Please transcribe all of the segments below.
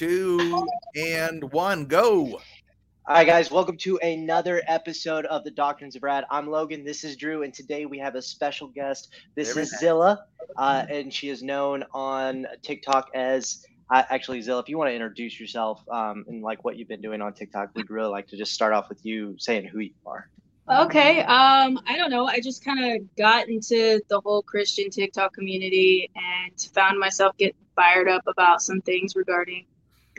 two, and one, go. All right, guys, welcome to another episode of the Doctrines of Rad. I'm Logan. This is Drew, and today we have a special guest. This Very is nice. Zilla, uh, and she is known on TikTok as. Uh, actually, Zilla, if you want to introduce yourself um, and like what you've been doing on TikTok, we'd really like to just start off with you saying who you are. Okay. Um, I don't know. I just kind of got into the whole Christian TikTok community and found myself getting fired up about some things regarding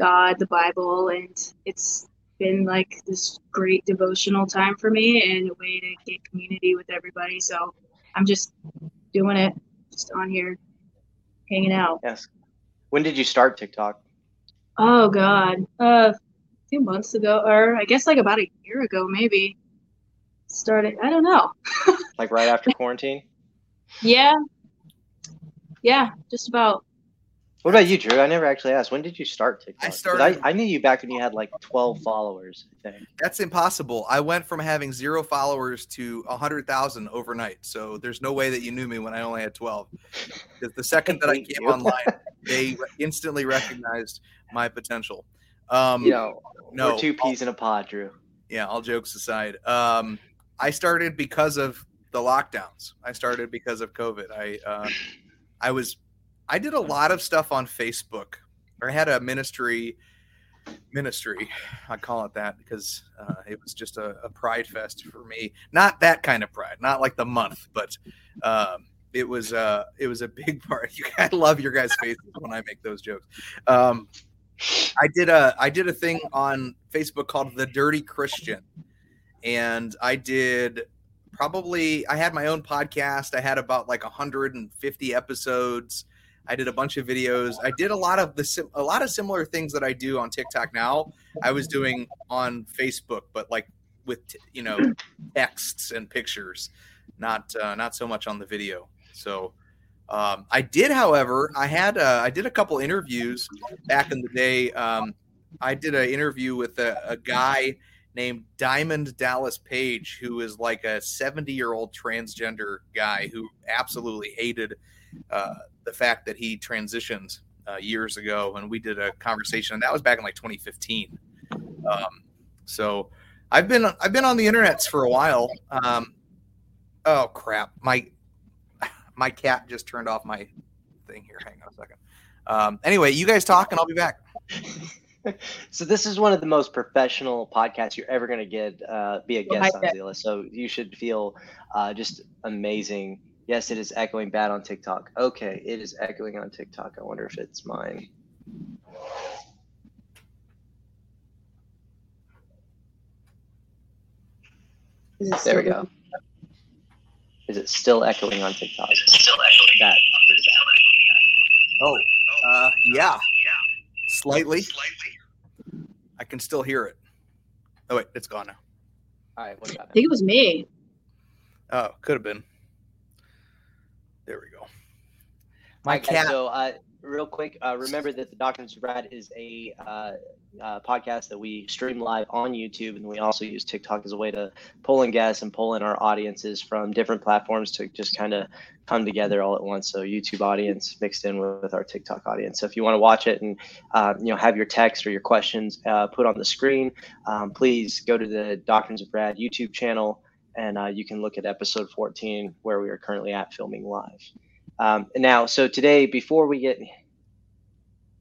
God, the Bible, and it's been like this great devotional time for me and a way to get community with everybody. So I'm just doing it, just on here, hanging out. Yes. When did you start TikTok? Oh God, uh, a few months ago, or I guess like about a year ago, maybe. Started. I don't know. Like right after quarantine? Yeah. Yeah, just about. What about you, Drew? I never actually asked. When did you start TikTok? 'Cause started- I, I knew you back when you had like 12 followers. I think. That's impossible. I went from having zero followers to a hundred thousand overnight. So there's no way that you knew me when I only had twelve. Because the second that I came online, they instantly recognized my potential. Um, You know, no, we're two peas in a pod, Drew. yeah, all jokes aside, um, I started because of the lockdowns. I started because of COVID. I uh, I was I did a lot of stuff on Facebook. Or I had a ministry ministry. I call it that because uh, it was just a, a pride fest for me. Not that kind of pride, not like the month, but um, it was uh, it was a big part. You I love your guys' faces when I make those jokes. Um, I did a I did a thing on Facebook called the Dirty Christian, and I did probably I had my own podcast. I had about like 150 episodes. I did a bunch of videos. I did a lot of the sim- a lot of similar things that I do on TikTok now. I was doing on Facebook, but like with t- you know texts and pictures, not uh, not so much on the video. So um, I did, however, I had uh, I did a couple interviews back in the day. Um, I did an interview with a, a guy named Diamond Dallas Page, who is like a 70 year old transgender guy who absolutely hated uh, the fact that he transitioned uh, years ago. And we did a conversation, and that was back in like 2015. Um, so I've been I've been on the internets for a while. Um, oh crap, my my cat just turned off my thing here. Hang on a second. Um, anyway, you guys talk, and I'll be back. so this is one of the most professional podcasts you're ever going to get uh, be a guest on bet. Zilla. So you should feel uh, just amazing. Yes, it is echoing bad on TikTok. Okay, it is echoing on TikTok. I wonder if it's mine. Is it There we still- go. Is it still echoing on TikTok? Still echoing. That. bad. Oh, uh, yeah, slightly. I can still hear it. Oh wait, it's gone now. All right. What about I think it was me. Oh, could have been. There we go. My cat. So, uh, real quick, uh, remember that the Doctrines of Rad is a uh, uh, podcast that we stream live on YouTube, and we also use TikTok as a way to pull in guests and pull in our audiences from different platforms to just kind of come together all at once. So, YouTube audience mixed in with, with our TikTok audience. So, if you want to watch it and uh, you know have your text or your questions uh, put on the screen, um, please go to the Doctrines of Rad YouTube channel, and uh, you can look at episode 14 where we are currently at filming live. Um, and now, so today, before we get,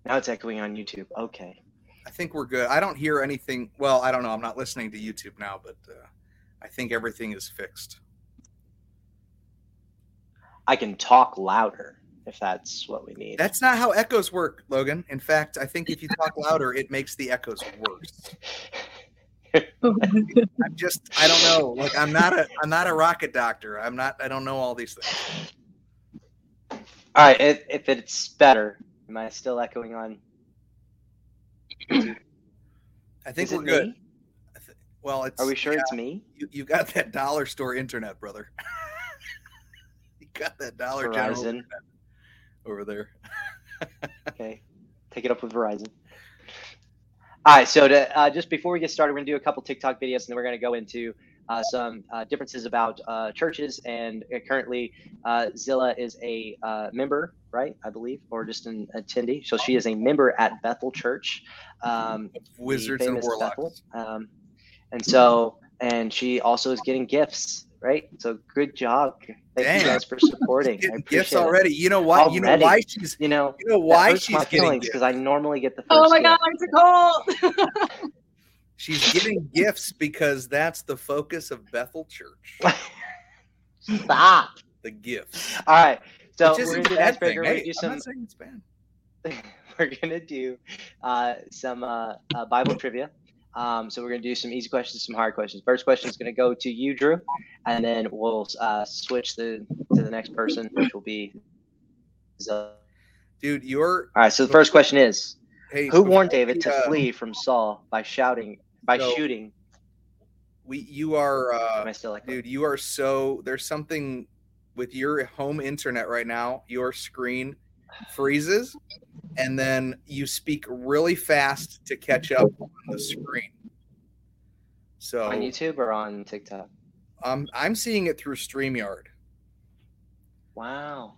now it's echoing on YouTube. Okay. I think we're good. I don't hear anything. Well, I don't know. I'm not listening to YouTube now, but uh, I think everything is fixed. I can talk louder if that's what we need. That's not how echoes work, Logan. In fact, I think if you talk louder, it makes the echoes worse. I'm just I don't know. Like I'm not a I'm not a rocket doctor. I'm not I don't know all these things. All right. If, if it's better, am I still echoing on? I think Is we're good. me? I thi- well, it's Are we sure yeah, it's me? you, you got that dollar store internet, brother. you got that dollar general Verizon. internet over there. Okay. Take it up with Verizon. All right. So to, uh, just before we get started, we're going to do a couple TikTok videos and then we're going to go into uh, some uh, differences about uh, churches. And uh, currently, uh, Zilla is a uh, member right? I believe, or just an attendee. So she is a member at Bethel Church, um, Wizards and warlocks. Bethel. Um, and so, and she also is getting gifts, right? So good job. Thank Dang. you guys for supporting. I Getting appreciate gifts it. already. You know what? You know why she's You know, you know why she's my getting feelings because I normally get the first. Oh my gift. god, it's a cold. She's getting gifts because that's the focus of Bethel Church. Stop. The gifts. All right. So Which we're gonna do a icebreaker. thing. We're gonna Hey, do I'm some. not saying it's bad. we're gonna do uh, some uh, uh, Bible trivia. Um, so we're gonna do some easy questions, some hard questions. First question is gonna go to you, Drew, and then we'll uh, switch the to the next person, which will be. Dude, you're All right. So the first question is: hey Who warned David to uh, flee from Saul by shouting, by So- shooting? We you are Am uh I still like dude, you are so there's something with your home internet right now, your screen freezes and then you speak really fast to catch up on the screen. So on YouTube or on TikTok? um, I'm seeing it through StreamYard. Wow.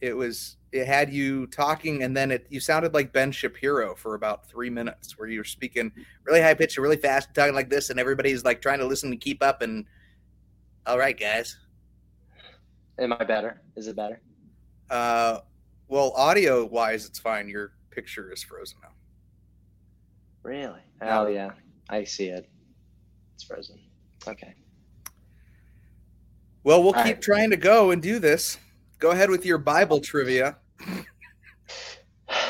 It was it had you talking and then it you sounded like Ben Shapiro for about three minutes where you were speaking really high pitched and really fast, talking like this, and everybody's like trying to listen and keep up and all right, guys. Am I better? Is it better? Uh well audio wise it's fine. Your picture is frozen now. Really? Oh yeah, I see it. It's frozen. Okay. Well, we'll All keep right. trying to go and do this. Go ahead with your Bible trivia.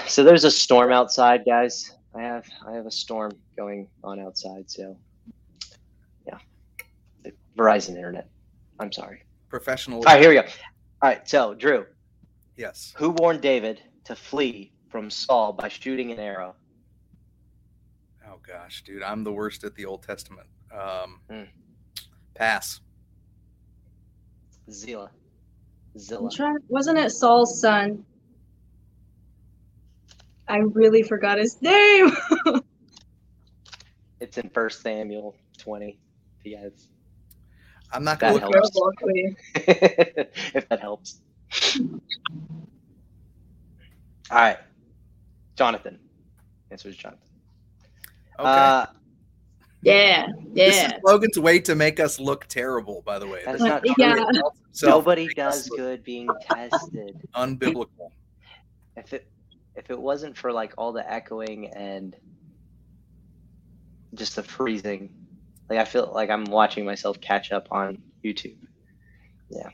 So there's a storm outside, guys. I have I have a storm going on outside. So yeah, The Verizon internet. I'm sorry. Professional. All right, here we go. All right, so Drew, Yes. who warned David to flee from Saul by shooting an arrow? Oh gosh, dude, I'm the worst at the Old Testament. Um, Hmm. Pass. Zilla. I'm Zilla. trying, wasn't it Saul's son? I really forgot his name. It's in First Samuel 20. If you guys, I'm not going to look. helps. it up. Terrible. if that helps. All right, Jonathan. Answer is Jonathan. Okay. Uh, Yeah, This is yeah. Logan's way to make us look terrible. By the way, That's This not how true. insults nobody to make us does good being tested. Unbiblical. If it if it wasn't for like all the echoing and just the freezing, like I feel like I'm watching myself catch up on YouTube. Yeah,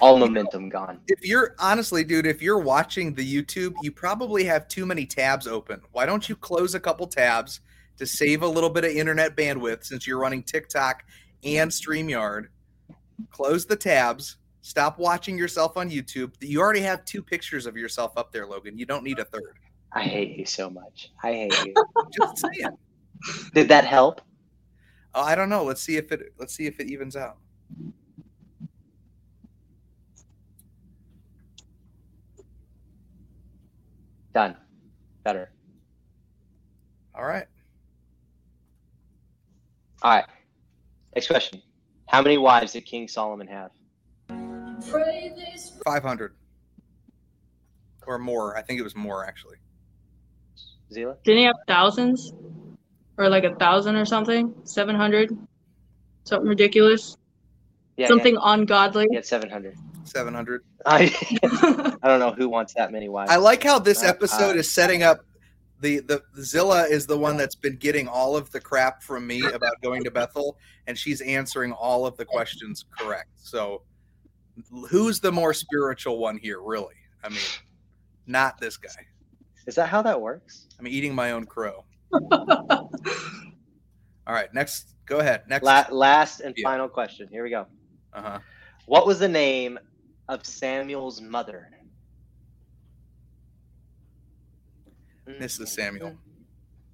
all momentum gone. If you're honestly, dude, if you're watching the YouTube, you probably have too many tabs open. Why don't you close a couple tabs to save a little bit of internet bandwidth since you're running TikTok and StreamYard? Close the tabs. Stop watching yourself on YouTube. You already have two pictures of yourself up there, Logan. You don't need a third. I hate you so much. I hate you. Just saying. Did that help? Oh, I don't know. Let's see if it. Let's see if it evens out. Done. Better. All right. All right. Next question. How many wives did King Solomon have? Five hundred or more. I think it was more actually. Zilla? Didn't he have thousands? Or like a thousand or something? 700? Something ridiculous? Yeah, something ungodly? Yeah, he had 700. Seven hundred. I, I don't know who wants that many wives. I like how this Uh, episode uh, is setting up. The, the Zilla is the one that's been getting all of the crap from me about going to Bethel, and she's answering all of the questions correct. So, who's the more spiritual one here? Really? I mean, not this guy. Is that how that works? I'm eating my own crow. All right, next. Go ahead. Next. La- last and Yeah. final question. Here we go. uh-huh. What was the name of Samuel's mother? Mrs. Mm-hmm. Samuel.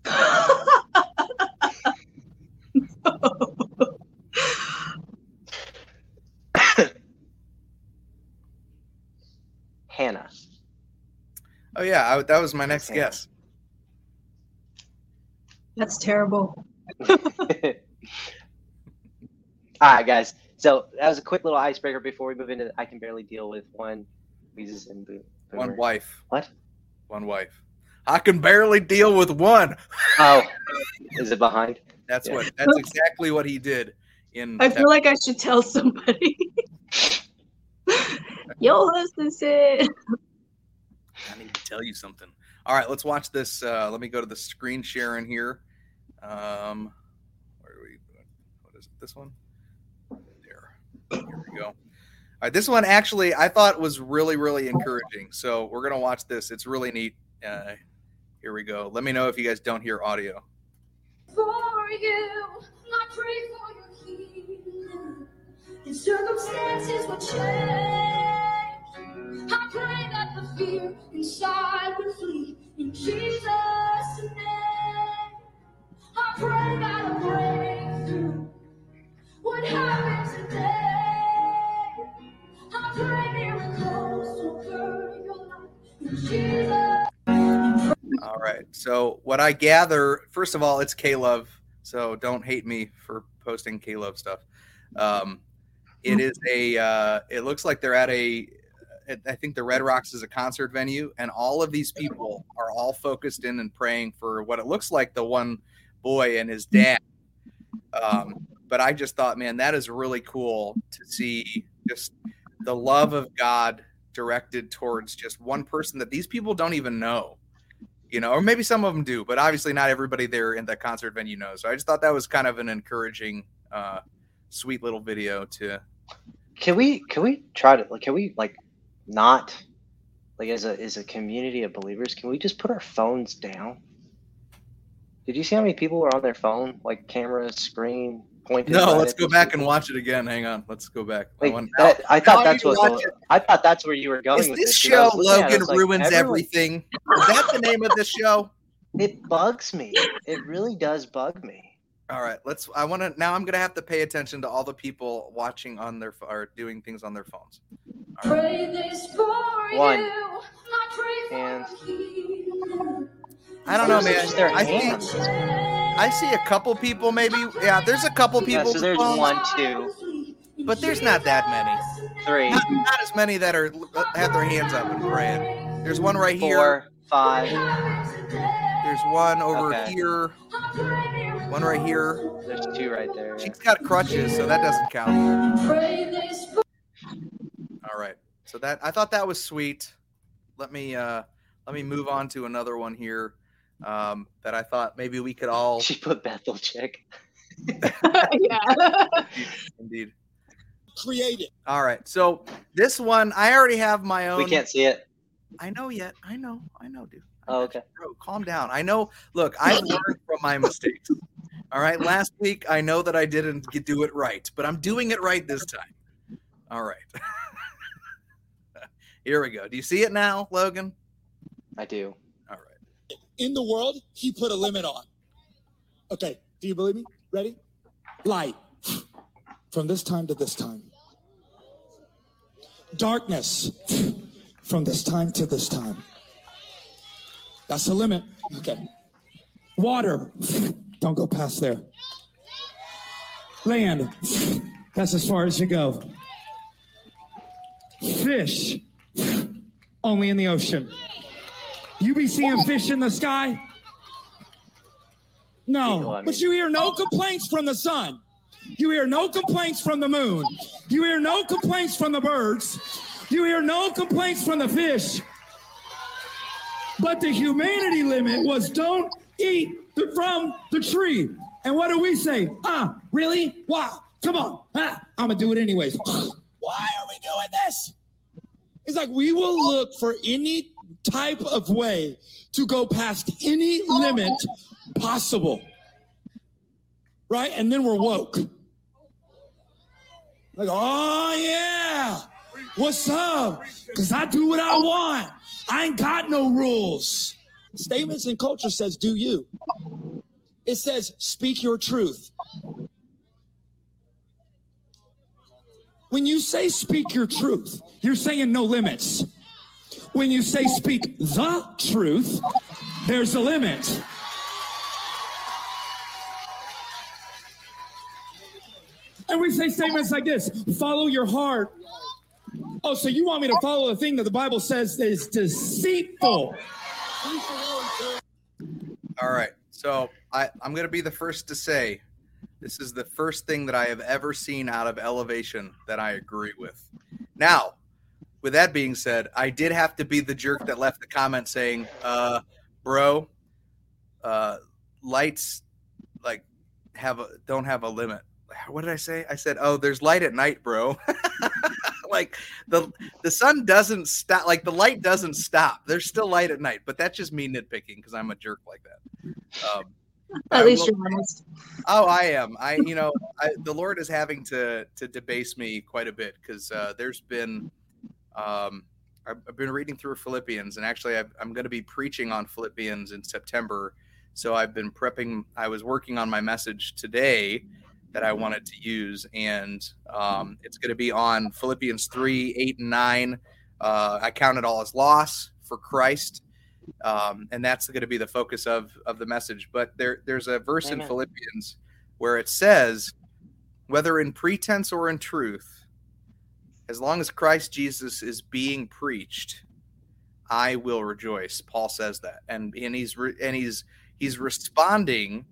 Hannah. Oh yeah, I, that was my next Hannah. guess. That's terrible. All right, guys. So that was a quick little icebreaker before we move into. I can barely deal with one. Weezus and Boo- One wife. What? One wife. I can barely deal with one. Oh, is it behind? That's what. That's exactly what he did. In I feel like I should tell somebody. Your husband said. I need to tell you something. All right, let's watch this. Uh, let me go to the screen sharing here. Um, where are we? What is it? This one? Here we go. All right, this one actually I thought was really, really encouraging. So we're gonna watch this. It's really neat. Uh, here we go. Let me know if you guys don't hear audio. For you, pray for your healing. Circumstances will change. I pray that the fear inside will flee in Jesus' name. I pray that a breakthrough would happen today. All right. So what I gather, first of all, it's K Love. So don't hate me for posting K Love stuff. Um, it is a. Uh, it looks like they're at a. I think the Red Rocks is a concert venue, and all of these people are all focused in and praying for what it looks like the one boy and his dad. Um, but I just thought, man, that is really cool to see just the love of God directed towards just one person that these people don't even know you know, or maybe some of them do, but obviously not everybody there in the concert venue knows. So I just thought that was kind of an encouraging, uh, sweet little video to. Can we can we try to like can we like not like as a as a community of believers can we just put our phones down? Did you see how many people were on their phone like camera screen pointed? No, let's go back and watch it again. Hang on, let's go back. I want- that, I thought that's what the. I thought that's where you were going Is with this this. 'cause show was looking at it, Logan like, ruins everyone- everything? Is that the name of this show? It bugs me. It really does bug me. All right, let's. I want to now. I'm gonna have to pay attention to all the people watching on their ph- or doing things on their phones. All right. Pray this for One. you. I pray for And- I don't know, It's man. just their I see. hands. I see a couple people, maybe. Yeah, there's a couple people. Yeah, so there's phones, one, two, but there's not that many. three, Not, not as many that are have their hands up and praying. There's one right here. four, five. There's one over Okay. here. One right here. There's two right there. She's got crutches, so that doesn't count. Pray this for All right. So that I thought that was sweet. Let me uh let me move on to another one here. Um, that I thought maybe we could all She put Bethel chick. yeah. indeed. created. All right. So this one I already have my own. We can't see it. I know yet. I know. I know, dude. I Oh, okay. Bro, calm down. I know. Look, I've learned from my mistakes. All right. Last week, I know that I didn't get- do it right, but I'm doing it right this time. All right. Here we go. Do you see it now, Logan? I do. In the world, he put a limit on. Okay, do you believe me? Ready? Light. From this time to this time. Darkness. From this time to this time. That's the limit. Okay. Water. Don't go past there. Land. That's as far as you go. Fish. Only in the ocean. You be seeing fish in the sky? No, I but you hear no complaints from the sun. You hear no complaints from the moon. You hear no complaints from the birds. You hear no complaints from the fish. But the humanity limit was don't eat the, from the tree. And what do we say? Ah, really? Wow. Come on. Ah, I'm going to do it anyways. Why are we doing this? It's like we will look for any type of way to go past any limit possible. Right? And then we're woke. Like, oh, yeah. What's up? Because I do what I want. I ain't got no rules. Statements and culture says, do you. It says, speak your truth. When you say speak your truth, you're saying no limits. When you say speak the truth, there's a limit. And we say statements like this follow your heart, Oh, so you want me to follow the thing that the Bible says is deceitful? All right. So I, I'm going to be the first to say this is the first thing that I have ever seen out of elevation that I agree with. Now, with that being said, I did have to be the jerk that left the comment saying, uh, bro, uh, lights like have a don't have a limit. What did I say? I said, "Oh, there's light at night, bro." like the the sun doesn't stop. Like the light doesn't stop. There's still light at night, but that's just me nitpicking because I'm a jerk like that. Um, I At least will- you're honest. Oh, I am. I, you know, I, the Lord is having to to debase me quite a bit because uh, there's been, um, I've, I've been reading through Philippians, and actually, I've, I'm going to be preaching on Philippians in September. So I've been prepping. I was working on my message today that I wanted to use, and um, it's going to be on Philippians three, eight, and nine. Uh, I count it all as loss for Christ um, and that's going to be the focus of of the message. But there there's a verse in Philippians where it says, whether in pretense or in truth, as long as Christ Jesus is being preached, I will rejoice. Paul says that, and and he's re- and he's he's responding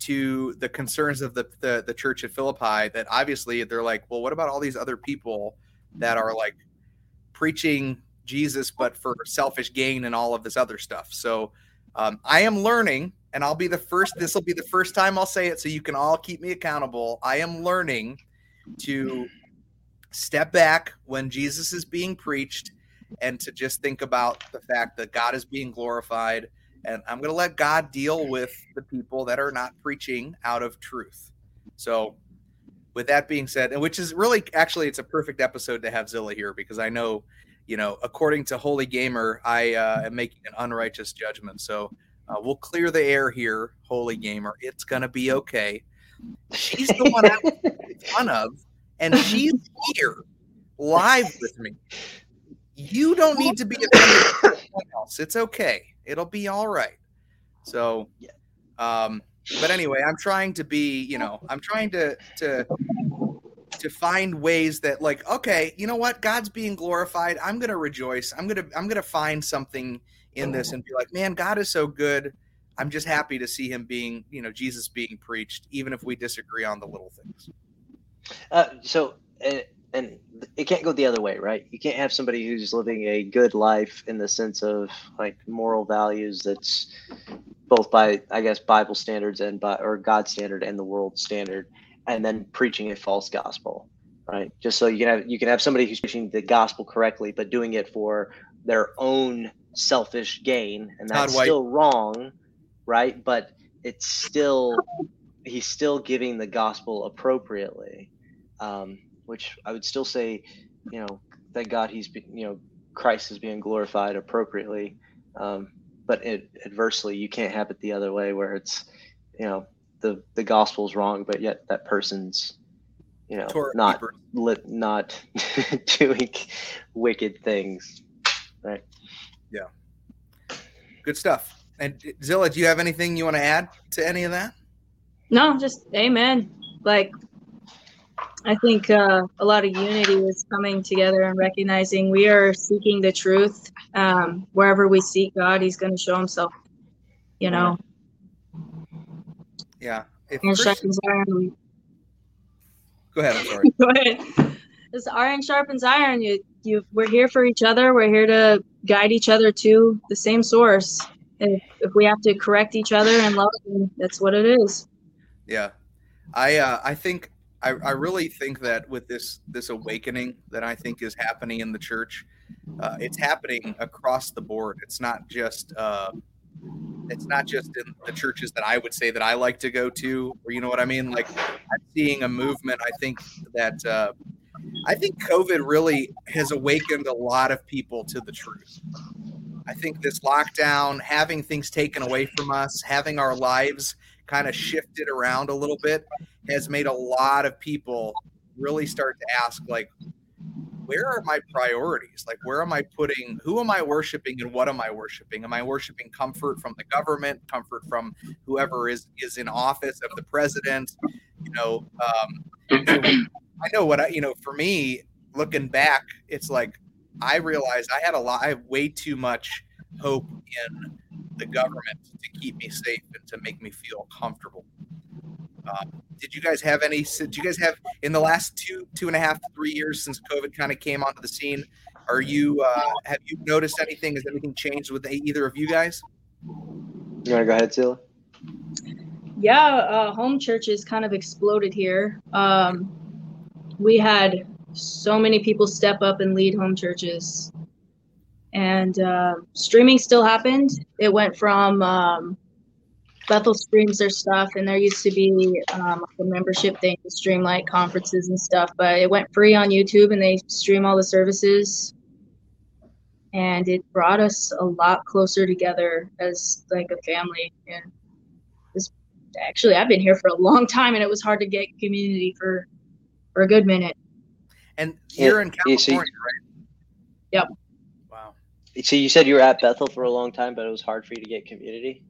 to the concerns of the, the the church at Philippi that obviously they're like, well, what about all these other people that are like preaching Jesus, but for selfish gain and all of this other stuff. So um, I am learning, and I'll be the first. This will be the first time I'll say it, so you can all keep me accountable. I am learning to step back when Jesus is being preached and to just think about the fact that God is being glorified. And I'm going to let God deal with the people that are not preaching out of truth. So, with that being said, and which is really actually, it's a perfect episode to have Zilla here because I know you know, according to Holy Gamer, I uh, am making an unrighteous judgment. So uh, we'll clear the air here, Holy Gamer. It's gonna be okay. She's the one I'm making fun of, and she's here live with me. You don't need to be else. It's okay. It'll be all right. So, um, but anyway, I'm trying to be, you know, I'm trying to to to find ways that like okay you know what god's being glorified i'm gonna rejoice i'm gonna i'm gonna find something in this and be like man god is so good i'm just happy to see him being you know jesus being preached even if we disagree on the little things Uh, so, and, and it can't go the other way, right? You can't have somebody who's living a good life in the sense of like moral values that's both by, I guess, Bible standards and by, or God standard and the world standard, and then preaching a false gospel, right? Just so you can have, you can have somebody who's preaching the gospel correctly, but doing it for their own selfish gain, and that's still wrong, right? But it's still, he's still giving the gospel appropriately um, which I would still say, you know, thank God he's, be, you know, Christ is being glorified appropriately. Um, but it, adversely, you can't have it the other way where it's, you know, the the gospel's wrong, but yet that person's, you know, Torah not keeper. lit, not doing wicked things. Right. Yeah. Good stuff and zilla do you have anything you want to add to any of that No, just amen. Like, I think uh, a lot of unity is coming together and recognizing we are seeking the truth. Um, wherever we seek God, He's going to show Himself. You know, yeah if Chris- sharpens iron. go ahead i'm sorry Go ahead. It's iron sharpens iron. You, you, we're here for each other. We're here to guide each other to the same source. If, if we have to correct each other and love, then that's what it is. Yeah, I uh, I think I, I really think that with this this awakening that I think is happening in the church, uh, it's happening across the board. It's not just uh, it's not just in the churches that I would say that I like to go to, or you know what I mean. Like I'm seeing a movement. I think that uh, I think COVID really has awakened a lot of people to the truth. I think this lockdown, having things taken away from us, having our lives kind of shifted around a little bit, has made a lot of people really start to ask, like, where are my priorities? Like, where am I putting, who am I worshiping and what am I worshiping? Am I worshiping comfort from the government, comfort from whoever is, is in office of the president? You know, um, so I know what I, you know, for me, looking back, it's like I realized I had a lot, I have way too much hope in the government to keep me safe and to make me feel comfortable. Um, did you guys have any? Did you guys have in the last two, two and a half, three years since COVID kind of came onto the scene? Are you uh, have you noticed anything? Has anything changed with either of you guys? You want to go ahead, Zilla? Yeah, uh, home churches kind of exploded here. Um, we had so many people step up and lead home churches, and uh, streaming still happened. It went from um, Bethel streams their stuff, and there used to be um, a membership thing to stream like conferences and stuff, but it went free on YouTube, and they stream all the services and it brought us a lot closer together as like a family and this actually i've been here for a long time and it was hard to get community for for a good minute and you're in Yeah, so California, right? Yep. Wow. So you said you were at Bethel for a long time, but it was hard for you to get community.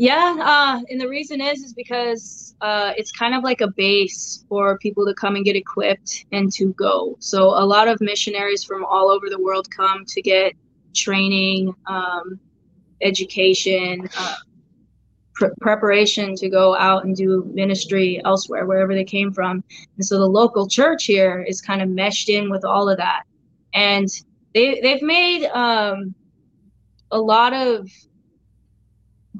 Yeah uh and the reason is is because uh it's kind of like a base for people to come and get equipped and to go so a lot of missionaries from all over the world come to get training um education uh, pre- preparation to go out and do ministry elsewhere, wherever they came from. And so the local church here is kind of meshed in with all of that. And they, they've made um, a lot of,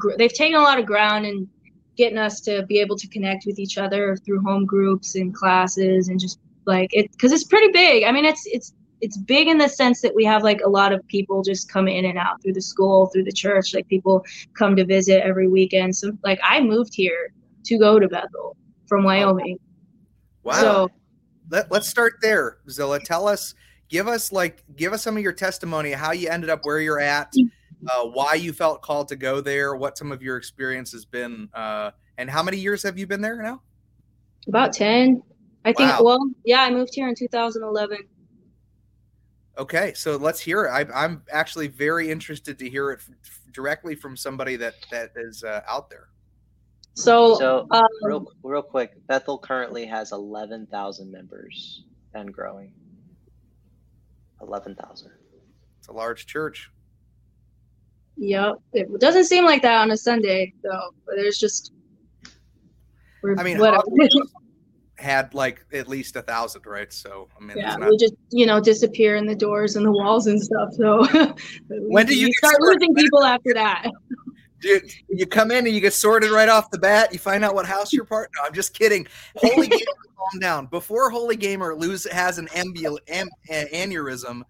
gr- they've taken a lot of ground in getting us to be able to connect with each other through home groups and classes and just like it, because it's pretty big. I mean, it's, it's, it's big in the sense that we have like a lot of people just come in and out through the school, through the church. Like people come to visit every weekend. So like I moved here to go to Bethel from Wyoming. Wow. So Let, let's start there, Zilla. Tell us, give us like, give us some of your testimony, how you ended up where you're at, uh, why you felt called to go there, what some of your experience has been, uh, and how many years have you been there now? about 10. I think, well, yeah, I moved here in 2011. Okay, so let's hear it. I, I'm actually very interested to hear it f- directly from somebody that that is uh, out there. So, So um, real real quick, Bethel currently has eleven thousand members and growing. Eleven thousand. It's a large church. Yep. It doesn't seem like that on a Sunday, though. But there's just, I mean. Had like at least a thousand, right? So I mean, yeah, not, we just, you know, disappear in the doors and the walls and stuff. So, When do you start started? losing people after that? Dude, you come in and you get sorted right off the bat. You find out what house you're part. No, I'm just kidding. Holy Gamer, calm down. Before Holy Gamer lose has an ambul- am- aneurysm.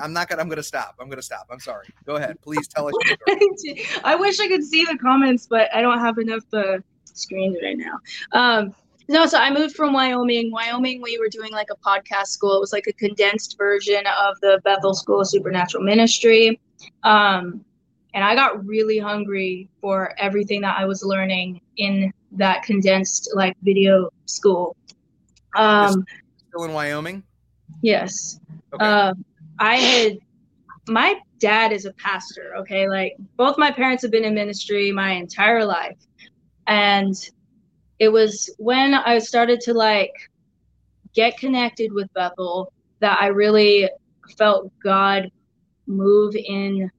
I'm not gonna. I'm gonna stop. I'm gonna stop. I'm sorry. Go ahead. Please tell us. I wish I could see the comments, but I don't have enough uh, screens right now. Um, no, so I moved from Wyoming. Wyoming, we were doing like a podcast school. It was like a condensed version of the Bethel School of Supernatural Ministry. Um, and I got really hungry for everything that I was learning in that condensed like video school. Um, Still in Wyoming. yes. Okay. Um, I had my dad is a pastor. Okay, like both my parents have been in ministry my entire life, and it was when I started to like get connected with Bethel that I really felt God move in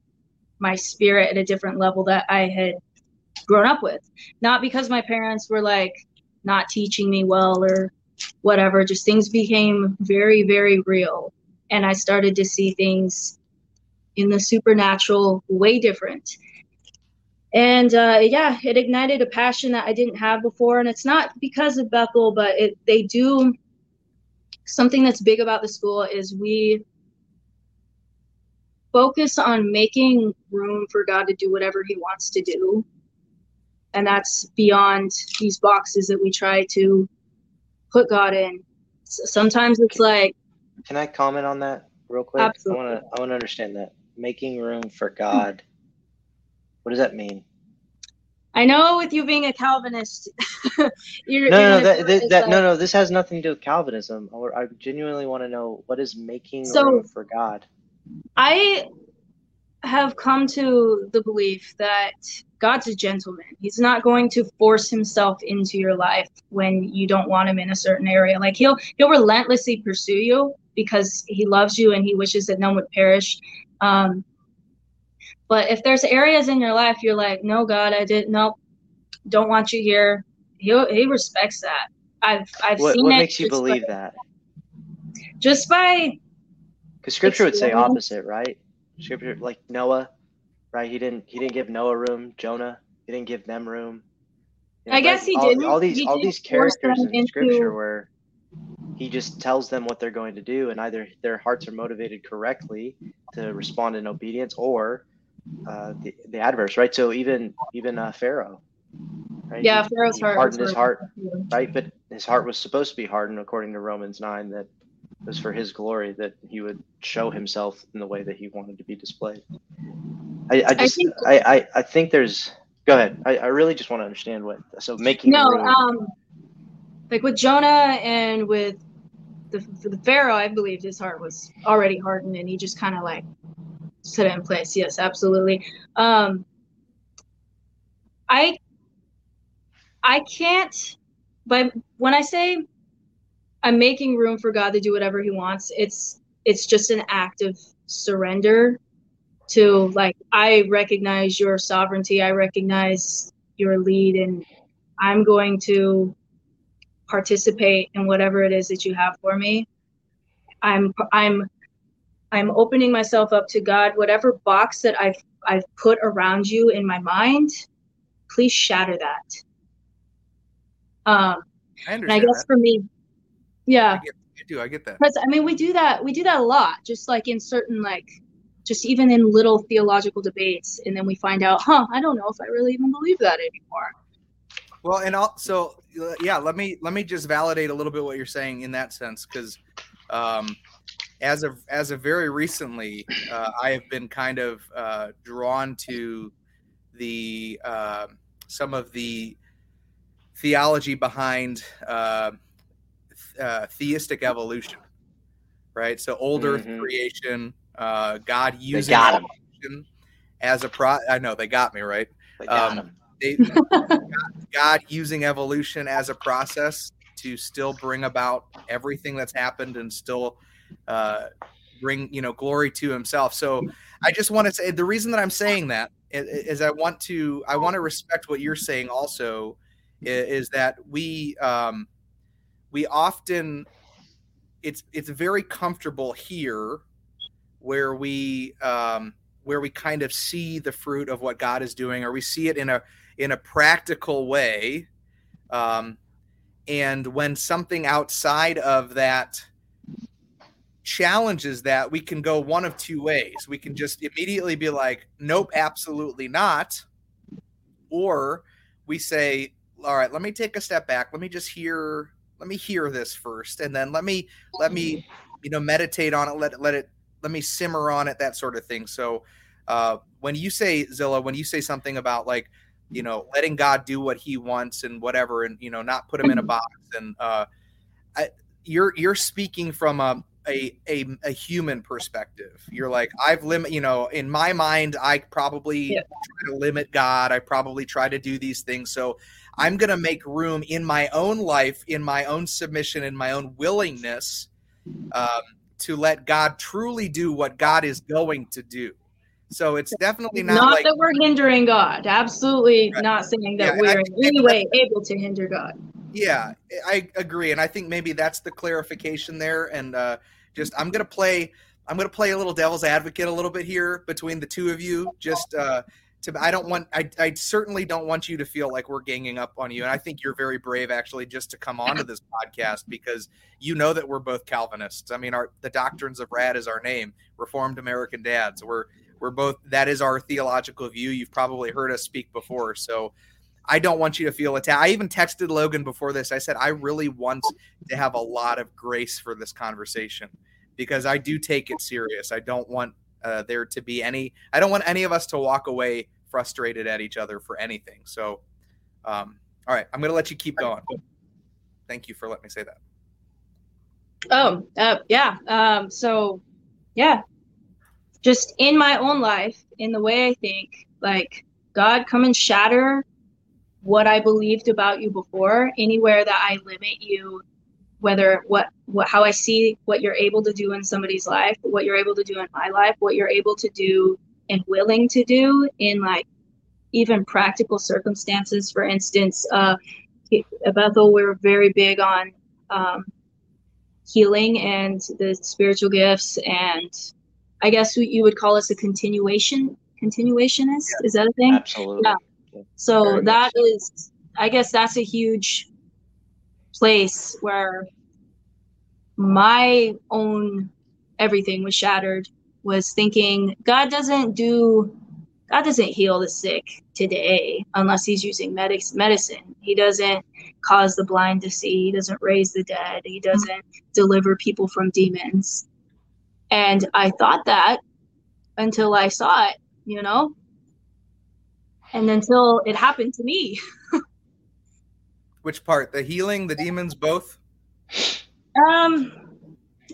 my spirit at a different level that I had grown up with. Not because my parents were like not teaching me well or whatever, just things became very, very real. And I started to see things in the supernatural way different. And uh, yeah, it ignited a passion that I didn't have before. And it's not because of Bethel, but it, they do something that's big about the school is we focus on making room for God to do whatever He wants to do. And that's beyond these boxes that we try to put God in. S- Sometimes it's like, Can I comment on that real quick? Absolutely. I want to. I want to understand that making room for God. What does that mean? I know with you being a Calvinist, you're, No, no, that, that, that no, no. This has nothing to do with Calvinism. I, I genuinely want to know what is making So- room for God. I have come to the belief that God's a gentleman. He's not going to force himself into your life when you don't want him in a certain area. Like he'll he'll relentlessly pursue you, because he loves you and he wishes that none would perish. Um, but if there's areas in your life you're like, no, God, I didn't, no, don't want you here. He he respects that. I've I've What, seen what makes you believe by, that? just by Because Scripture would say opposite, right? Scripture, like Noah, right? He didn't he didn't give Noah room. Jonah, he didn't give them room. You I guess he all, didn't. All these He all these characters in Scripture where he just tells them what they're going to do, and either their hearts are motivated correctly to respond in obedience, or uh, the the adverse, right? So even even uh, Pharaoh, right? yeah, He- Pharaoh's he heart. hardened his heart right? But his heart was supposed to be hardened according to Romans 9, that it was for his glory that he would show himself in the way that he wanted to be displayed. I, I just, think- I, I, I think there's, go ahead. I, I really just want to understand what, so making No, room, um, like with Jonah and with the, the Pharaoh, I believe his heart was already hardened, and he just kind of like set it in place. Yes, absolutely. Um, I I can't, but when I say I'm making room for God to do whatever He wants, it's it's just an act of surrender to like I recognize your sovereignty, I recognize your lead, and I'm going to participate in whatever it is that you have for me. I'm I'm I'm opening myself up to God. Whatever box that I've I've put around you in my mind, please shatter that. Um, I and I guess that. for me, yeah, I, get, I do. I get that. because I mean we do that we do that a lot, just like in certain like just even in little theological debates, and then we find out, huh, I don't know if I really even believe that anymore. Well, and also, uh, yeah, let me let me just validate a little bit what you're saying in that sense, because um, as of as of very recently, uh, I have been kind of uh, drawn to the uh, some of the theology behind uh, th- uh, theistic evolution, right? So old Earth Mhm. creation, uh, God using got him. evolution as a pro. I know they got me right They got um, him. They, God, God using evolution as a process to still bring about everything that's happened and still uh, bring you know glory to Himself. So I just want to say the reason that I'm saying that is, i- i- is I want to I want to respect what you're saying also is that we um, we often it's it's very comfortable here where we um, where we kind of see the fruit of what God is doing, or we see it in a in a practical way. Um, and when something outside of that challenges that, we can go one of two ways. We can just immediately be like, "Nope, absolutely not," or we say, "All right, let me take a step back. Let me just hear. Let me hear this first, and then let me let me you know meditate on it. Let it let it let me simmer on it. That sort of thing." So uh, when you say Zilla, when you say something about like, you know, letting God do what He wants and whatever, and you know, not put Him in a box, and uh, I, you're you're speaking from a, a a a human perspective. You're like, I've limit, you know, in my mind, I probably Yeah. try to limit God. I probably try to do these things, so I'm gonna make room in my own life, in my own submission, in my own willingness. Um, to let God truly do what God is going to do. So it's definitely not, Not, like that we're hindering God. Absolutely Right. not saying that and we're in any way able to hinder God. yeah, I agree, and I think maybe that's the clarification there. And uh, just I'm gonna play I'm gonna play a little devil's advocate a little bit here between the two of you. Just uh, to I don't want I I certainly don't want you to feel like we're ganging up on you, and I think you're very brave actually just to come onto this podcast because you know that we're both Calvinists. I mean, our the doctrines of Rad is our name, Reformed American Dads. We're we're both that is our theological view. You've probably heard us speak before, so. I don't want you to feel attacked. I even texted Logan before this. I said, I really want to have a lot of grace for this conversation because I do take it serious. I don't want uh, there to be any, I don't want any of us to walk away frustrated at each other for anything. So, um, all right, I'm going to let you keep going. Thank you for letting me say that. Oh, uh, yeah. Um, so, yeah, just in my own life, in the way I think, like, God, come and shatter what I believed about you before. Anywhere that I limit you whether what what how I see what you're able to do in somebody's life, what you're able to do in my life, what you're able to do and willing to do in like even practical circumstances. For instance, uh, Bethel, we're very big on um, healing and the spiritual gifts, and I guess you would call us a continuation continuationist. Is that a thing? Absolutely. Yeah. So Very that so. is, I guess that's a huge place where my own everything was shattered. Was thinking God doesn't do, God doesn't heal the sick today unless He's using medic- medicine. He doesn't cause the blind to see. He doesn't raise the dead. He mm-hmm. doesn't deliver people from demons. And I thought that until I saw it, you know? And until it happened to me. Which part? The healing, the demons, both? Um,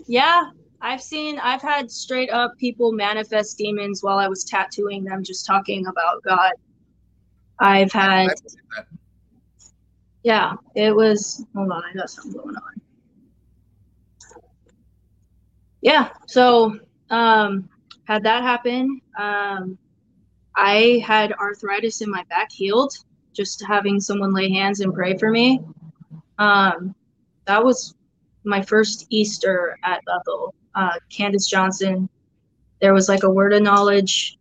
yeah, I've seen, I've had straight up people manifest demons while I was tattooing them, just talking about God. I've had, I believe that. yeah, it was, hold on, I got something going on. Yeah, so, um, had that happen. Um, I had arthritis in my back healed, just having someone lay hands and pray for me. Um, that was my first Easter at Bethel. Uh, Candace Johnson, there was like a word of knowledge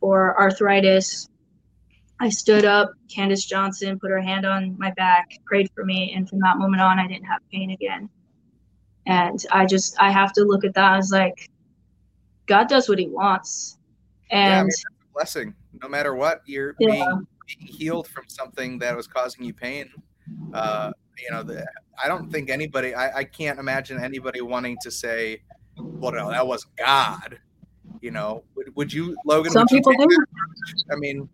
for arthritis. I stood up. Candace Johnson put her hand on my back, prayed for me, and from that moment on, I didn't have pain again. And I just, I have to look at that as like, God does what He wants, Yeah, I and mean, a blessing. No matter what, you're Yeah. being, being healed from something that was causing you pain. Uh, you know, the, I don't think anybody, I, I can't imagine anybody wanting to say, well, no, that wasn't God. You know, would, would you, Logan? some would people do. I mean,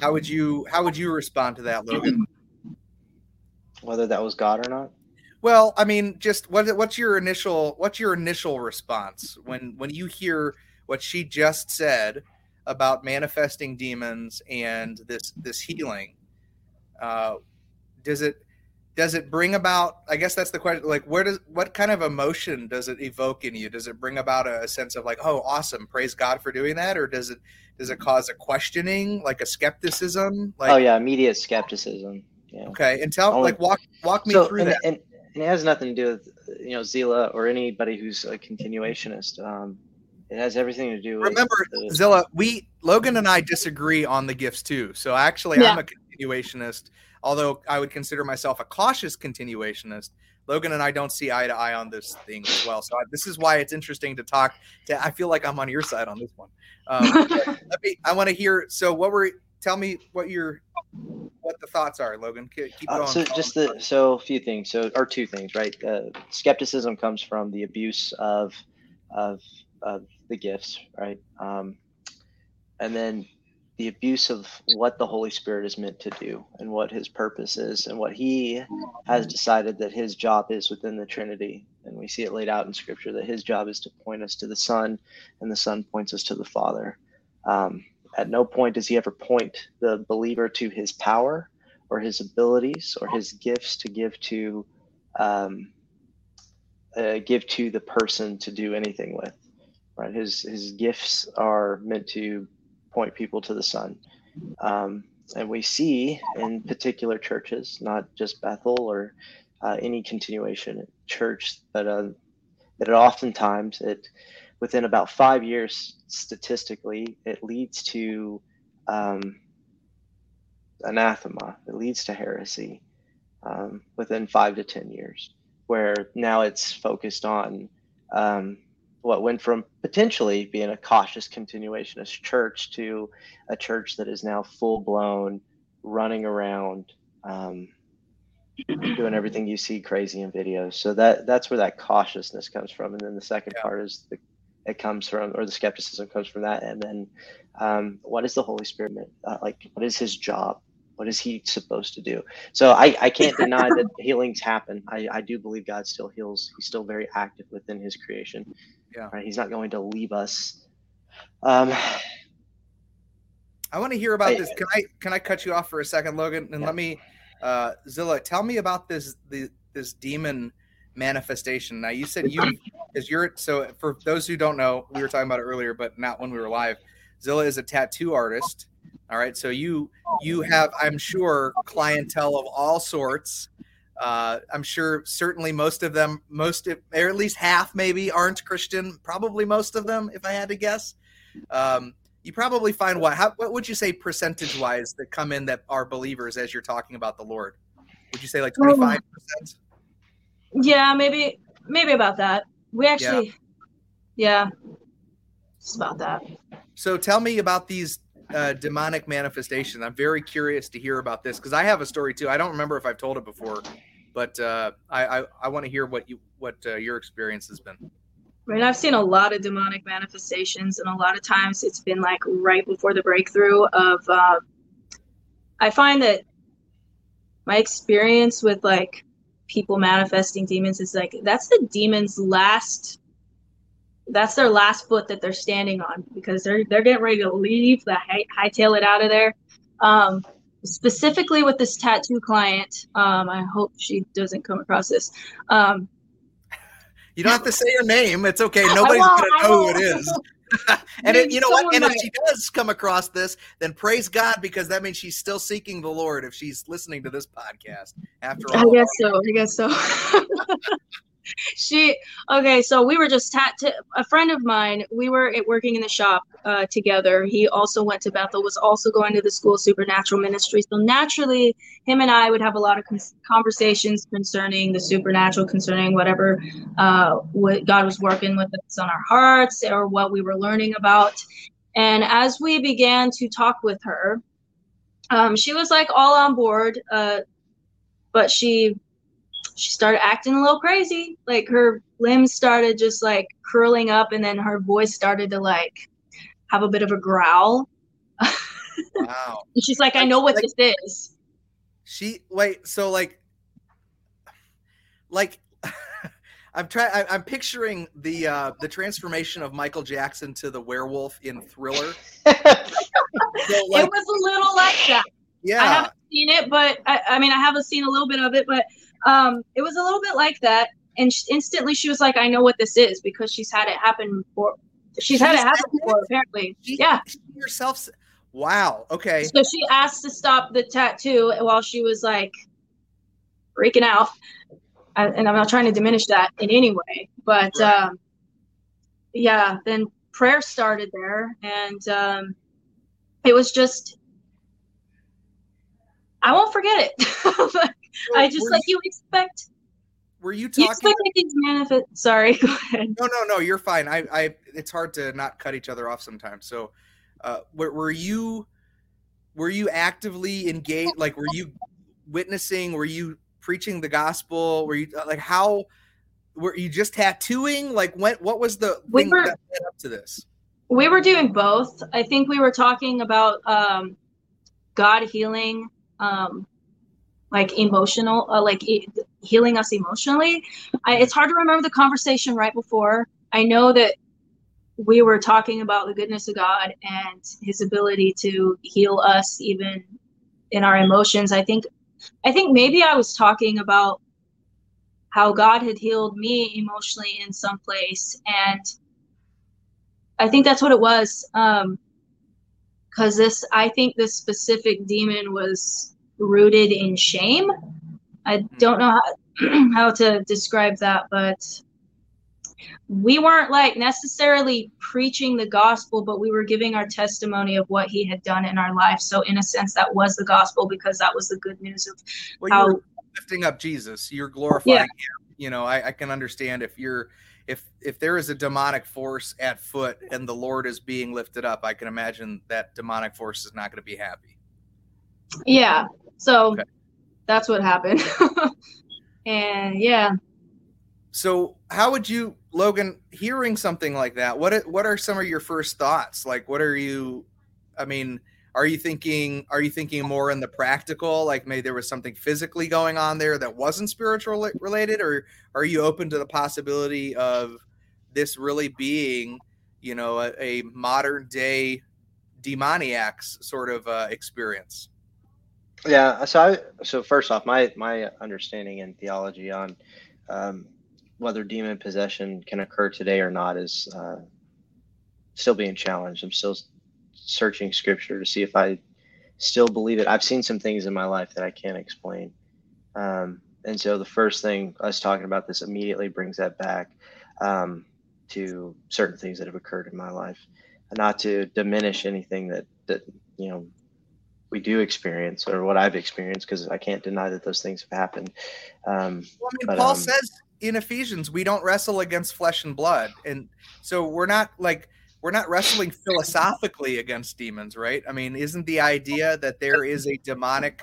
how would you, how would you respond to that, Logan? Whether that was God or not. Well, I mean, just what what's your initial what's your initial response when when you hear what she just said about manifesting demons and this this healing? Uh, does it does it bring about? I guess that's the question. Like, where does what kind of emotion does it evoke in you? Does it bring about a, sense of like, oh, awesome, praise God for doing that, or does it does it cause a questioning, like a skepticism? Like, oh yeah, immediate skepticism. Yeah. okay, and tell Only- like walk walk me so through and, that. and, and it has nothing to do with you know Zilla or anybody who's a continuationist. Um, it has everything to do with Remember, the- Zilla, we Logan and I disagree on the gifts too. So actually, I'm a continuationist, although I would consider myself a cautious continuationist. Logan and I don't see eye to eye on this thing as well. So I, this is why it's interesting to talk. To I feel like I'm on your side on this one. Um, let me. I want to hear. So what were? Tell me what your what the thoughts are, Logan. Keep keep Uh, so just the so a few things. So or two things right? Uh, skepticism comes from the abuse of of of the gifts right? Um, and then the abuse of what the holy spirit is meant to do and what his purpose is and what he has decided that his job is within the trinity. And we see it laid out in scripture that his job is to point us to the son and the son points us to the father. Um, at no point does he ever point the believer to his power or his abilities or his gifts to give to um, uh, give to the person to do anything with right? His his gifts are meant to point people to the son um, and we see in particular churches not just bethel or uh, any continuation church but uh, that oftentimes it within about five years statistically it leads to um, anathema. It leads to heresy um, within five to 10 years, where now it's focused on um, what went from potentially being a cautious continuationist church to a church that is now full blown running around. Um, doing everything you see crazy in videos so that that's where that cautiousness comes from and then the second Yeah. part is the it comes from or the skepticism comes from that and then um, what is the holy spirit? Uh, like what is his job what is he supposed to do so i, I can't deny that healings happen I, I do believe god still heals he's still very active within his creation Yeah. right he's not going to leave us um, I want to hear about I- this. Can I can I cut you off for a second, Logan? And Yeah. let me, uh, Zilla, tell me about this the this demon manifestation. Now you said you because you're so for those who don't know, we were talking about it earlier, but not when we were live. Zilla is a tattoo artist. All right, so you you have, I'm sure, clientele of all sorts. Uh, I'm sure certainly most of them, most of, or at least half maybe aren't Christian. Probably most of them, if I had to guess. Um, you probably find what? How, what would you say percentage wise that come in that are believers as you're talking about the Lord? Would you say like 25 percent? Yeah, maybe maybe about that. We actually, yeah, it's about that. So tell me about these uh, demonic manifestations. I'm very curious to hear about this because I have a story too. I don't remember if I've told it before, but uh, I I, I want to hear what you what uh, your experience has been. Right, I've seen a lot of demonic manifestations, and a lot of times it's been like right before the breakthrough of. Uh, I find that my experience with like people manifesting demons is like that's the demon's last that's their last foot that they're standing on because they're they're getting ready to leave the high, hightail it out of there um, specifically with this tattoo client um, i hope she doesn't come across this um, You don't have to say her name. It's okay. Nobody's gonna know who it is. and it, you know what? And if she does come across this, then praise God because that means she's still seeking the Lord if she's listening to this podcast. After all, I guess so. I guess so. she okay. So we were just tat. a friend of mine. We were at working in the shop uh, together. He also went to Bethel. Was also going to the school supernatural ministry. So naturally, him and I would have a lot of con- conversations concerning the supernatural, concerning whatever uh, what God was working with us on our hearts or what we were learning about. And as we began to talk with her, um, she was like all on board. Uh, but she she started acting a little crazy. Like her limbs started just like curling up, and then her voice started to like have a bit of a growl. wow. And she's like, "I know what Like- this is." She wait. So like, like. I'm trying. I'm picturing the uh, the transformation of Michael Jackson to the werewolf in Thriller. So, like, it was a little like that. Yeah, I haven't seen it, but I, I mean, I haven't seen a little bit of it, but um, it was a little bit like that. And sh- instantly, she was like, "I know what this is," because she's had it happen before. She's had it happen it? before, apparently. she, Yeah. she herself. Wow. Okay. So she asked to stop the tattoo while she was like freaking out. I- And I'm not trying to diminish that in any way, but Right. um, yeah, then prayer started there, and um, it was just. I won't forget it. I just like you expect. Were you You talking? expect like these manifest. Sorry, go ahead. No, no, no. You're fine. I, I. It's hard to not cut each other off sometimes. So, uh, were, were you, were you actively engaged? Like, were you witnessing? Were you preaching the gospel? Were you like how? Were you just tattooing? Like, when? What was the We thing were- that led up to this? We were doing both. I think we were talking about um, God healing, um, like emotional, uh, like e- healing us emotionally. I, it's hard to remember the conversation right before. I know that we were talking about the goodness of God and His ability to heal us even in our emotions. I think, I think maybe I was talking about how God had healed me emotionally in some place and I think that's what it was. Um, because this, I think this specific demon was rooted in shame. I hmm. don't know how, how to describe that, but we weren't like necessarily preaching the gospel, but we were giving our testimony of what he had done in our life. So, in a sense, that was the gospel because that was the good news of Well, how lifting up Jesus. You're glorifying him. You know, I, I can understand if you're if if there is a demonic force at foot and the Lord is being lifted up, I can imagine that demonic force is not going to be happy. Yeah. So Okay. that's what happened. and yeah, So, how would you, Logan, hearing something like that? What are- what are some of your first thoughts? Like, what are you? I mean, are you thinking? Are you thinking more in the practical? Like, maybe there was something physically going on there that wasn't spiritual related, or are you open to the possibility of this really being, you know, a, a modern day demoniac's sort of uh, experience? Yeah. So I, so first off, my my understanding and theology on um, whether demon possession can occur today or not is uh, still being challenged. I'm still searching scripture to see if I still believe it. I've seen some things in my life that I can't explain. Um, and so the first thing us talking about this immediately brings that back um, to certain things that have occurred in my life, not to diminish anything that that you know we do experience or what I've experienced because I can't deny that those things have happened. Um, Well, I mean, But, Paul um, says in Ephesians, we don't wrestle against flesh and blood, and so we're not like we're not wrestling philosophically against demons, right? I mean, isn't the idea that there is a demonic,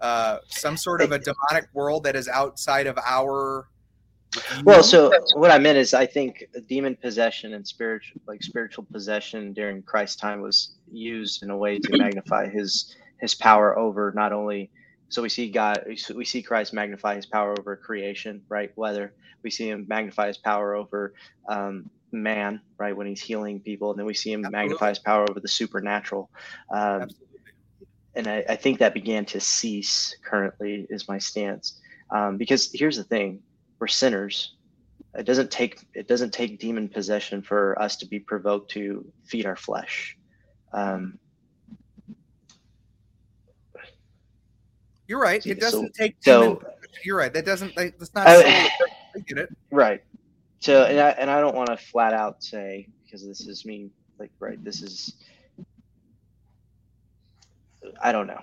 uh, some sort of a demonic world that is outside of our? Well, so what I meant is, I think demon possession and spiritual, like spiritual possession during Christ's time, was used in a way to magnify his his power over not only. So we see God, we see Christ magnify his power over creation, right? Whether we see him magnify his power over um, man, right, when he's healing people, and then we see him Absolutely. magnify his power over the supernatural. Um, and I, I think that began to cease currently is my stance um, because here's the thing we're sinners it doesn't take it doesn't take demon possession for us to be provoked to feed our flesh um, You're right. It doesn't take. so- you're right. That doesn't. like, That's not. I-. I get it. right so and I, and I don't want to flat out say because this is me like right this is i don't know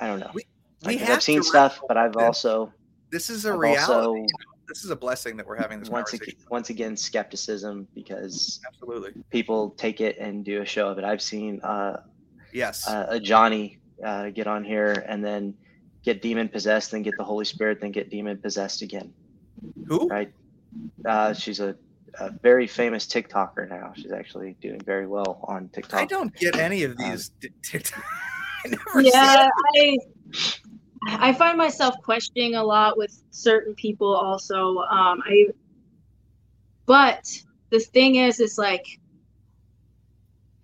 i don't know We Like, have i've seen stuff but i've with also This is a I've reality. also you know? This is a blessing that we're having this once conversation. again, once again skepticism because Absolutely. people take it and do a show of it. I've seen uh, Yes. uh, a Johnny uh, get on here and then get demon possessed, then get the Holy Spirit, then get demon possessed again. Who? Right? Uh, she's a, a very famous TikToker now. She's actually doing very well on TikTok. I don't get any of Um, these. t- TikTok. I yeah i i find myself questioning a lot with certain people also um i but the thing is is like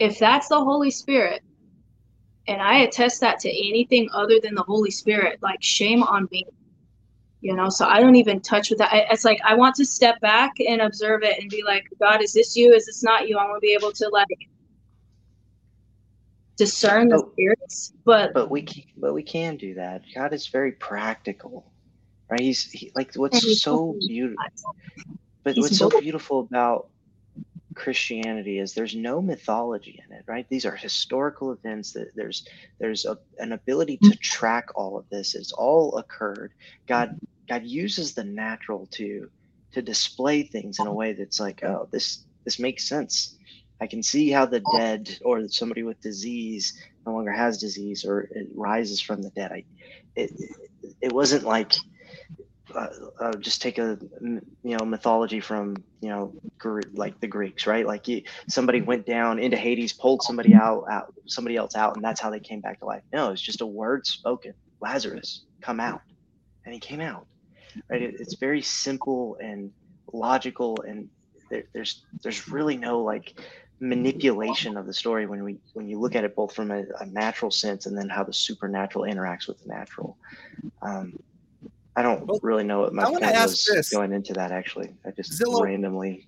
if that's the holy spirit and i attest that to anything other than the holy spirit like shame on me you know so i don't even touch with that I, it's like i want to step back and observe it and be like god is this you is this not you i want to be able to like discern the Oh. spirits but but we can, but we can do that. God is very practical, right? He's he, like what's so beautiful. But what's so beautiful about Christianity is there's no mythology in it, right? These are historical events that there's there's a, an ability to track all of this. It's all occurred. God God uses the natural to to display things in a way that's like, oh, this this makes sense. I can see how the dead or somebody with disease no longer has disease or it rises from the dead. I, it, it wasn't like uh, uh, just take a you know mythology from you know Gre- like the Greeks, right? Like you, somebody went down into Hades, pulled somebody out, out, somebody else out, and that's how they came back to life. No, it's just a word spoken. Lazarus, come out, and he came out. Right? It, it's very simple and logical, and there, there's there's really no like manipulation of the story when we when you look at it both from a, a natural sense and then how the supernatural interacts with the natural. Um, I don't Well, really know what my point was this. going into that. Actually, I just Zilla- randomly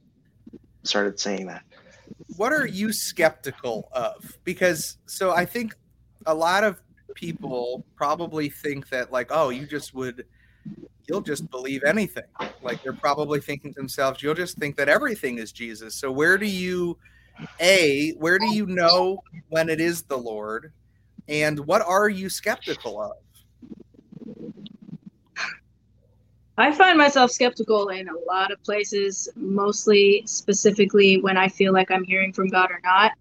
started saying that. what are you skeptical of? Because so I think a lot of people probably think that like, oh, you just would you'll just believe anything. Like they're probably thinking to themselves, you'll just think that everything is Jesus. So where do you a where do you know when it is the Lord? And what are you skeptical of? I find myself skeptical in a lot of places, mostly specifically when I feel like I'm hearing from God or not.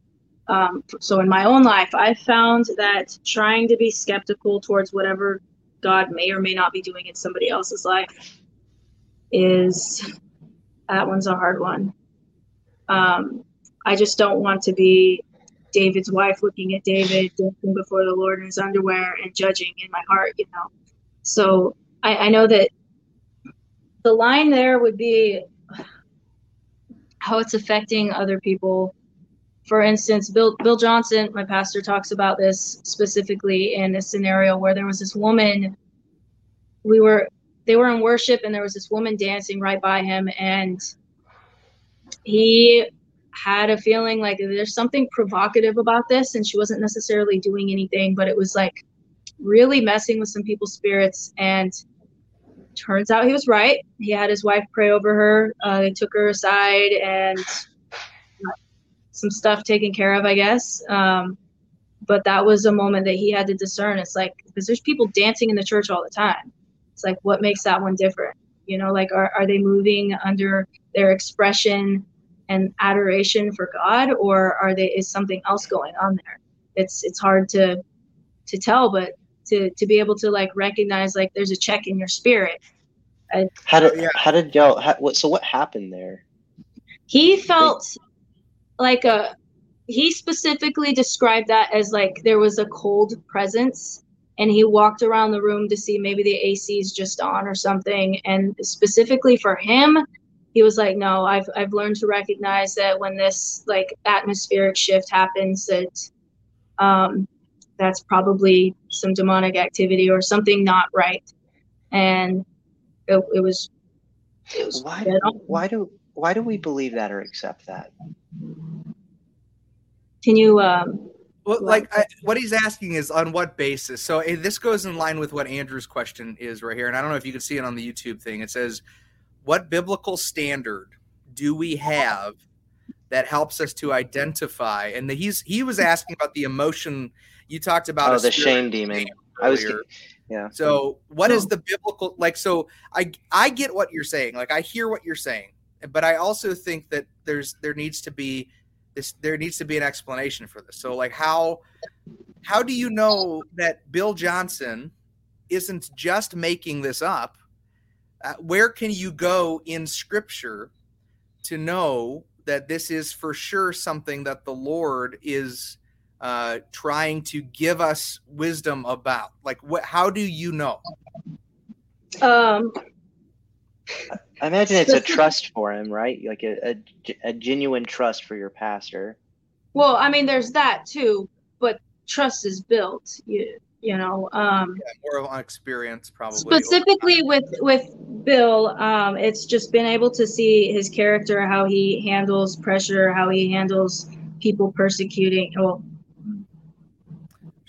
Um, so in my own life, I've found that trying to be skeptical towards whatever God may or may not be doing in somebody else's life is that one's a hard one. Um, I just don't want to be David's wife looking at David dancing before the Lord in his underwear and judging in my heart, you know. So I, I know that the line there would be how it's affecting other people. For instance, Bill Bill Johnson, my pastor, talks about this specifically in a scenario where there was this woman. We were they were in worship and there was this woman dancing right by him and he had a feeling like there's something provocative about this and she wasn't necessarily doing anything but it was like really messing with some people's spirits and turns out he was right. He had his wife pray over her. Uh, they took her aside and some stuff taken care of i guess. Um, but that was a moment that he had to discern. It's like because there's people dancing in the church all the time. It's like what makes that one different? You know like are, are they moving under their expression and adoration for god or are they is something else going on there? It's it's hard to to tell but to to be able to like recognize like there's a check in your spirit How did Yeah. how did y'all? How, what, so what happened there? he felt like a he specifically described that as like there was a cold presence and he walked around the room to see maybe the AC is just on or something and specifically for him he was like no I've I've learned to recognize that when this like atmospheric shift happens that um that's probably some demonic activity or something not right and it, it was it was Why? dead on. Why do why do we believe that or accept that? can you um Well, Well- like I, what he's asking is on what basis. So eh, this goes in line with what Andrew's question is right here, and I don't know if you can see it on the YouTube thing. It says, "What biblical standard do we have that helps us to identify?" And the, he's he was asking about the emotion you talked about. Oh, a the shame demon. I was yeah. So, what is the biblical like? So, I I get what you're saying. Like, I hear what you're saying, but I also think that there's there needs to be this. There needs to be an explanation for this. So, like, how how do you know that Bill Johnson isn't just making this up? Uh, where can you go in Scripture to know that this is for sure something that the Lord is? Uh, trying to give us wisdom about? Like, what? How do you know? um I imagine it's a trust for him, right? Like a, a, a genuine trust for your pastor. well i mean there's that too but trust is built you you know um Yeah, more on experience, probably. specifically with with bill um it's just been able to see his character how he handles pressure how he handles people persecuting well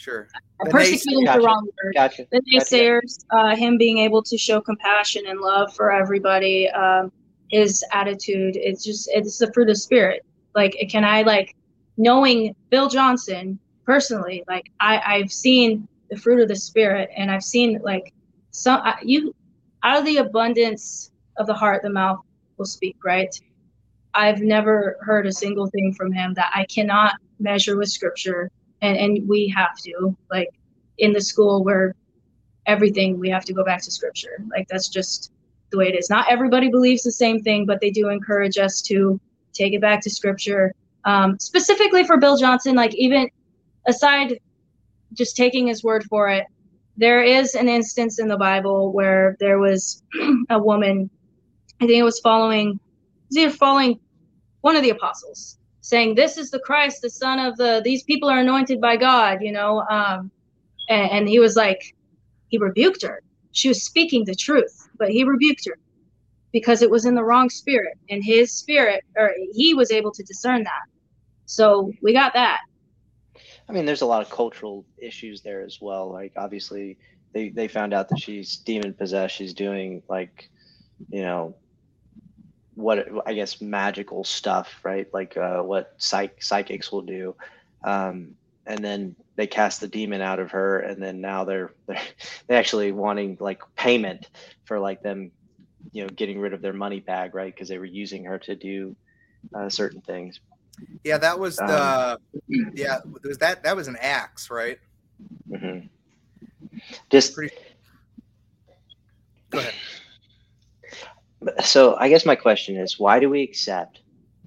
Sure. The persecuting is the wrong word Gotcha. the Gotcha. naysayers, uh, him being able to show compassion and love for everybody, um, his attitude, it's just it's the fruit of spirit. Like, can I like knowing Bill Johnson personally? Like, I I've seen the fruit of the spirit, and I've seen like some I- you out of the abundance of the heart, the mouth will speak. Right. I've never heard a single thing from him that I cannot measure with scripture, and and we have to like in the school where everything we have to go back to scripture. Like that's just the way it is. Not everybody believes the same thing, but they do encourage us to take it back to scripture. Um, specifically for Bill Johnson, like even aside just taking his word for it, there is an instance in the Bible where there was a woman, I think it was following, it was either following one of the apostles, saying, "This is the Christ, the Son of the. These people are anointed by God," you know. Um, and, and he was like, he rebuked her. She was speaking the truth, but he rebuked her because it was in the wrong spirit, and his spirit, or he was able to discern that. So we got that. I mean, there's a lot of cultural issues there as well. Like, obviously, they, they found out that she's demon possessed. She's doing, like, you know, what I guess magical stuff, right? Like uh, what psych- psychics will do. Um, and then they cast the demon out of her, and then now they're they're, they're actually wanting like payment for like them, you know, getting rid of their money bag, right? Because they were using her to do uh, certain things. Yeah, that was Um, the. Yeah, was that that was an Acts, right? hmm Just Pretty- Go ahead. So I guess my question is, why do we accept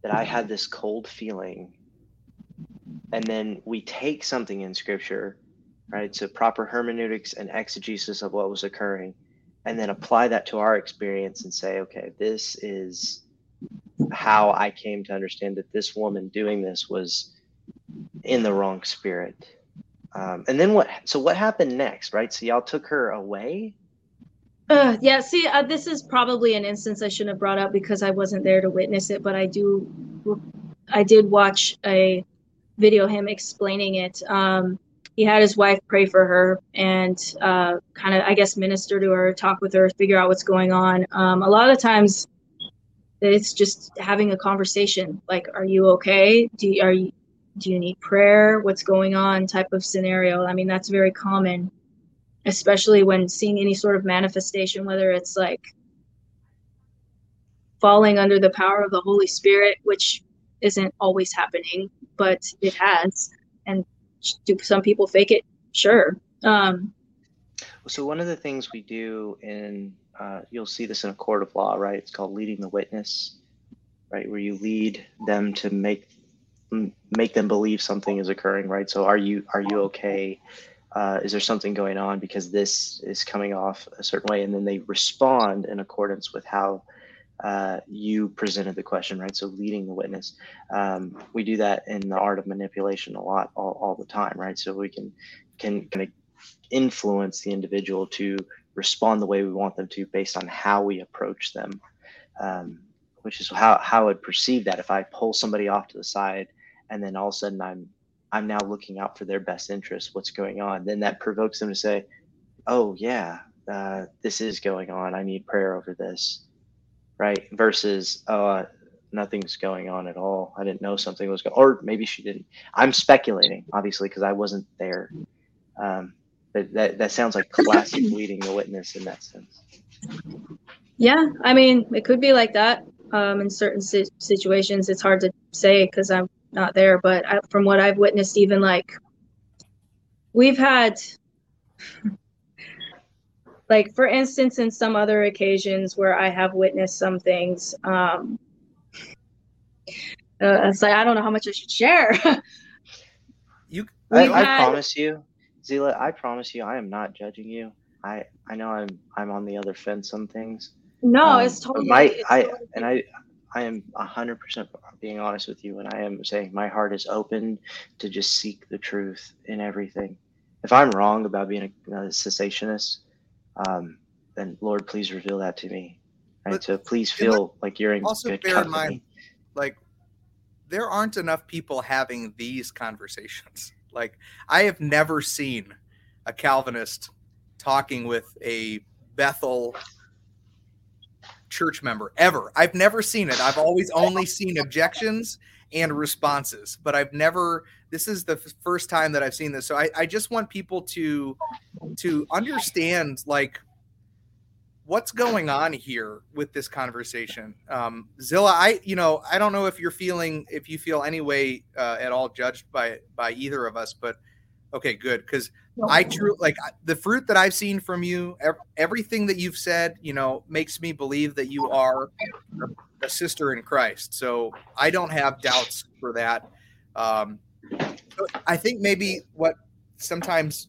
that I had this cold feeling, and then we take something in Scripture, right? So proper hermeneutics and exegesis of what was occurring, and then apply that to our experience and say, okay, this is how I came to understand that this woman doing this was in the wrong spirit. Um, and then what? So what happened next, right? So y'all took her away Uh, yeah, see, uh, this is probably an instance I shouldn't have brought up because I wasn't there to witness it, but I do, I did watch a video him explaining it. Um, he had his wife pray for her and uh, kind of, I guess, minister to her, talk with her, figure out what's going on. Um, a lot of times, it's just having a conversation, like, "Are you okay? Do you, are you do you need prayer? What's going on?" type of scenario. I mean, that's very common especially when seeing any sort of manifestation, whether it's like falling under the power of the Holy Spirit, which isn't always happening, but it has. And do some people fake it? Sure. Um, So one of the things we do in, uh, you'll see this in a court of law, right? It's called leading the witness, right? Where you lead them to make make them believe something is occurring, right? So are you are you okay? Uh, is there something going on because this is coming off a certain way, and then they respond in accordance with how uh, you presented the question, right? So leading the witness. Um, we do that in the art of manipulation a lot, all, all the time, right? So we can can kind of influence the individual to respond the way we want them to based on how we approach them, um, which is how how I'd perceive that. If I pull somebody off to the side and then all of a sudden I'm I'm now looking out for their best interest, what's going on, then that provokes them to say, "Oh yeah, uh, this is going on. I need prayer over this." right? Versus, oh, uh, nothing's going on at all. I didn't know something was going, or maybe she didn't. I'm speculating, obviously, because I wasn't there. Um, but that that sounds like classic leading the witness in that sense. yeah, I mean, it could be like that. Um, in certain si- situations, it's hard to say because I'm not there. But I, from what I've witnessed, even like we've had like for instance in some other occasions where i have witnessed some things um uh, it's like i don't know how much i should share You, I, We've I promise you, Zilla, I promise you, I am not judging you. I I know I'm I'm on the other fence on things. no Um, it's totally my it's I totally- and I I am hundred percent being honest with you, and I am saying my heart is open to just seek the truth in everything. If I'm wrong about being a, a cessationist, um, then Lord, please reveal that to me. Right? But- so please feel like you're in also good bear in mind, like, there aren't enough people having these conversations. Like, I have never seen a Calvinist talking with a Bethel church member ever. I've never seen it. I've always only seen objections and responses, but I've never. This is the f- first time that I've seen this. So I, I just want people to to understand like what's going on here with this conversation um zilla i you know i don't know if you're feeling if you feel any way uh, at all judged by by either of us but okay good because i true like the fruit that i've seen from you ev- everything that you've said you know makes me believe that you are a sister in christ so i don't have doubts for that. Um i think maybe what sometimes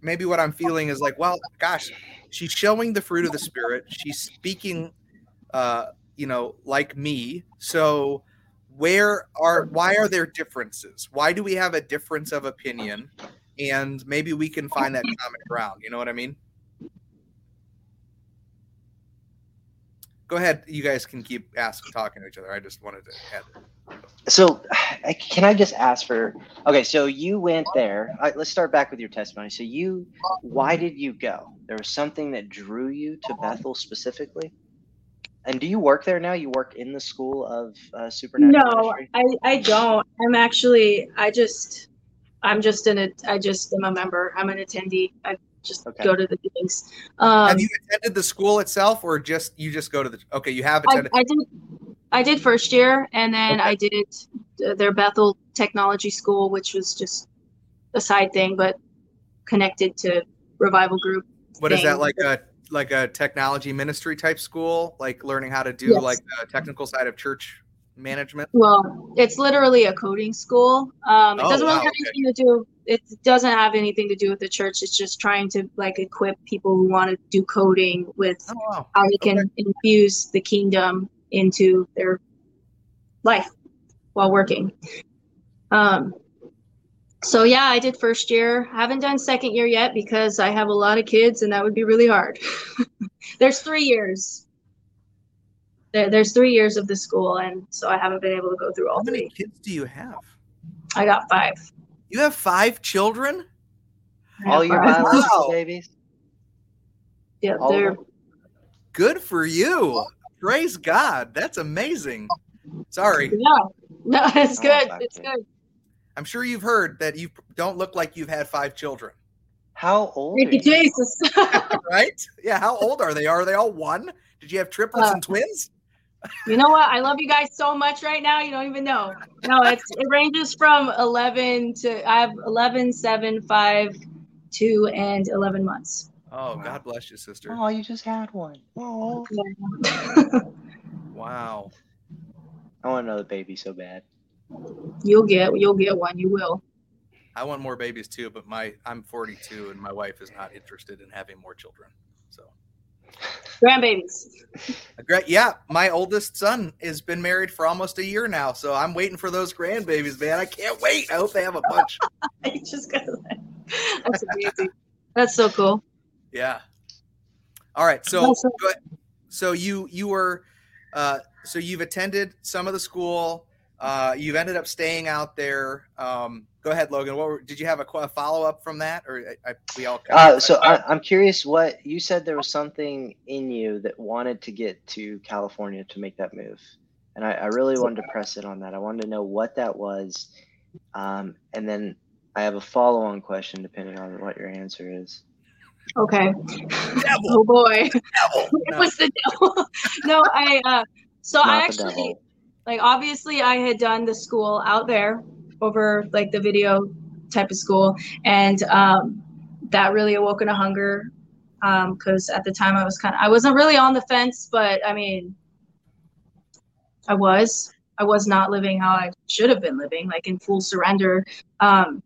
maybe what i'm feeling is like well gosh she's showing the fruit of the spirit she's speaking uh you know like me so where are why are there differences why do we have a difference of opinion and maybe we can find that common ground you know what i mean go ahead you guys can keep asking talking to each other i just wanted to add So, can I just ask for? Okay, so you went there. I, let's start back with your testimony. So, you, why did you go? There was something that drew you to Bethel specifically. And do you work there now? You work in the school of uh, supernatural no ministry. i i don't i'm actually i just i'm just in a i just am a member i'm an attendee i just Okay. go to the meetings um have you attended the school itself or just you just go to the okay you have attended I did I did first year and then Okay. I did uh, their Bethel Technology School, which was just a side thing, but connected to Revival Group. what is that like a like a technology ministry type school like learning how to do Yes. like the technical side of church management Well, it's literally a coding school. Um, it Oh, doesn't really wow, have okay. anything to do. It doesn't have anything to do with the church. It's just trying to like equip people who want to do coding with oh wow how they can infuse the kingdom into their life while working. Um, so yeah, I did first year. Haven't done second year yet because I have a lot of kids and that would be really hard. there's three years. There, there's three years of the school, and so I haven't been able to go through all How many kids do you have? I got five. You have five children? I All have your biological Wow. babies? Yeah, All they're? Good for you. Praise God. That's amazing. Sorry. yeah. No, it's good. five It's kids. good. I'm sure you've heard that you don't look like you've had five children, How old Thank you, you? Jesus. right? Yeah. How old are they? Are they all one? Did you have triplets Uh, and twins? you know what? I love you guys so much right now. You don't even know. No, it's it ranges from 11 to I have 11, 7, 5, 2, and 11 months. Oh, God bless you, sister. Oh, you just had one. Oh. Wow. I want another baby so bad. You'll get you'll get one. You will. I want more babies too, but my I'm 42 and my wife is not interested in having more children. So, Grandbabies. Great, yeah. My oldest son has been married for almost a year now, so I'm waiting for those grandbabies, man. I can't wait. I hope they have a bunch. I just got That's amazing. That's so cool. Yeah. All right. So so- so you you were uh, so you've attended some of the school. Uh, you've ended up staying out there. Um, go ahead, Logan. What were, did you have a, a follow up from that, or I, I, we all? kind Uh, so I, I'm curious what you said there was something in you that wanted to get to California to make that move. And I, I really wanted to press it on that. I wanted to know what that was. Um, and then I have a follow on question depending on what your answer is. Okay. Devil, Oh boy. devil. it No. was the devil. no, I uh so I Not the actually devil. Like obviously I had done the school out there over like the video type of school and um that really awoken a hunger um because at the time I was kind of I wasn't really on the fence but I mean I was I was not living how I should have been living like in full surrender um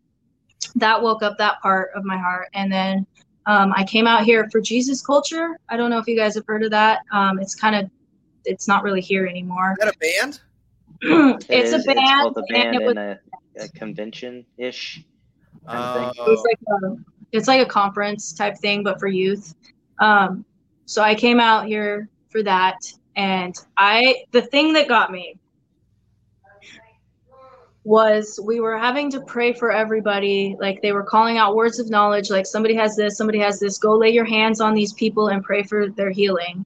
that woke up that part of my heart and then um, I came out here for Jesus Culture. I don't know if you guys have heard of that. Um, it's kind of, it's not really here anymore. Is that a band? It it's a is- band, It's both a and band it was, a, a convention ish. Kind. Oh, it's like a, it's like a conference type thing, but for youth. Um, so I came out here for that, and I the thing that got me was we were having to pray for everybody like they were calling out words of knowledge like somebody has this somebody has this go lay your hands on these people and pray for their healing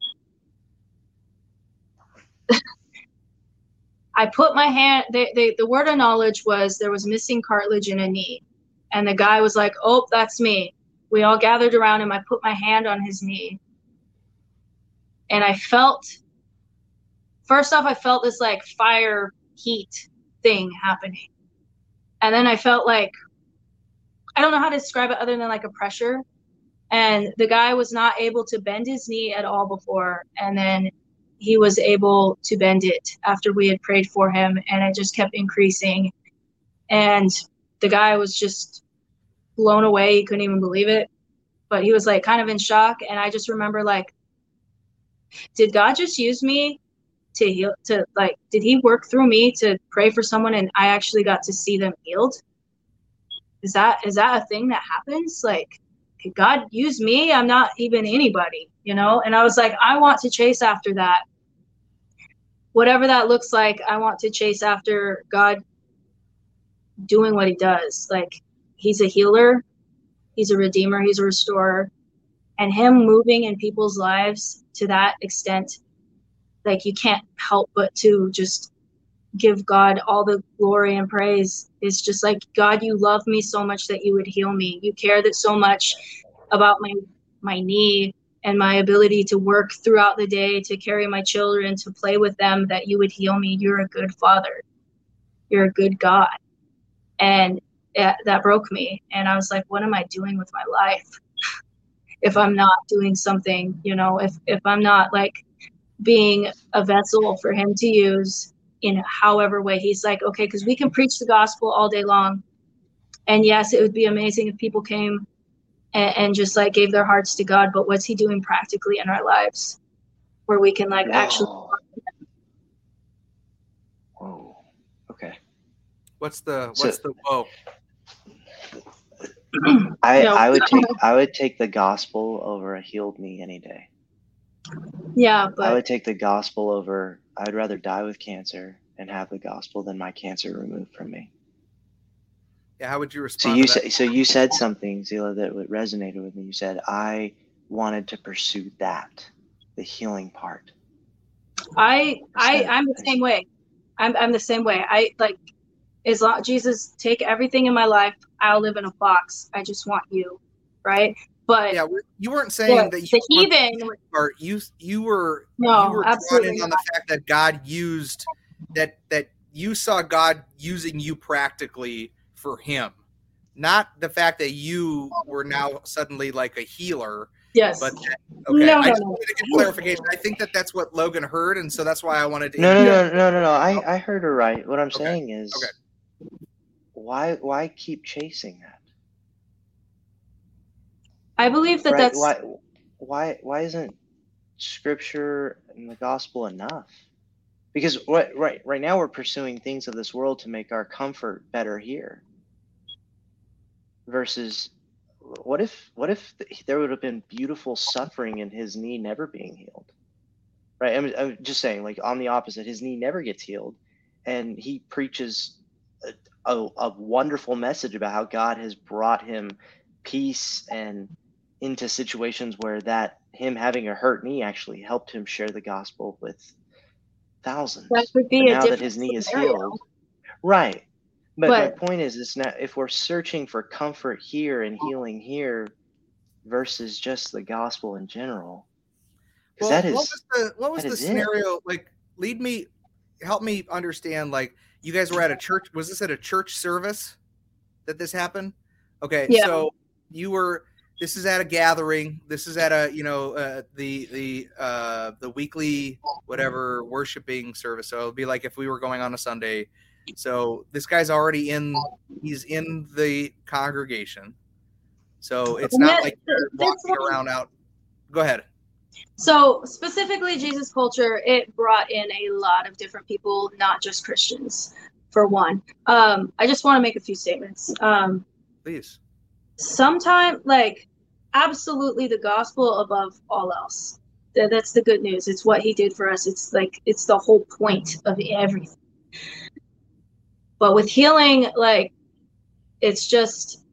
i put my hand they, they, the word of knowledge was there was missing cartilage in a knee and the guy was like oh that's me we all gathered around him i put my hand on his knee and i felt first off i felt this like fire heat thing happening. And then I felt like I don't know how to describe it other than like a pressure. And the guy was not able to bend his knee at all before. And then he was able to bend it after we had prayed for him. And it just kept increasing. And the guy was just blown away. He couldn't even believe it. But he was like kind of in shock. And I just remember like, did God just use me to heal to like did he work through me to pray for someone and i actually got to see them healed is that is that a thing that happens like god use me i'm not even anybody you know and i was like i want to chase after that whatever that looks like i want to chase after god doing what he does like he's a healer he's a redeemer he's a restorer and him moving in people's lives to that extent like you can't help but to just give God all the glory and praise. It's just like God, you love me so much that you would heal me. You care that so much about my my knee and my ability to work throughout the day, to carry my children, to play with them, that you would heal me. You're a good father. You're a good God. And that, that broke me. And I was like, what am I doing with my life? if I'm not doing something, you know, if if I'm not like being a vessel for him to use in however way he's like okay because we can preach the gospel all day long and yes it would be amazing if people came and, and just like gave their hearts to god but what's he doing practically in our lives where we can like actually Whoa. Whoa. Okay. what's the So- what's the whoa? I, No. I would take I would take the gospel over a healed knee any day. Yeah, but I would take the gospel over. I would rather die with cancer and have the gospel than my cancer removed from me. Yeah, how would you So respond? you to said so you said something, Zilla, that resonated with me. You said I wanted to pursue that, the healing part. I I I'm the same way. I'm I'm the same way. I like as long Jesus take everything in my life, I'll live in a box. I just want you, right? But yeah, you weren't saying the, that you the heathen part. You you were No, you were absolutely in on the fact that God used that that you saw God using you practically for Him, not the fact that you were now suddenly like a healer. yes. But okay, No, I just no. wanted to get clarification. I think that that's what Logan heard, and so that's why I wanted to. No, no, no, no, no, no. I, oh. I heard her right. What I'm Okay, saying is, okay. why why keep chasing that? I believe that right? that's Why why why isn't scripture and the gospel enough? Because what right right now we're pursuing things of this world to make our comfort better here. Versus what if what if there would have been beautiful suffering in his knee never being healed? Right? I'm, I'm just saying like on the opposite his knee never gets healed and he preaches a, a, a wonderful message about how God has brought him peace and into situations where that him having a hurt knee actually helped him share the gospel with thousands. that would be a now that his knee is healed, right? But, But- my point is, it's not if we're searching for comfort here and healing here, versus just the gospel in general, Well, that is what was the what was the is it. scenario like? Lead me, help me understand. Like you guys were at a church. Was this at a church service that this happened? Okay, Yeah. so you were. This is at a gathering. This is at a you know uh, the the uh, the weekly whatever worshiping service. So it'll be like if we were going on a Sunday. So this guy's already in. He's in the congregation. So it's And not like you're walking around out. Go ahead. So specifically Jesus culture, it brought in a lot of different people, not just Christians, for one. Um, I just want to make a few statements. Um, Please. sometime like absolutely the gospel above all else. Th- That's the good news. It's what he did for us. It's like it's the whole point of everything. But with healing, like it's just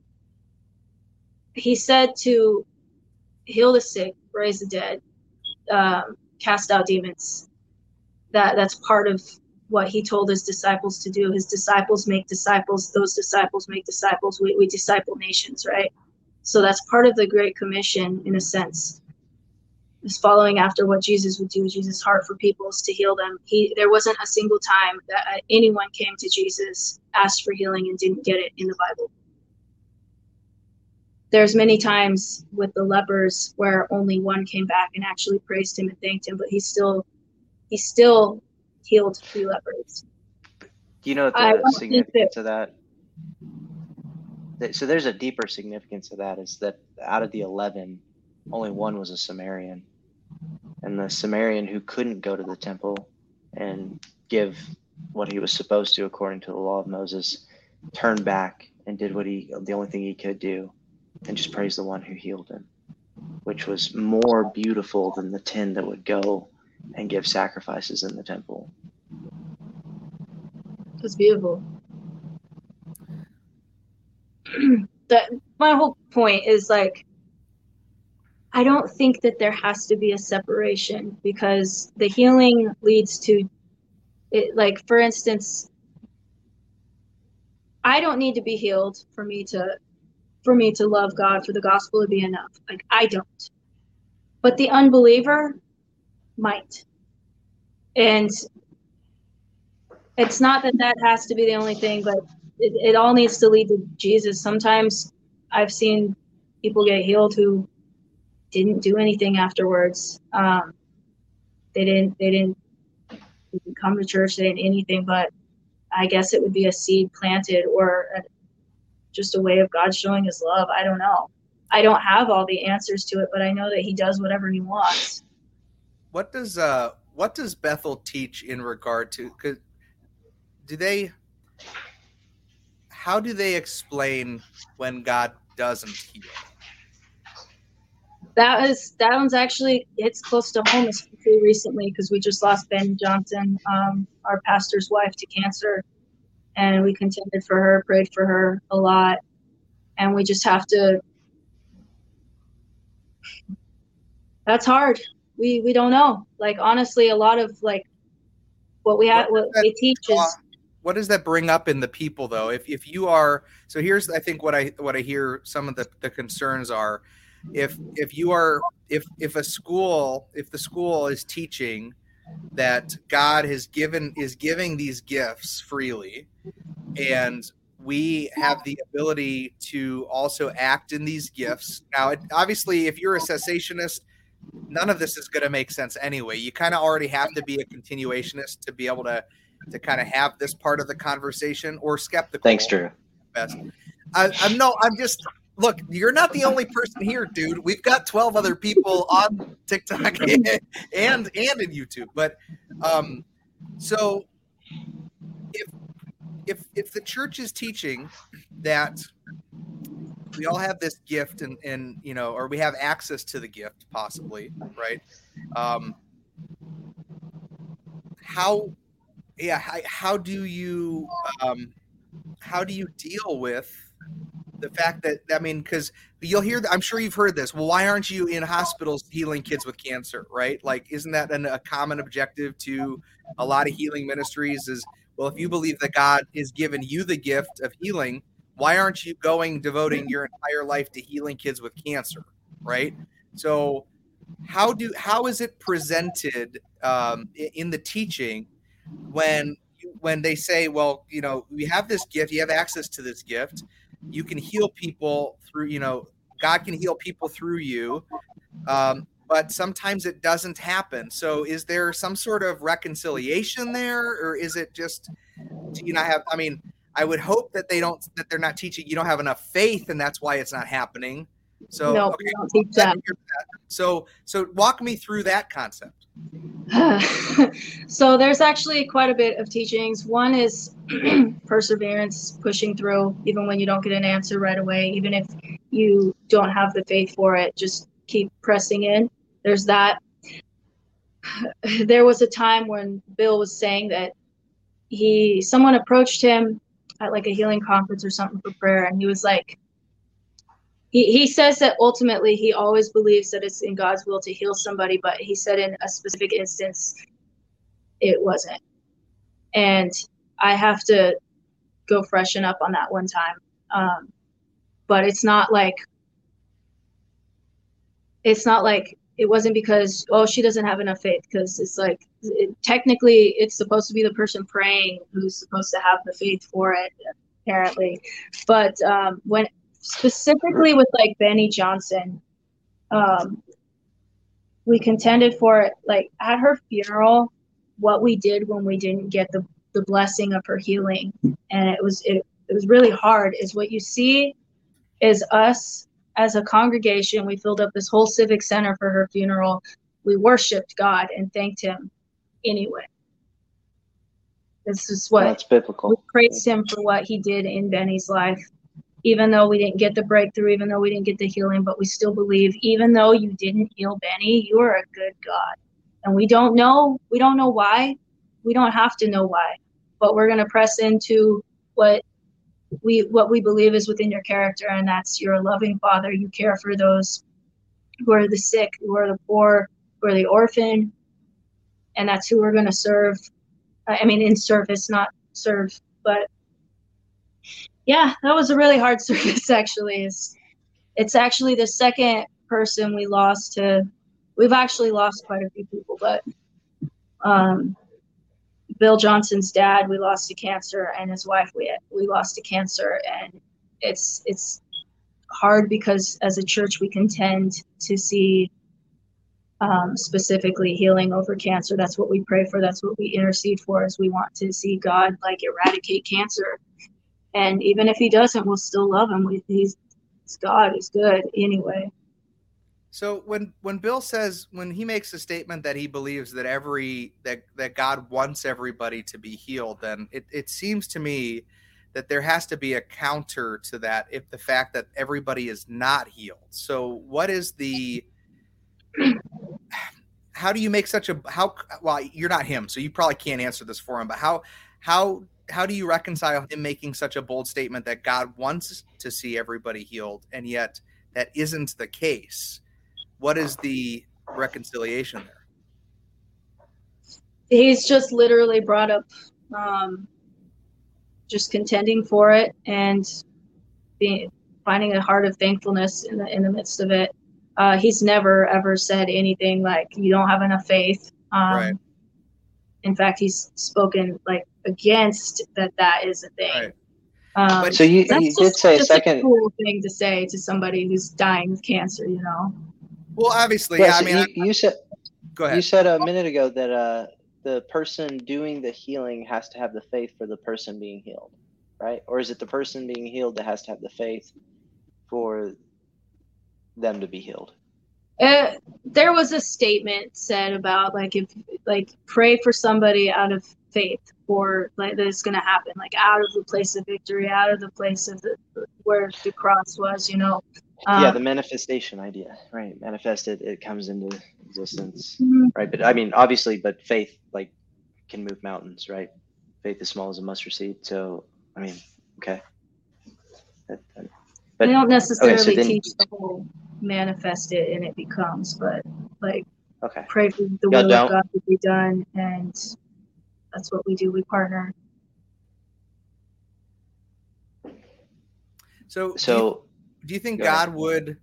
he said to heal the sick, raise the dead, um, cast out demons. That that's part of what he told his disciples to do. His disciples make disciples. Those disciples make disciples. We, we disciple nations, right? So that's part of the Great Commission, in a sense, is following after what Jesus would do. Jesus' heart for people is to heal them. He there wasn't a single time that uh, anyone came to Jesus, asked for healing, and didn't get it in the Bible. There's many times with the lepers where only one came back and actually praised him and thanked him, but he still he still healed three lepers. Do you know the significance of that? That- So there's a deeper significance of that is that out of the 11, only one was a Samaritan. And the Samaritan who couldn't go to the temple and give what he was supposed to according to the law of Moses turned back and did what he, the only thing he could do, and just praised the one who healed him, which was more beautiful than the 10 that would go and give sacrifices in the temple. It's beautiful. that my whole point is like I don't think that there has to be a separation because the healing leads to it like for instance I don't need to be healed for me to for me to love God for the gospel to be enough. Like I don't. But the unbeliever might. And it's not that that has to be the only thing, but it, it all needs to lead to Jesus. Sometimes I've seen people get healed who didn't do anything afterwards. Um, they didn't. They didn't, come to church. They didn't anything. But I guess it would be a seed planted or a, just a way of God showing His love. I don't know. I don't have all the answers to it, but I know that He does whatever He wants. What does uh what does Bethel teach in regard to cause do they how do they explain when God doesn't heal? That is that one's actually it's close to home especially recently because we just lost ben johnson um, our pastor's wife to cancer. And we contended for her prayed for her a lot. And we just have to that's hard. We we don't know. Like honestly a lot of like what we have what we teach is what does that bring up in the people though? If if you are so here's i think what i what i hear some of the, the concerns are if if you are if if a school if the school is teaching that god has given is giving these gifts freely and we have the ability to also act in these gifts now it, obviously if you're a cessationist none of this is going to make sense anyway you kind of already have to be a continuationist to be able to to kind of have this part of the conversation or skeptical Thanks, Drew. best. I, I'm no, I'm just look. You're not the only person here, dude. We've got 12 other people on TikTok and and, in YouTube. But um, so if if if the church is teaching that we all have this gift and and you know, or we have access to the gift, possibly, right? Um, how yeah how, how do you um how do you deal with the fact that i mean because you'll hear i'm sure you've heard this well why aren't you in hospitals healing kids with cancer? Right? Like isn't that an, a common objective to a lot of healing ministries is well if you believe that god is given you the gift of healing why aren't you going devoting your entire life to healing kids with cancer? Right? So how do how is it presented um, in the teaching when when they say, well, you know, we have this gift, you have access to this gift, you can heal people through, you know, God can heal people through you. Um, but sometimes it doesn't happen. So is there some sort of reconciliation there, or is it just do you not have? I mean, I would hope that they don't that they're not teaching you don't have enough faith, and that's why it's not happening. So no, okay, don't teach that. so so walk me through that concept. so there's actually quite a bit of teachings. One is perseverance, pushing through, even when you don't get an answer right away, even if you don't have the faith for it, just keep pressing in. There's that. There was a time when Bill was saying that he someone approached him at like a healing conference or something for prayer, and he was like, he, he says that ultimately he always believes that it's in God's will to heal somebody, but he said in a specific instance it wasn't. And I have to go freshen up on that one time. Um, but it's not like it's not like it wasn't because oh she doesn't have enough faith because it's like it, technically it's supposed to be the person praying who's supposed to have the faith for it apparently but um, when specifically with like Beni Johnson, um, we contended for it. Like at her funeral, what we did when we didn't get the the blessing of her healing, and it was it it was really hard. Is what you see is us as a congregation. We filled up this whole civic center for her funeral. We worshipped God and thanked Him anyway. This is what That's biblical. we praised Him for what He did in Beni's life even though we didn't get the breakthrough, even though we didn't get the healing, but we still believe, even though you didn't heal Beni, you are a good God. And we don't know, we don't know why. We don't have to know why, but we're going to press into what we what we believe is within your character, and that's you're a loving father. You care for those who are the sick, who are the poor, who are the orphan, and that's who we're going to serve. I mean, in service, not serve, but yeah, that was a really hard service. Actually, it's it's actually the second person we lost to. We've actually lost quite a few people, but um, Bill Johnson's dad we lost to cancer, and his wife we we lost to cancer, and it's it's hard because as a church we contend to see um, specifically healing over cancer. That's what we pray for. That's what we intercede for. Is we want to see God like eradicate cancer and even if he doesn't, we'll still love him. He's, God. He's good anyway. So when when Bill says when he makes a statement that he believes that every that that God wants everybody to be healed, then it, it seems to me that there has to be a counter to that if the fact that everybody is not healed. So what is the how do you make such a how well you're not him so you probably can't answer this for him but how how how do you reconcile him making such a bold statement that god wants to see everybody healed and yet that isn't the case what is the reconciliation there he's just literally brought up um, just contending for it and being finding a heart of thankfulness in the in the midst of it. Uh, he's never ever said anything like you don't have enough faith. Um, Right. In fact, he's spoken like against that. That is a thing. Right. Um, But So you, that's you did just- say a just second. cool thing to say to somebody who's dying of cancer. You know. well obviously Yes, yeah i mean you, you said go ahead. you said a minute ago that uh, the person doing the healing has to have the faith for the person being healed, right? Or is it the person being healed that has to have the faith for them to be healed? Uh, there was a statement said about like if like pray for somebody out of faith or like that it's gonna happen like out of the place of victory out of the place of the where the cross was you know um, yeah, the manifestation idea, right? Manifested, it comes into existence, mhm. right? But I mean, obviously, but faith like can move mountains, right? Faith is small as a mustard seed. So, I mean, okay. That- that- they don't necessarily then- teach the whole manifest it and it becomes but like okay, pray for the Y'all will don't? of god to be done and that's what we do we partner so do you- so do you think Go ahead. God would,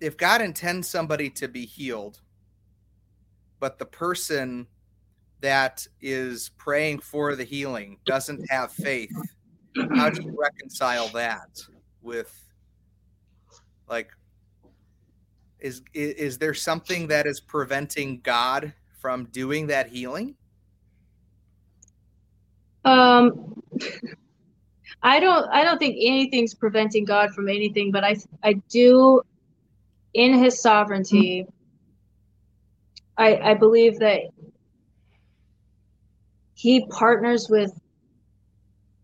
if God intends somebody to be healed, but the person that is praying for the healing doesn't have faith, how do you reconcile that with, like, is is there something that is preventing God from doing that healing? Um, I don't. I don't think anything's preventing God from anything, but I. I do, in His sovereignty. I I believe that He partners with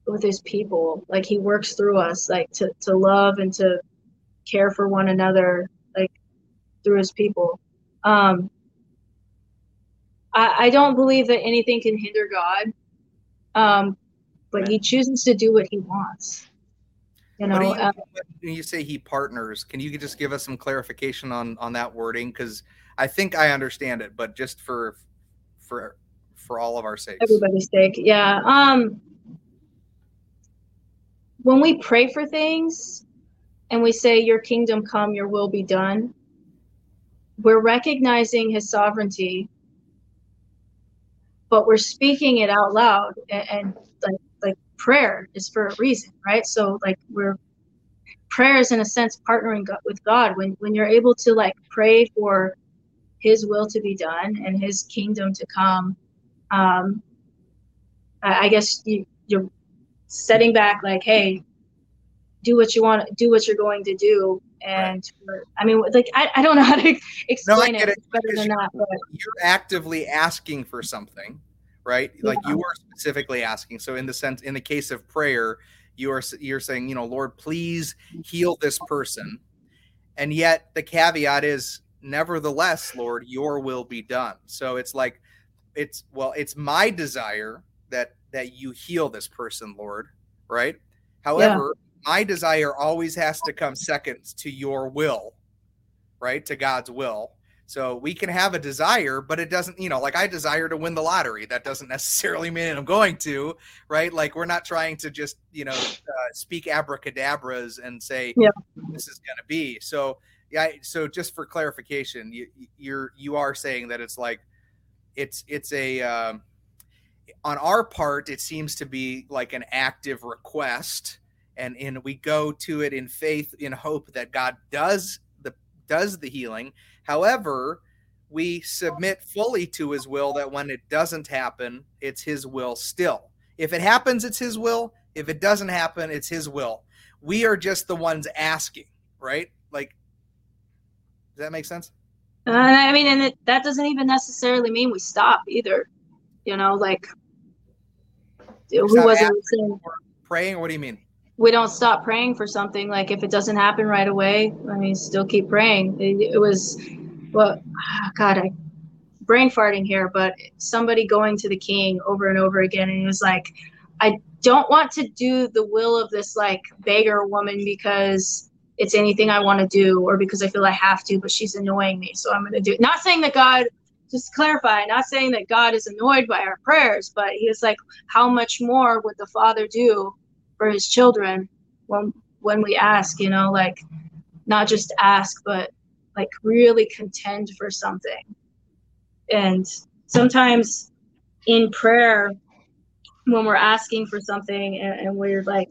with His people. Like He works through us, like to to love and to care for one another, like through His people. Um, I I don't believe that anything can hinder God. Um, but Right. he chooses to do what he wants. You know, you, uh, when you say he partners, can you just give us some clarification on on that wording? Because I think I understand it, but just for for for all of our sakes. everybody's sake. Yeah. Um, when we pray for things and we say, Your kingdom come, your will be done, we're recognizing his sovereignty, but we're speaking it out loud. And, and like, like prayer is for a reason, right? So, like, we're prayer is in a sense partnering with God when when you're able to like pray for his will to be done and his kingdom to come um i, I guess you, you're setting back like hey do what you want do what you're going to do and we're- i mean like i, I don't know how to explain get it, it, better than that but You're actively asking for something, right? Like you are specifically asking. So in the sense, in the case of prayer, you are you're saying, you know, Lord, please heal this person, and yet the caveat is, nevertheless, Lord, Your will be done. So it's like, it's well, it's my desire that that you heal this person, Lord, right? However, my desire always has to come second to Your will, right? To God's will. So we can have a desire, but it doesn't, you know, like I desire to win the lottery. That doesn't necessarily mean I'm going to, right? Like we're not trying to just, you know, uh, speak abracadabras and say Yeah. this is going to be. So yeah. So just for clarification, you, you're you are saying that it's like it's it's a um, on our part. It seems to be like an active request, and and we go to it in faith, in hope that God does the does the healing However, we submit fully to his will that when it doesn't happen, it's his will still. If it happens, it's his will. If it doesn't happen, it's his will. We are just the ones asking, right? Like, does that make sense? uh, i mean and it, that doesn't even necessarily mean we stop either you know like who was it Praying, what do you mean? We don't stop praying for something. Like if it doesn't happen right away, I mean, still keep praying. It, it was, well, ah, God, I brain farting here, but somebody going to the king over and over again, and he was like, I don't want to do the will of this like beggar woman because it's anything I want to do or because I feel I have to, but she's annoying me, so I'm going to do it. Not saying that God just clarify, not saying that God is annoyed by our prayers, but he is like, how much more would the Father do for his children when when we ask, you know, like not just ask, but like really contend for something. And sometimes in prayer, when we're asking for something and, and we're like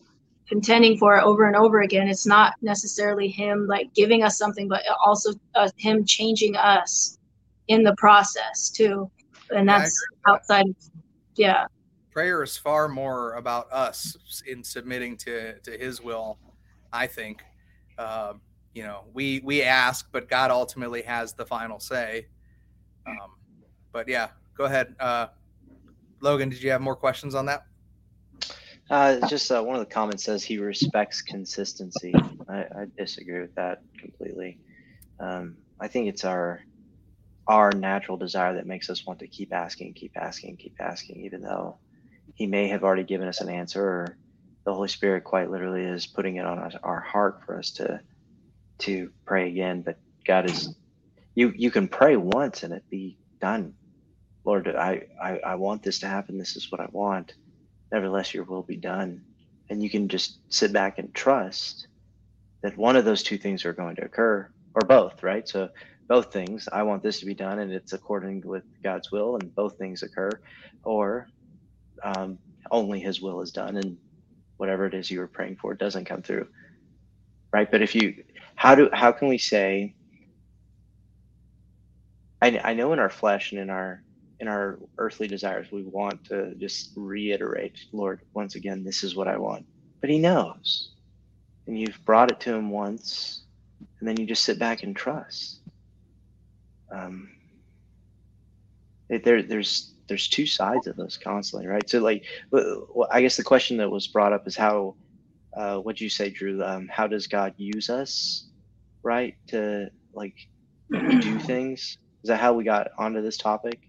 contending for it over and over again, it's not necessarily him like giving us something, but also uh, him changing us in the process too. And that's outside of, yeah. Prayer is far more about us in submitting to to his will i think um, you know we we ask but god ultimately has the final say um, but yeah go ahead uh, logan did you have more questions on that Uh, just uh, one of the comments says he respects consistency. I, I disagree with that completely. Um, I think it's our our natural desire that makes us want to keep asking, keep asking, keep asking, even though he may have already given us an answer, or the Holy Spirit quite literally is putting it on our heart for us to to pray again. But God is you you can pray once and it be done. Lord, I, I, I want this to happen. This is what I want nevertheless your will be done and you can just sit back and trust that one of those two things are going to occur or both right so both things i want this to be done and it's according with god's will and both things occur or um, only his will is done and whatever it is you were praying for doesn't come through right but if you how do how can we say i, I know in our flesh and in our in our earthly desires, we want to just reiterate, Lord, once again, this is what I want. But He knows. And you've brought it to Him once, and then you just sit back and trust. Um, there, there's there's two sides of this constantly, right? So, like, well, I guess the question that was brought up is how, uh, what'd you say, Drew? Um, how does God use us, right, to like do things? Is that how we got onto this topic?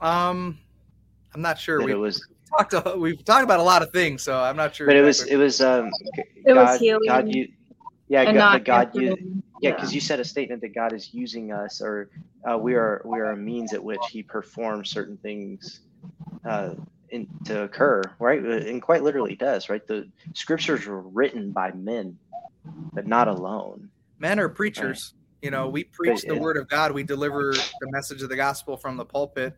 um i'm not sure That we it was talked a, we've talked about a lot of things so i'm not sure but it was. It was um It was God, healing God you yeah and God, not God you controlling. Yeah because you said a statement that God is using us or uh, we are we are a means at which He performs certain things uh, in, to occur right? And quite literally does right? The scriptures were written by men but not alone. Men are preachers. You know we preach the yeah. word of god. We deliver the message of the gospel from the pulpit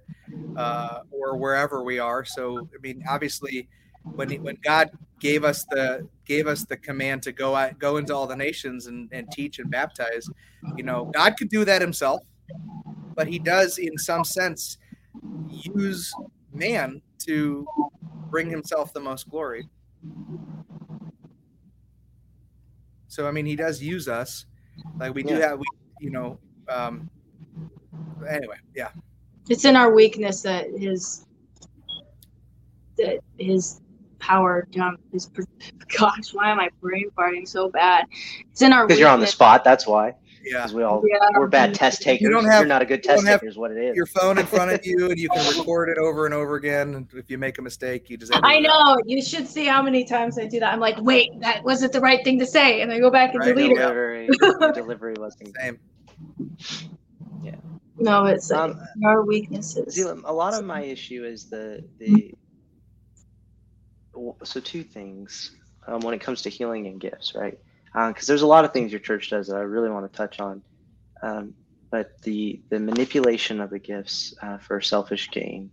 uh, or wherever we are. So i mean obviously when when god gave us the gave us the command to go out go into all the nations and, and teach and baptize you know god could do that himself but he does in some sense use man to bring himself the most glory. So i mean he does use us. Like we do Yeah. have we you know um anyway yeah. It's in our weakness that his that his power jump his gosh why am I brain farting so bad? It's in our because you're on the spot that's why yeah we all Yeah. we're bad test takers you don't have, you're not a good test taker is what it is your phone in front of you and you can record it over and over again and if you make a mistake you just I it out. know. You should see how many times I do that. I'm like, wait, that wasn't the right thing to say, and I go back and Right, delete it. delivery your delivery wasn't same yeah No, it's like Um, our weaknesses. A lot of my issue is the the. So two things um, when it comes to healing and gifts, right? Because there's a lot of things your church does that I really want to touch on, um, but the the manipulation of the gifts uh, for selfish gain,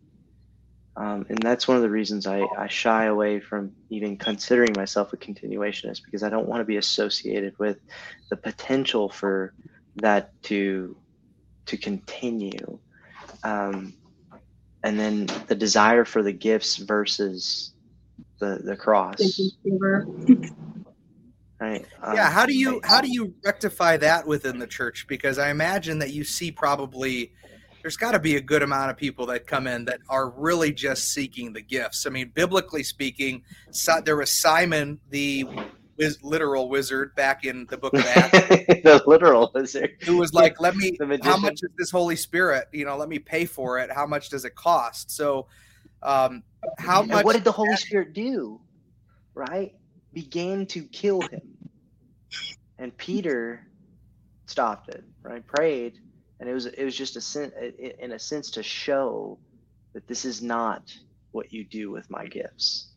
um, and that's one of the reasons I, I shy away from even considering myself a continuationist because I don't want to be associated with the potential for that to to continue. Um, and then the desire for the gifts versus the the cross Giver. right yeah Um, how do you how do you rectify that within the church because i imagine that you see probably there's got to be a good amount of people that come in that are really just seeking the gifts. I mean, biblically speaking, so, there was Simon the wiz, literal wizard back in the book of Acts the literal lizard. who was like, "Let me. How much is this Holy Spirit? You know, let me pay for it. How much does it cost?" So, um, how And much? what did the Holy Spirit do? Right? Began to kill him. And Peter stopped it, right? Prayed, and it was it was just a sen- in a sense to show that this is not what you do with my gifts.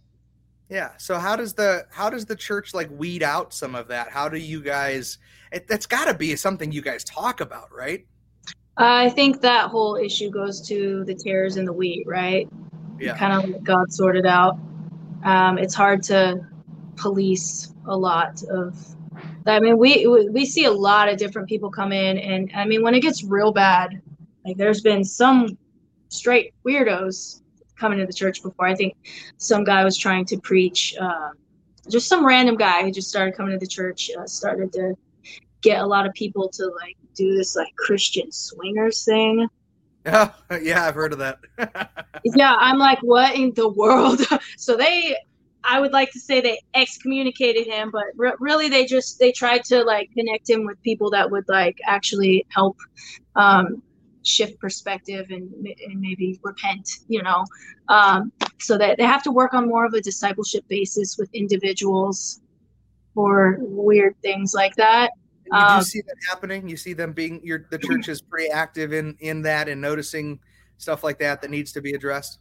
Yeah. So how does the how does the church like weed out some of that? How do you guys? It, that's got to be something you guys talk about, right? I think that whole issue goes to the tares and the wheat, right? Yeah. Kind of let God sort it out. Um, it's hard to police a lot of. I mean, we we see a lot of different people come in, and I mean, when it gets real bad, like there's been some straight weirdos coming to the church before. I think some guy was trying to preach. Uh, just some random guy who just started coming to the church, uh, started to get a lot of people to like do this like Christian swingers thing. Yeah. Yeah. I've heard of that. Yeah, I'm like, what in the world? so they, I would like to say they excommunicated him, but re- really they just they tried to like connect him with people that would like actually help um, shift perspective and, and maybe repent, you know. Um, so that they have to work on more of a discipleship basis with individuals for weird things like that. You do Um, see that happening. You see them being your the church is pretty active in in that and noticing stuff like that that needs to be addressed.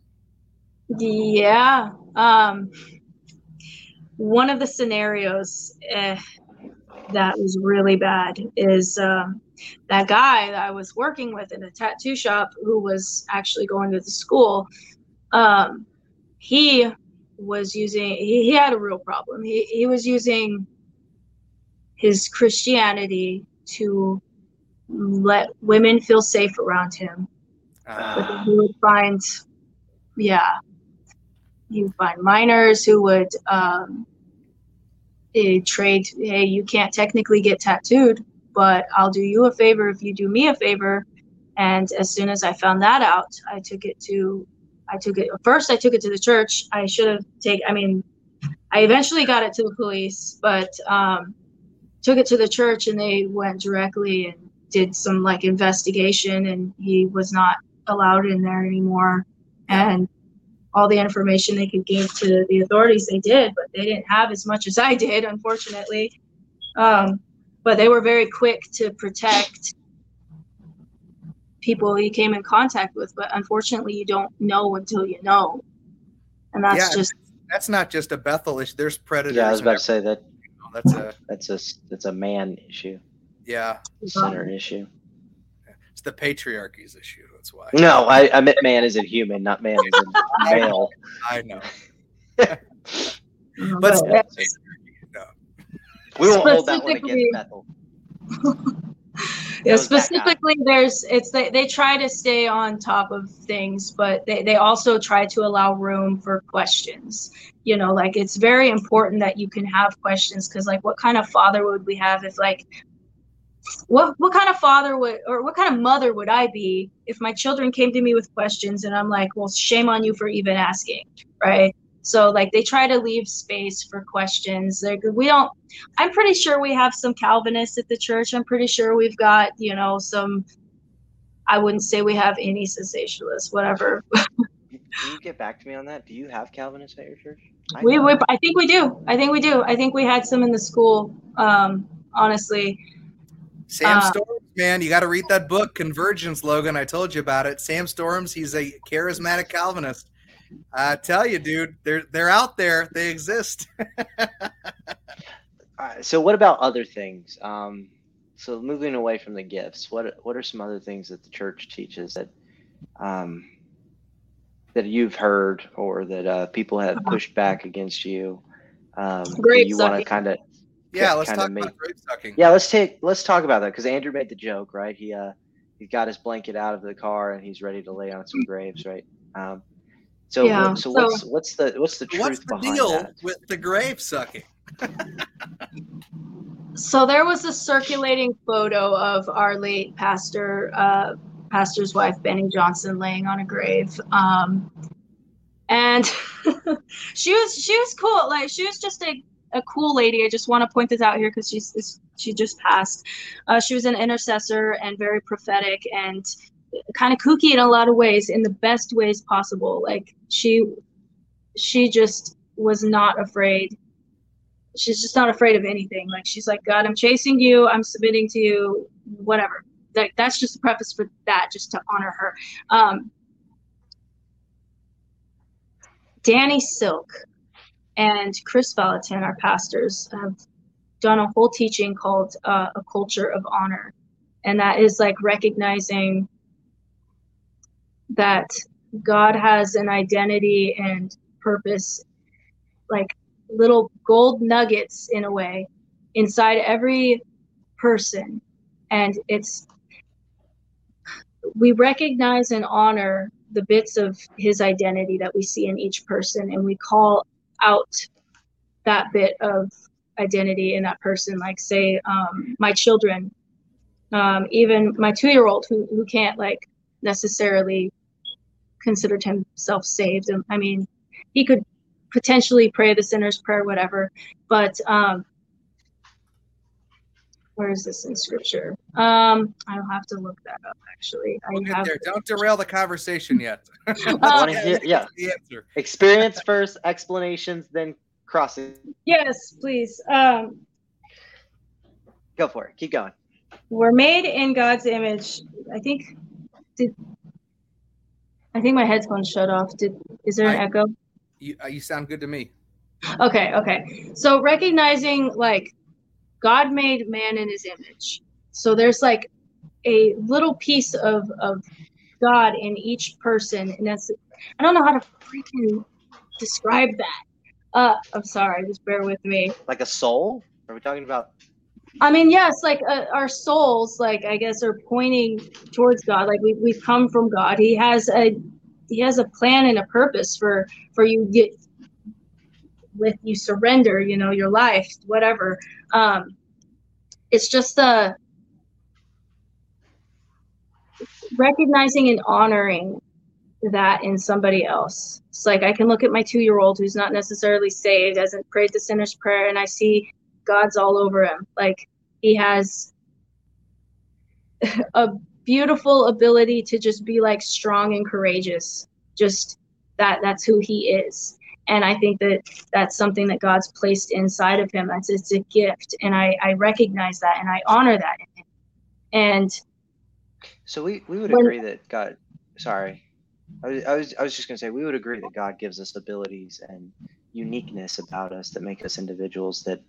Yeah. Um, one of the scenarios eh, that was really bad is um, that guy that I was working with in a tattoo shop who was actually going to the school. Um, he was using, he, he had a real problem. He, he was using his Christianity to let women feel safe around him. Uh, he would find yeah he would find minors who would um eh, trade hey you can't technically get tattooed but i'll do you a favor if you do me a favor. And as soon as i found that out i took it to i took it first i took it to the church. I should have taken i mean i eventually got it to the police but um took it to the church and they went directly and did some like investigation and he was not allowed in there anymore and all the information they could give to the authorities they did but they didn't have as much as i did unfortunately um, but they were very quick to protect people he came in contact with but unfortunately you don't know until you know and that's Yeah. just that's not just a Bethel issue. There's predators. Yeah, I was about to say that everything. That's a that's a that's a man issue, yeah. center issue. It's the patriarchy's issue. That's why. No, I, I meant man is a human, not man as a male. I know. but But We won't hold that one Specifically- against Bethel. yeah, That was that guy. specifically there's it's they, they try to stay on top of things but they, they also try to allow room for questions you know like it's very important that you can have questions because like what kind of father would we have if like what what kind of father would or what kind of mother would i be if my children came to me with questions and i'm like well shame on you for even asking right so like they try to leave space for questions like we don't I'm pretty sure we have some Calvinists at the church. I'm pretty sure we've got, you know, some. I wouldn't say we have any sensationalists, whatever. Can you get back to me on that? Do you have Calvinists at your church? I We, we, I think we do. I think we do. I think we had some in the school. Um, honestly, Sam Uh, Storms, man, you got to read that book, Convergence, Logan. I told you about it. Sam Storms, he's a charismatic Calvinist. I tell you, dude, they're they're out there. They exist. Uh, so what about other things? Um, so moving away from the gifts, what what are some other things that the church teaches that um, that you've heard or that uh, people have pushed back against you? Um, Grape you want to kind of Yeah, let's talk make- about grave sucking. yeah. Let's take let's talk about that because Andrew made the joke, right? He uh he got his blanket out of the car and he's ready to lay on some graves, right? Um, so Yeah, so, so- what's what's the what's the truth What's the behind deal that? with the grave sucking? so there was a circulating photo of our late pastor uh, pastor's wife, Beni Johnson, laying on a grave. Um, and she was she was cool. Like she was just a, a cool lady. I just want to point this out here because she's she just passed. Uh, she was an intercessor and very prophetic and kind of kooky in a lot of ways, in the best ways possible. Like she she just was not afraid. She's just not afraid of anything. Like she's like, God, I'm chasing you. I'm submitting to you. Whatever. Like that's just the preface for that, just to honor her. Um, Danny Silk and Kris Vallotton, our pastors, have done a whole teaching called uh, A Culture of Honor. And that is like recognizing that God has an identity and purpose, like little gold nuggets in a way, inside every person. And it's, we recognize and honor the bits of his identity that we see in each person, and we call out that bit of identity in that person. Like, say, um, my children, um, even my two year old who, who can't, like, necessarily considered himself saved. Um, I mean, he could potentially pray the sinner's prayer, whatever, but um, where is this in scripture? Um, I'll have to look that up. Actually, We'll I get have. there. Don't derail the conversation yet. I want to hear, yeah. the answer. Experience first, explanations, then crossing. Yes, please. Um, Go for it. Keep going. we're made in God's image. I think. Did I think my headphones shut off? Did is there an I- echo? You, uh, you sound good to me. Okay, okay. So recognizing like God made man in his image. So there's like a little piece of of God in each person and that's I don't know how to freaking describe that. Uh I'm sorry, just bear with me. Like a soul? Are we talking about? I mean, yes, like uh, our souls like I guess are pointing towards God. Like we we've come from God. He has a he has a plan and a purpose for for you get with you surrender you know your life whatever um it's just uh recognizing and honoring that in somebody else. It's like i can look at my two year old who's not necessarily saved hasn't prayed the sinner's prayer and i see god's all over him. Like he has a beautiful ability to just be like strong and courageous. Just that that's who he is and i think that that's something that god's placed inside of him that's it's a gift and i i recognize that and i honor that in him and So we, we would When- agree that God. Sorry, I was, I was I was just gonna say we would agree that God gives us abilities and uniqueness about us that make us individuals that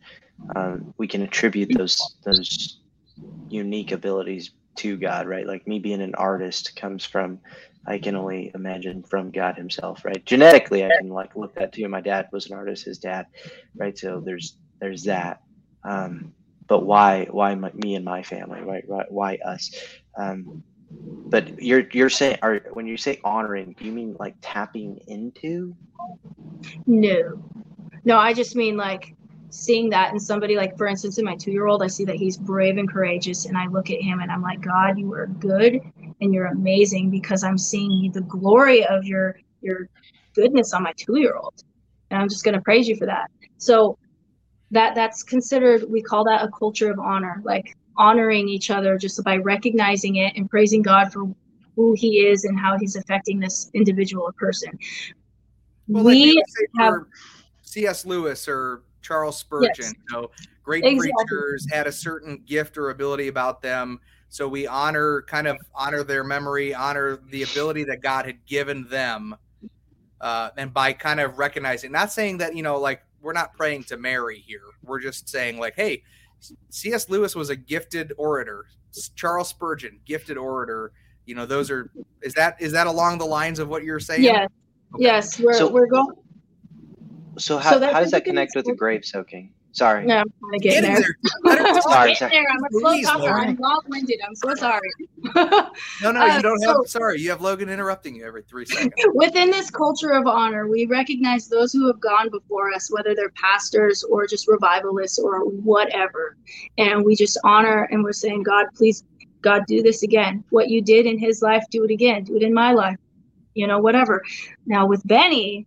um, we can attribute those those unique abilities to God, right? Like me being an artist comes from I can only imagine from God Himself, right? Genetically, I can like look that too. My dad was an artist, his dad, right? So there's there's that. Um, but why why my, me and my family, right? Why, why us? Um, but you're you're saying, are when you say honoring, do you mean like tapping into? no no i just mean like seeing that in somebody like for instance in my two year old i see that he's brave and courageous and i look at him and i'm like god you are good and you're amazing because i'm seeing the glory of your your goodness on my two year old and i'm just going to praise you for that so that that's considered we call that a culture of honor like honoring each other just by recognizing it and praising god for who he is and how he's affecting this individual or person Well, we say have- C.S. Lewis or Charles Spurgeon, Yes. you know, great Exactly. preachers had a certain gift or ability about them. So we honor, kind of honor their memory, honor the ability that God had given them, uh, and by kind of recognizing, not saying that you know, like we're not praying to Mary here. We're just saying, like, hey, C.S. Lewis was a gifted orator. Charles Spurgeon, gifted orator. You know, those are is that is that along the lines of what you're saying? yes Okay. yes we're, So- we're going So how, that's how does that connect with the grave soaking? Sorry. No, I'm kind of getting Getting there. there. Let her talk. Sorry, I'm sorry. getting there. I'm a slow Please, talker. Lauren. I'm long-winded. I'm so sorry. No, no, Uh, you don't so- have. Sorry, you have Logan interrupting you every three seconds. Within this culture of honor, we recognize those who have gone before us, whether they're pastors or just revivalists or whatever. And we just honor and we're saying, God, please God, do this again. What you did in his life, do it again. Do it in my life. You know, whatever. Now with Beni,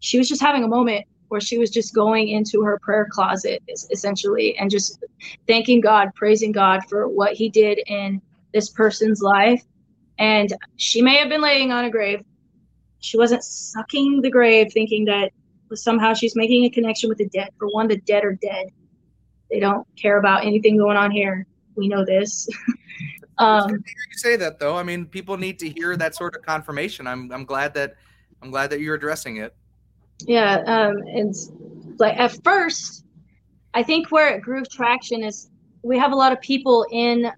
she was just having a moment where she was just going into her prayer closet essentially and just thanking God, praising God for what he did in this person's life. And she may have been laying on a grave. She wasn't sucking the grave thinking that somehow she's making a connection with the dead. For one, the dead are dead. They don't care about anything going on here. We know this. Um, you say that though. I mean, people need to hear that sort of confirmation. I'm I'm glad that I'm glad that you're addressing it. Yeah um and like at first i think where it grew traction is we have a lot of people in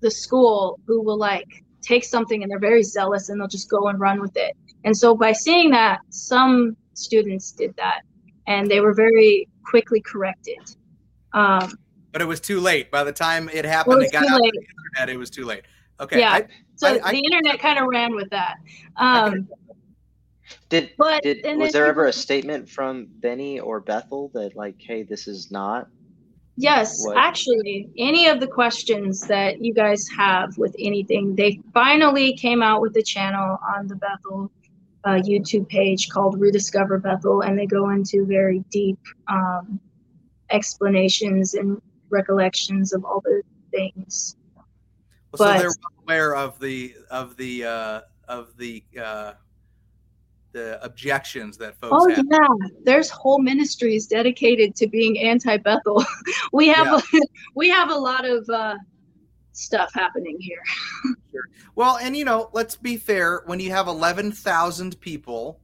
the school who will like take something and they're very zealous and they'll just go and run with it and so by seeing that some students did that and they were very quickly corrected um But it was too late. By the time it happened, it's it got out the internet. It was too late. Okay. Yeah. I, so I- I- the internet kind of ran with that I um Did but did was then there ever a statement from Beni or Bethel that like, hey, this is not? Yes, What- actually, any of the questions that you guys have with anything, they finally came out with a channel on the Bethel uh, YouTube page called Rediscover Bethel, and they go into very deep um, explanations and recollections of all the things. so but- they're well aware of the of the uh, of the uh, the objections that folks Oh have. yeah, there's whole ministries dedicated to being anti-Bethel. we have we have a lot of uh, stuff happening here. Well, and you know, let's be fair. When you have eleven thousand people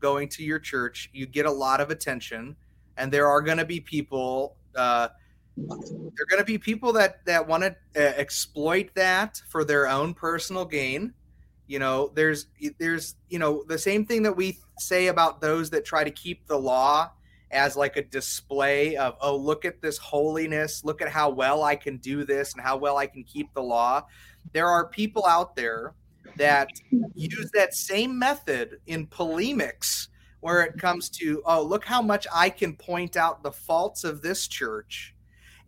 going to your church, you get a lot of attention, and there are going to be people. Uh, there are going to be people that that want to uh, exploit that for their own personal gain. You know, there's there's you know the same thing that we say about those that try to keep the law as like a display of oh look at this holiness, look at how well I can do this and how well I can keep the law. There are people out there that use that same method in polemics where it comes to oh look how much i can point out the faults of this church.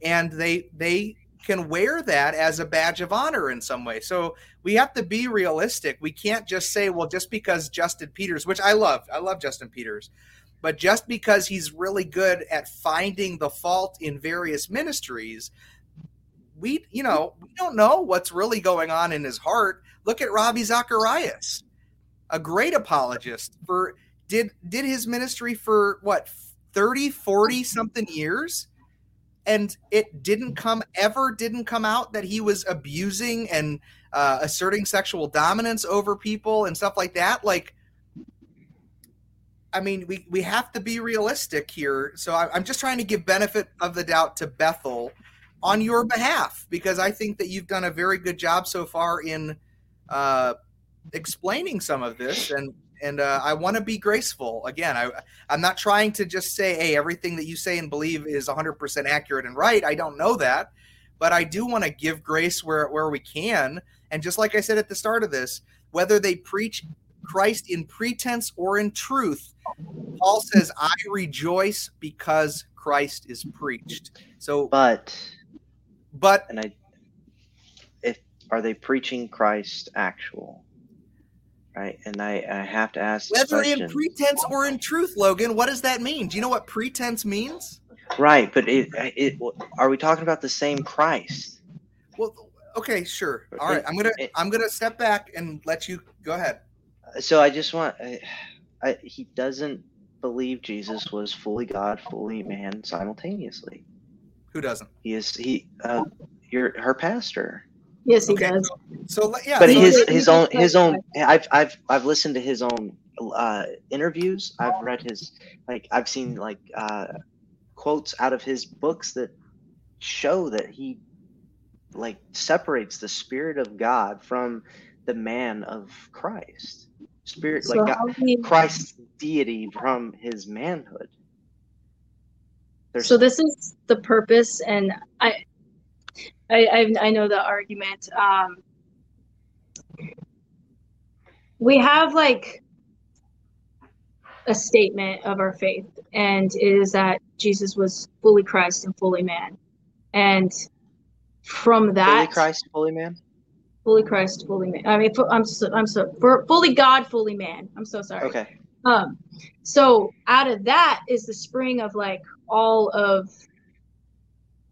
And they they can wear that as a badge of honor in some way. So we have to be realistic. We can't just say well just because justin peters which i love i love justin peters but just because he's really good at finding the fault in various ministries we you know we don't know what's really going on in his heart. Look at ravi zacharias a great apologist for did did his ministry for what 30 40 something years and it didn't come ever didn't come out that he was abusing and uh, asserting sexual dominance over people and stuff like that like I mean, we, we have to be realistic here. So I, I'm just trying to give benefit of the doubt to Bethel on your behalf because I think that you've done a very good job so far in uh, explaining some of this, and and uh, I want to be graceful. Again, I I'm not trying to just say, hey, everything that you say and believe is 100% accurate and right. I don't know that, but I do want to give grace where where we can. And just like I said at the start of this, whether they preach Christ in pretense or in truth, Paul says, I rejoice because Christ is preached. So, But but and I, if are they preaching Christ actual? Right, and I, I have to ask whether in pretense or in truth, Logan, what does that mean? Do you know what pretense means? right, but it, it are we talking about the same Christ? Well, okay, sure. All right, I'm gonna It- I'm gonna step back and let you go ahead. So I just want, I, I, he doesn't believe Jesus was fully God, fully man simultaneously. Who doesn't? He is he, uh, your her pastor. Yes, he Okay, does. so, so yeah. but so his his own his own I've I've I've listened to his own uh, interviews. I've read his like I've seen like uh, quotes out of his books that show that he like separates the spirit of God from the man of Christ. Spirit So like God, he, Christ's deity from his manhood. There's so this is the purpose, and I, I, I, I know the argument. Um, we have like a statement of our faith, and it is that Jesus was fully Christ and fully man, and from that Fully Christ, fully man. fully Christ, fully man. I mean, I'm so, I'm so for fully God, fully man. I'm so sorry. Okay. Um, so out of that is the spring of like all of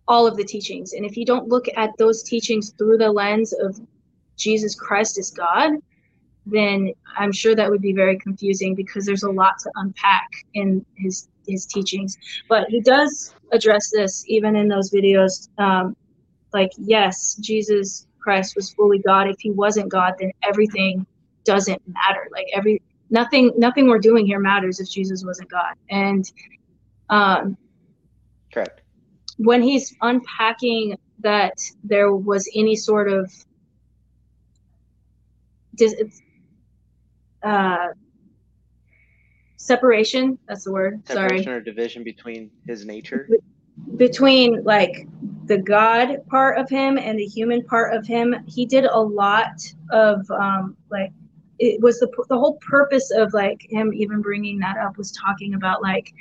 all of the teachings. And if you don't look at those teachings through the lens of Jesus Christ as God, then I'm sure that would be very confusing because there's a lot to unpack in his his teachings. But he does address this even in those videos. Um, like, yes, Jesus Christ was fully God. If he wasn't God, then everything doesn't matter. Like every nothing nothing we're doing here matters if Jesus wasn't God. And um, Correct. When he's unpacking that there was any sort of dis- uh, separation that's the word Separation sorry or division between his nature. between like the god part of him and the human part of him he did a lot of um like it was the the whole purpose of like him even bringing that up was talking about like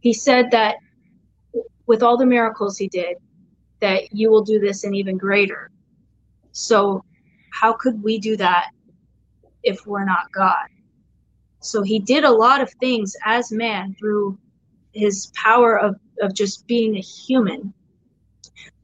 he said that with all the miracles he did that you will do this and even greater. So how could we do that if we're not god? So he did a lot of things as man through his power of, of just being a human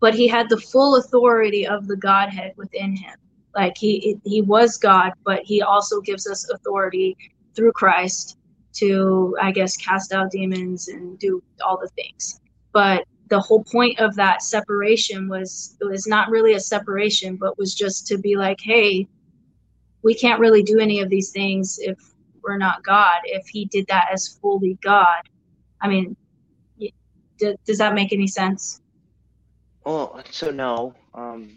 but he had the full authority of the godhead within him. Like he he was god but he also gives us authority through christ to i guess cast out demons and do all the things but the whole point of that separation was it was not really a separation but was just to be like hey we can't really do any of these things if we're not god if he did that as fully god i mean d- does that make any sense Well, so no, um,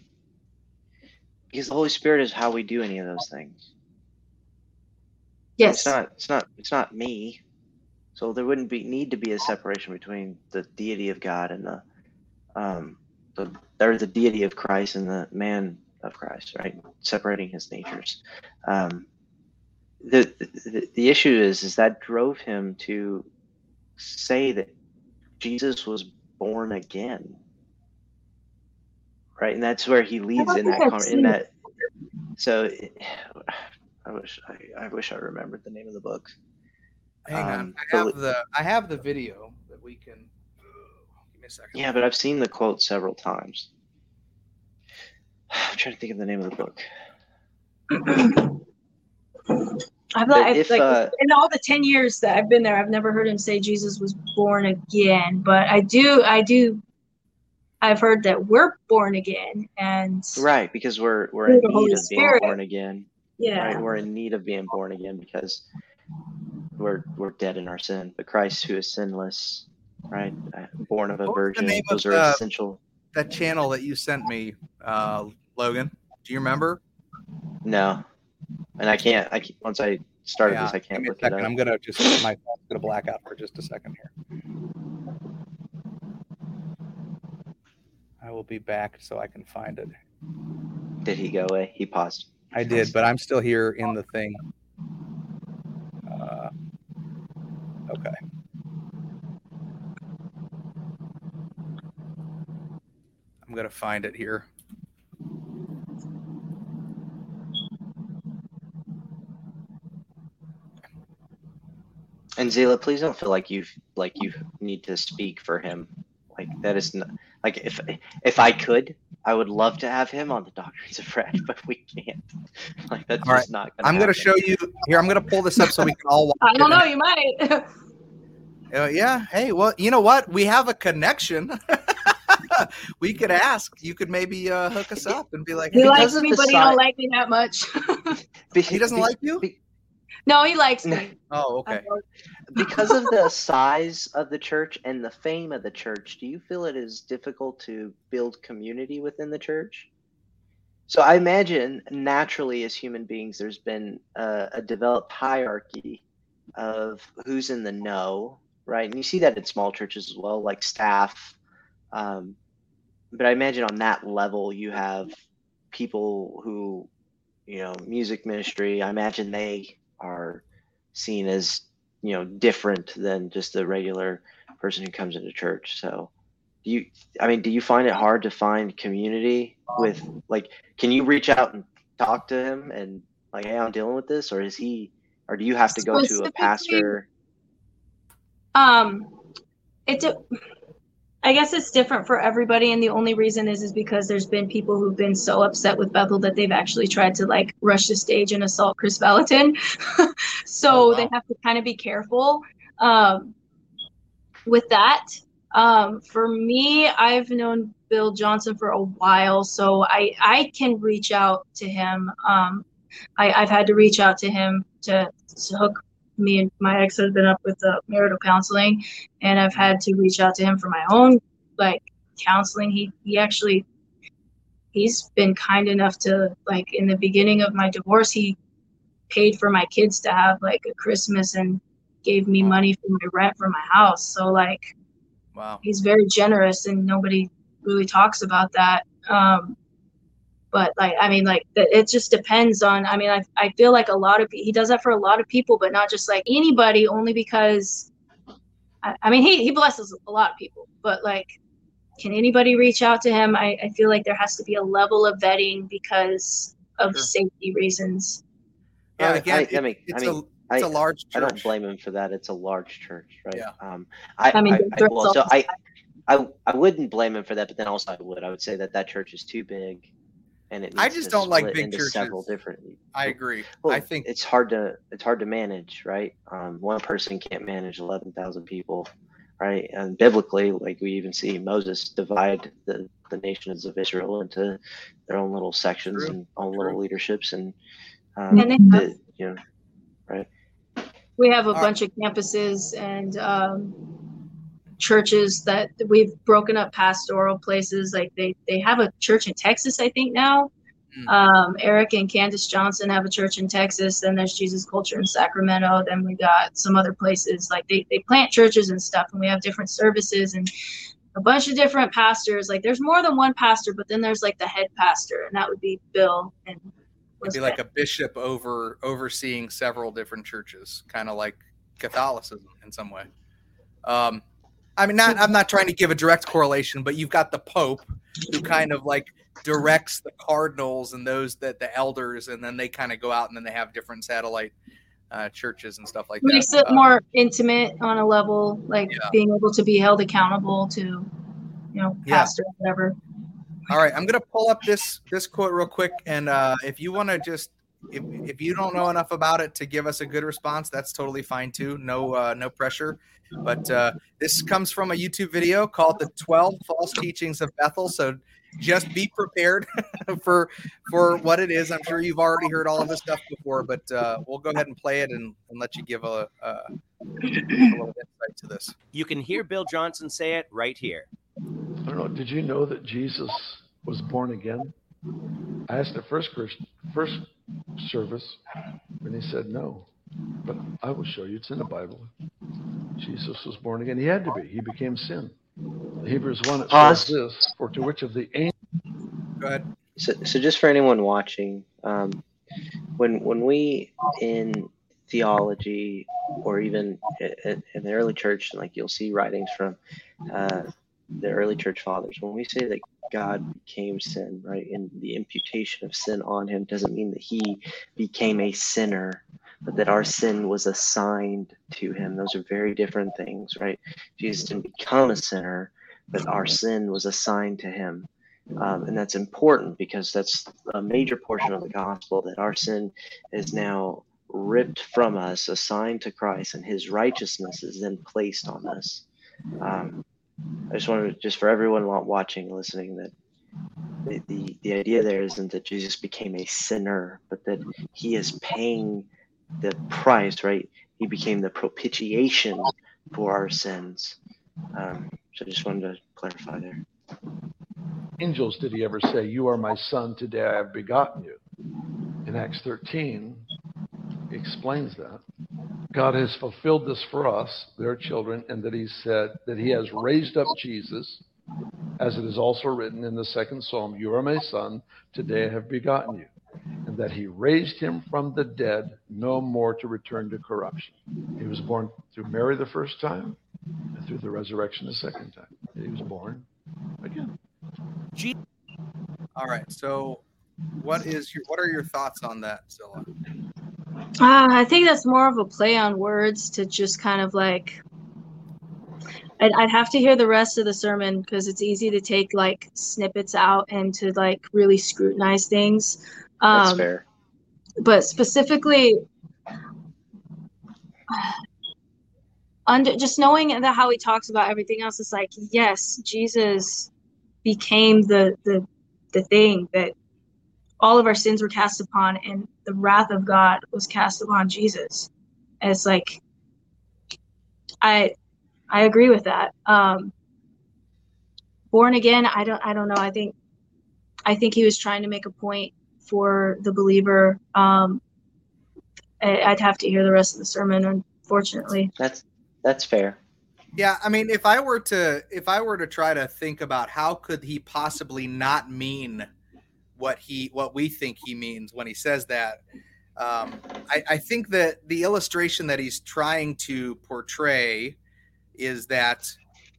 because the Holy Spirit is how we do any of those things. yes It's not. It's not. It's not me. So there wouldn't be need to be a separation between the deity of God and the, um, the or the deity of Christ and the man of Christ, right? Separating his natures. Um, the, the the issue is is that drove him to say that Jesus was born again, right? And that's where he leads in that con- in that. So, I wish I, I wish I remembered the name of the book. Hang on, Um, I so- have the I have the video that we can. Give me a second. Yeah, but I've seen the quote several times. I'm trying to think of the name of the book. I've But not, if, like uh, in all the ten years that I've been there, I've never heard him say Jesus was born again. But I do, I do, I've heard that we're born again, and Right, because we're we're in the Holy need of being born again. yeah, Right, we're in need of being born again because we're we're dead in our sin. But Christ, who is sinless, right, uh, born of a What was the virgin, name those of are the- essential. that channel that you sent me, uh, Logan. Do you remember? No, and I can't. I can't, once I started Yeah, this, I can't me a look it second. up. I'm gonna just my phone's gonna black out for just a second here. I will be back so I can find it. Did he go away? He paused. I did, but I'm still here in the thing. Uh, okay. I'm gonna find it here. And Zilla, please don't feel like you like you need to speak for him. Like that is not like if if I could, I would love to have him on the Doctrines of Rad, but we can't. Like that's All just not. Gonna I'm gonna show you here. I'm gonna pull this up so we can all watch. I don't it. know. You might. Uh, yeah. Hey, well, you know what? We have a connection. we could ask. You could maybe uh, hook us up and be like, he likes me, the but he don't like me that much. He doesn't like you. no, he likes me. Oh, okay. because of the size of the church and the fame of the church. Do you feel it is difficult to build community within the church? So I imagine naturally, as human beings, there's been a, a developed hierarchy of who's in the know, right? And you see that in small churches as well, like staff. Um, but I imagine on that level, you have people who, you know, music ministry. I imagine they are seen as, you know, different than just the regular person who comes into church. So, do you i mean do you find it hard to find community with like can you reach out and talk to him and like hey i'm dealing with this or is he or do you have to go to a pastor Um, it's a, I guess it's different for everybody, and the only reason is is because there's been people who've been so upset with Bethel that they've actually tried to like rush the stage and assault Kris Vallotton. so Oh, wow. they have to kind of be careful um, with that. Um, for me, I've known Bill Johnson for a while, so I I can reach out to him. Um, I, I've had to reach out to him to, to hook me and my ex husband up with the marital counseling, and I've had to reach out to him for my own like counseling. He he actually he's been kind enough to like in the beginning of my divorce, he paid for my kids to have like a Christmas and gave me money for my rent for my house. So like Wow. he's very generous and nobody really talks about that um but like i mean like it just depends on i mean i, I feel like a lot of pe- he does that for a lot of people but not just like anybody only because i, I mean he, he blesses a lot of people but like can anybody reach out to him I, I feel like there has to be a level of vetting because of Sure. safety reasons Yeah, I- again, I- it- I mean- I it's mean, a it's I- a large church. I don't blame him for that. It's a large church, right? Yeah. Um, I, I mean, I, I, well, so I, I, I wouldn't blame him for that, but then also I would. I would say that that church is too big, and it. I just to don't like split big into churches. Several different. I agree. Well, I think it's hard to it's hard to manage, right? Um, one person can't manage eleven thousand people, right? And biblically, like we even see Moses divide the the nations of Israel into their own little sections True. and own True. little leaderships, and um, And they have- the, you know, we have a All right. bunch of campuses and um, churches that we've broken up pastoral places. Like they they have a church in texas i think now. Mm. um, eric and candace johnson have a church in texas then there's jesus culture in sacramento then we got some other places. Like they, they plant churches and stuff and we have different services and a bunch of different pastors. Like there's more than one pastor but then there's like the head pastor and that would be bill and it'd be like a bishop over overseeing several different churches, kind of like Catholicism in some way. Um, I mean, not I'm not trying to give a direct correlation, but you've got the Pope who kind of like directs the cardinals and those that the elders, and then they kind of go out and then they have different satellite uh, churches and stuff like that. makes it Uh, more intimate on a level, like Yeah. being able to be held accountable to, you know, Yeah. pastor, whatever. All right, I'm gonna pull up this this quote real quick, and uh, if you want to just if, if you don't know enough about it to give us a good response, that's totally fine too. No uh, no pressure. But uh, this comes from a YouTube video called "The 12 False Teachings of Bethel." So just be prepared for for what it is. I'm sure you've already heard all of this stuff before, but uh, we'll go ahead and play it and, and let you give a, a, a little insight to this. You can hear Bill Johnson say it right here. I don't know. Did you know that Jesus was born again? I asked the first Christ, first service, and he said no. But I will show you. It's in the Bible. Jesus was born again. He had to be. He became sin. Hebrews one it Pause. says this: For to which of the angels Go ahead. So, so just for anyone watching, um, when when we in theology or even i- i- in the early church, like you'll see writings from uh, the early church fathers, when we say that God became sin, right, and the imputation of sin on him doesn't mean that he became a sinner, but that our sin was assigned to him. Those are very different things, right? Jesus didn't become a sinner, but our sin was assigned to him. Um, and that's important because that's a major portion of the gospel that our sin is now ripped from us, assigned to Christ, and his righteousness is then placed on us. Um, I just wanted to, just for everyone watching, and listening, that the, the, the idea there isn't that Jesus became a sinner, but that he is paying the price, right? He became the propitiation for our sins. Um, so I just wanted to clarify there. angels did he ever say, "You are my son; today I have begotten you"? In Acts 13, he explains that God has fulfilled this for us, their children, and that He said that He has raised up Jesus, as it is also written in the second Psalm, "You are my son; today I have begotten you." And that he raised him from the dead, no more to return to corruption. He was born through Mary the first time, and through the resurrection the second time. He was born again. All right. So, what is your what are your thoughts on that, Zilla? Uh, I think that's more of a play on words to just kind of like. I'd, I'd have to hear the rest of the sermon because it's easy to take like snippets out and to like really scrutinize things. That's Um, fair. but specifically under just knowing that how he talks about everything else is like yes jesus became the the the thing that all of our sins were cast upon and the wrath of god was cast upon jesus. And it's like i i agree with that. Um born again i don't i don't know. I think i think he was trying to make a point for the believer. Um I- i'd have to hear the rest of the sermon unfortunately. That's that's fair. Yeah, I mean, if I were to if I were to try to think about how could he possibly not mean what he what we think he means when he says that, um, I, I think that the illustration that he's trying to portray is that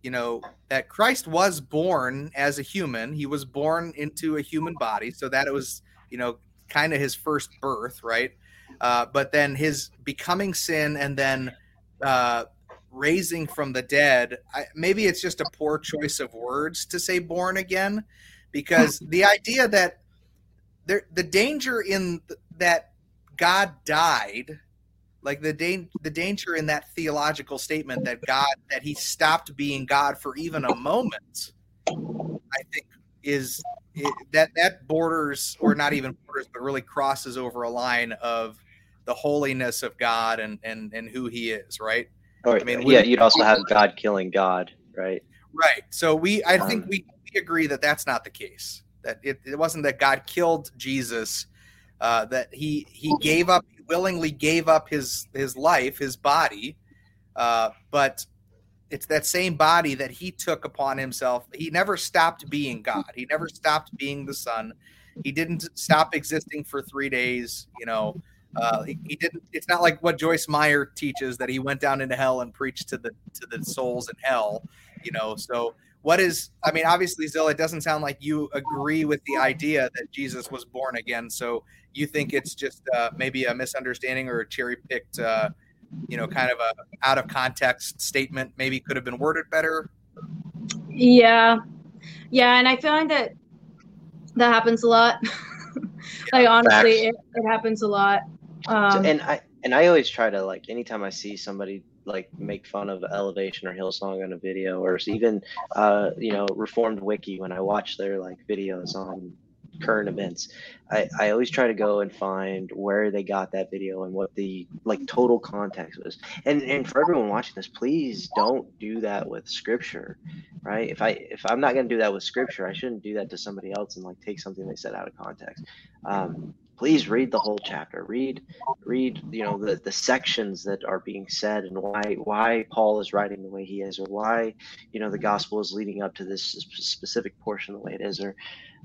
you know that Christ was born as a human. He was born into a human body, so that it was you know kind of his first birth, right? Uh, but then his becoming sin and then uh, raising from the dead I, maybe it's just a poor choice of words to say born again because the idea that there the danger in th- that god died like the da- the danger in that theological statement that god that he stopped being god for even a moment i think is it, that that borders or not even borders but really crosses over a line of the holiness of god and and and who he is right Or I mean, yeah, you'd also have God killing God, right? Right. So we, I think Um, we, we agree that that's not the case. That it, it wasn't that God killed Jesus. Uh, that he he gave up willingly gave up his his life, his body. Uh, but it's that same body that he took upon himself. He never stopped being God. He never stopped being the Son. He didn't stop existing for three days. You know, uh, he, he didn't. It's not like what Joyce Meyer teaches that he went down into hell and preached to the to the souls in hell. You know, so what is? I mean, obviously, Zilla, it doesn't sound like you agree with the idea that Jesus was born again. So you think it's just uh, maybe a misunderstanding or a cherry picked, uh, you know, kind of a out of context statement. Maybe could have been worded better. Yeah. Yeah, and I find that that happens a lot. like honestly, it, it happens a lot. Um, and I and I always try to like anytime I see somebody like make fun of Elevation or Hillsong on a video, or even uh, you know Reformed Wiki when I watch their like videos on current events, I, I always try to go and find where they got that video and what the like total context was. And and for everyone watching this, please don't do that with scripture, right? If I if I'm not gonna do that with scripture, I shouldn't do that to somebody else and like take something they said out of context. Um, please read the whole chapter. Read read you know the, the sections that are being said and why why Paul is writing the way he is or why you know the gospel is leading up to this specific portion the way it is or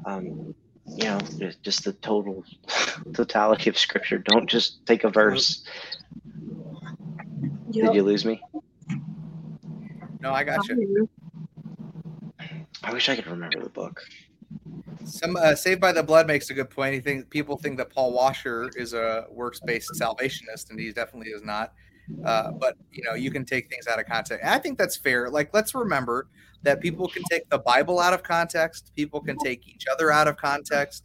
um, you know just- just the total totality of scripture. Don't just take a verse. yep. Did you lose me? No, I got you. I wish I could remember the book. Some uh, Saved by the Blood makes a good point. He thinks people think that Paul Washer is a works-based salvationist, and he definitely is not. Uh, but you know, you can take things out of context. I think that's fair. Like, let's remember that people can take the Bible out of context. People can take each other out of context.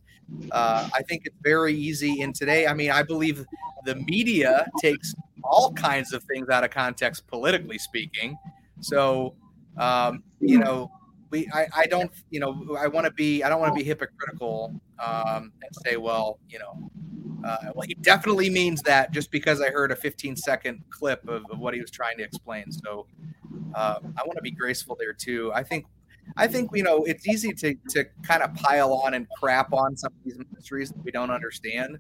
Uh, I think it's very easy in today. I mean, I believe the media takes all kinds of things out of context, politically speaking. So, um, you know, we I, I don't you know I want to be I don't want to be hypocritical um, and say well you know uh, well he definitely means that just because I heard a 15 second clip of, of what he was trying to explain. So uh, I want to be graceful there too. I think I think you know it's easy to to kind of pile on and crap on some of these mysteries that we don't understand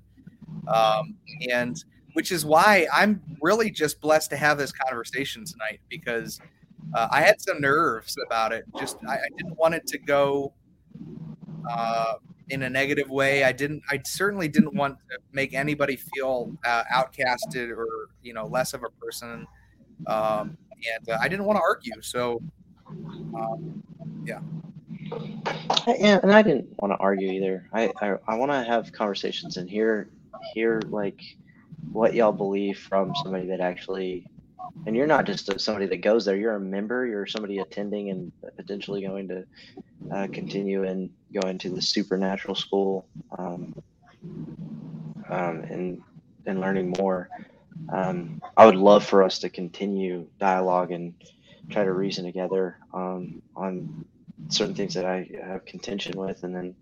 um, and which is why I'm really just blessed to have this conversation tonight because uh, I had some nerves about it. Just I, I didn't want it to go uh, in a negative way. I didn't. I certainly didn't want to make anybody feel uh, outcasted or you know less of a person. Um, and uh, I didn't want to argue. So um, Yeah, and I didn't want to argue either. I I, I want to have conversations and hear hear like what y'all believe from somebody that actually. And you're not just somebody that goes there. You're a member. You're somebody attending and potentially going to uh, continue and go into the supernatural school, um, um, and and learning more. Um, I would love for us to continue dialogue and try to reason together um, on certain things that I have contention with, and then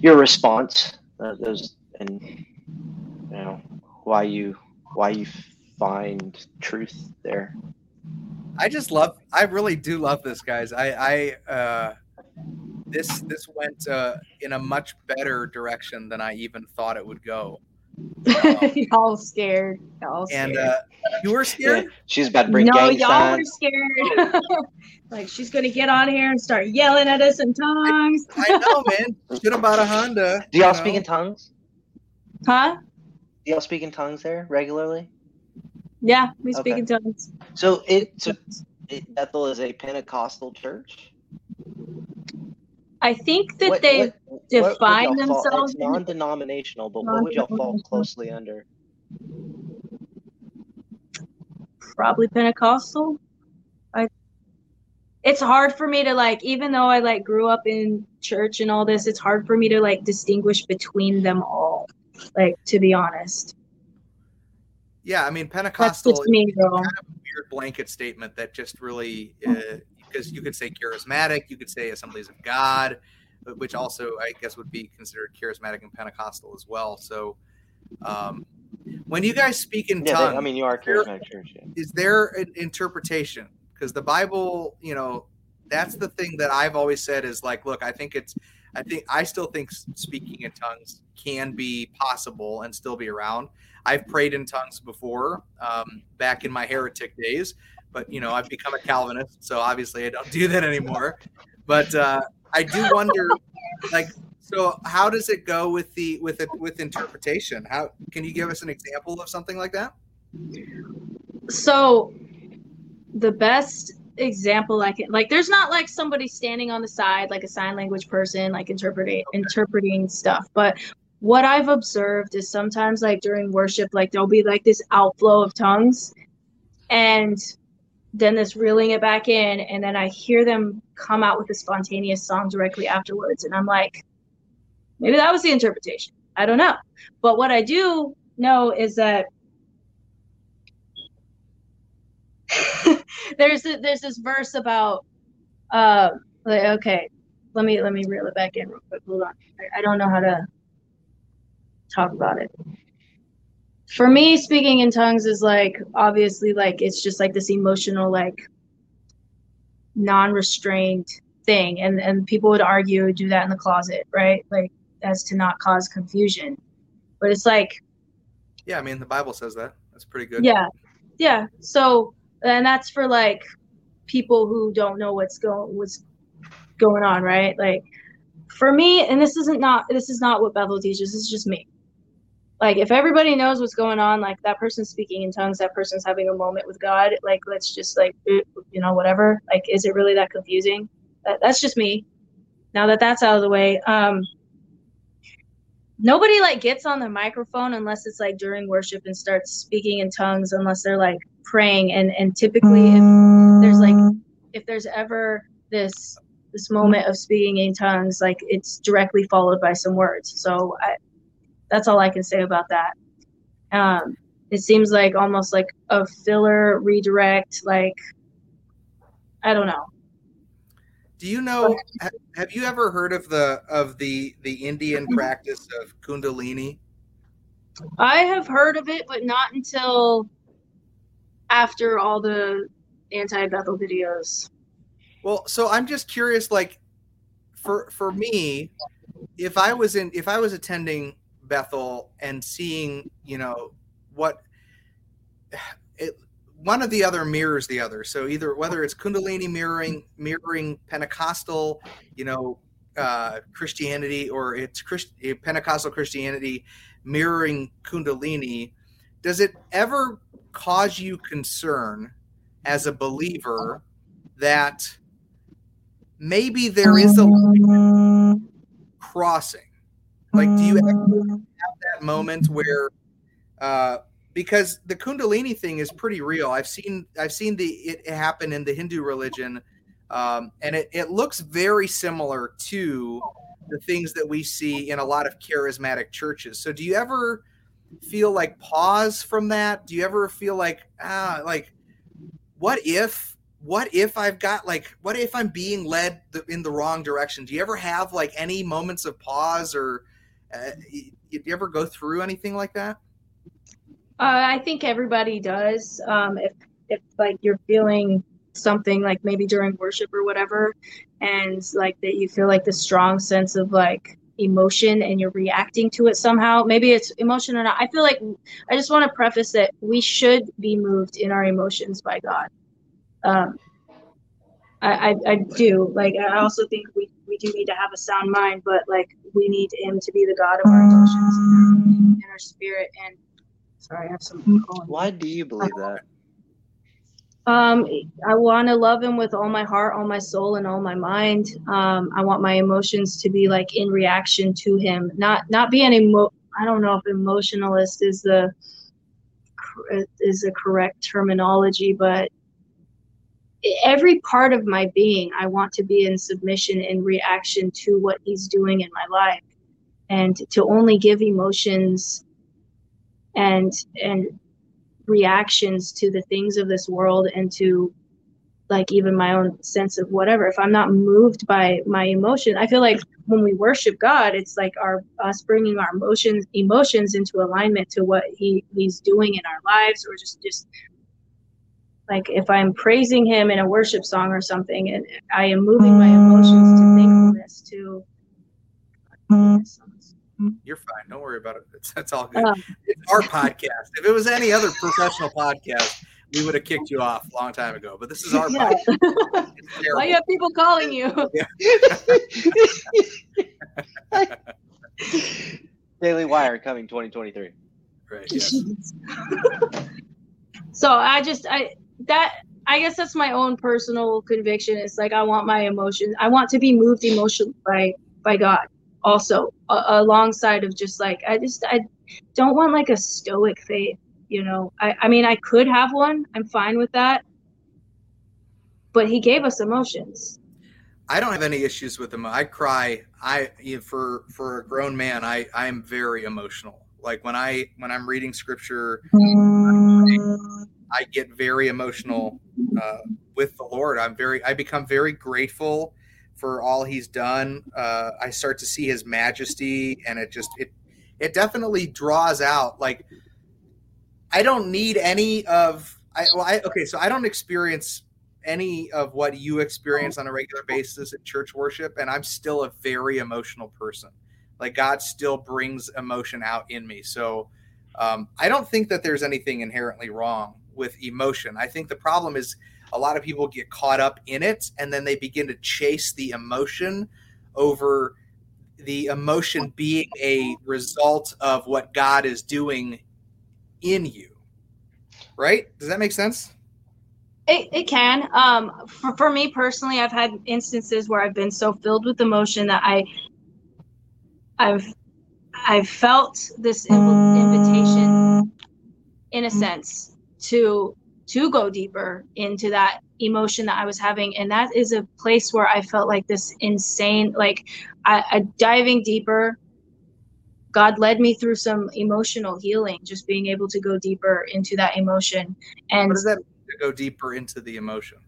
your response, uh, those, and you know why you why you find truth there. I just love. I really do love this, guys. I, I uh, this this went uh, in a much better direction than I even thought it would go. y'all scared. Y'all scared. And uh, you were scared. Yeah, she's about to bring no, gang y'all were scared. like she's gonna get on here and start yelling at us in tongues. I know, man. Should about a Honda. Do y'all you speak in tongues? Huh? Do y'all speak in tongues there regularly? Yeah, we speak Okay. in tongues. So it so it, Bethel is a Pentecostal church. I think that What- they what- what define fall- themselves It's in- non-denominational, but what would y'all fall closely under? probably Pentecostal. I it's hard for me to like even though I like grew up in church and all this, it's hard for me to like distinguish between them all. Like to be honest. Yeah, I mean Pentecostal just me is kind of a weird blanket statement that just really because you could say charismatic, you could say Assemblies of God, which also I guess would be considered charismatic and Pentecostal as well. So um, when you guys speak in Yeah, tongues, they, I mean you are a there- charismatic church. Yeah. is there an interpretation? Because the Bible, you know, that's the thing that I've always said is like, look, I think it's, I think I still think speaking in tongues can be possible and still be around. I've prayed in tongues before, um, back in my heretic days, but you know, I've become a Calvinist, so obviously I don't do that anymore. But uh, I do wonder, like, so how does it go with the with it with interpretation? How can you give us an example of something like that? So the best example I can like there's not like somebody standing on the side like a sign language person like interpreting interpreting stuff but what I've observed is sometimes like during worship like there'll be like this outflow of tongues and then this reeling it back in and then I hear them come out with a spontaneous song directly afterwards and I'm like maybe that was the interpretation. I don't know. But what I do know is that there's a, there's this verse about uh like, okay let me let me reel it back in real quick. Hold on. I, I don't know how to talk about it. For me speaking in tongues is like obviously like it's just like this emotional like non-restrained thing and and people would argue do that in the closet right? Like as to not cause confusion. But it's like Yeah, I mean the Bible says that. That's pretty good. yeah. Yeah. So and that's for like people who don't know what's going what's going on right? Like for me and this isn't not this is not what bethel teaches this is just me like if everybody knows what's going on like that person's speaking in tongues that person's having a moment with god like let's just like you know whatever. Like is it really that confusing? That, that's just me. Now that that's out of the way um nobody like gets on the microphone unless it's like during worship and starts speaking in tongues unless they're like praying. And and typically if there's like if there's ever this this moment of speaking in tongues like it's directly followed by some words. So i that's all i can say about that um it seems like almost like a filler redirect like i don't know Do you know? ha- Have you ever heard of the of the the Indian Mm-hmm. practice of Kundalini? i have heard of it but not until after all the anti-bethel videos Well, so I'm just curious. Like, for for me, if I was in if I was attending Bethel and seeing, you know, what it one of the other mirrors the other. So either whether it's Kundalini mirroring mirroring Pentecostal, you know, uh, Christianity, or it's Christ- Pentecostal Christianity mirroring Kundalini, does it ever cause you concern as a believer that maybe there is a crossing. Like, do you actually have that moment where, uh, because the Kundalini thing is pretty real. I've seen I've seen the it happen in the Hindu religion, um, and it, it looks very similar to the things that we see in a lot of charismatic churches. So, do you ever feel like pause from that? Do you ever feel like ah, like what if what if I've got like what if I'm being led the, in the wrong direction? Do you ever have like any moments of pause or uh, you, you ever go through anything like that? Uh, I think everybody does. Um, if if like you're feeling something like maybe during worship or whatever, and like that you feel like the strong sense of like emotion and you're reacting to it somehow. Maybe it's emotion or not. I feel like I just want to preface that we should be moved in our emotions by God. Um, I, I, I do like. I also think we we do need to have a sound mind, but like we need Him to be the God of our emotions and our spirit. And sorry, I have something calling. Why do you believe that? Um, I want to love him with all my heart, all my soul, and all my mind. Um, I want my emotions to be like in reaction to him, not not be an emo. I don't know if emotionalist is the is the correct terminology, but every part of my being, I want to be in submission in reaction to what he's doing in my life, and to only give emotions and and reactions to the things of this world and to like even my own sense of whatever. If i'm not moved by my emotion i feel like when we worship god it's like our us bringing our emotions emotions into alignment to what he he's doing in our lives or just just like if i'm praising him in a worship song or something and i am moving my emotions to thankfulness to You're fine. Don't worry about it. It's, that's all good. Um, it's our podcast. If it was any other professional podcast, we would have kicked you off a long time ago. But this is our Yeah. podcast. It's terrible. why you have people calling you Daily Wire coming 2023. Right, yes. so i just i that i guess that's my own personal conviction it's like i want my emotions i want to be moved emotionally by by god also a- alongside of just like i just i don't want like a stoic faith you know i i mean i could have one i'm fine with that but he gave us emotions I don't have any issues with them. I cry. I you know, for for a grown man, I I am very emotional. Like when I when I'm reading scripture, I get very emotional uh, with the Lord. I'm very I become very grateful for all He's done. Uh, I start to see His majesty, and it just it it definitely draws out. Like I don't need any of I, well, I okay, so I don't experience any of what you experience on a regular basis at church worship, and I'm still a very emotional person. Like God still brings emotion out in me. So um, I don't think that there's anything inherently wrong with emotion. I think the problem is a lot of people get caught up in it and then they begin to chase the emotion over the emotion being a result of what God is doing in you. Right? Does that make sense? It, it can. Um, for, for me personally, I've had instances where I've been so filled with emotion that I, I've, I've felt this inv- invitation, in a sense, to to go deeper into that emotion that I was having, and that is a place where I felt like this insane, like, I, I diving deeper. God led me through some emotional healing, just being able to go deeper into that emotion, and What does that mean to go deeper into the emotion?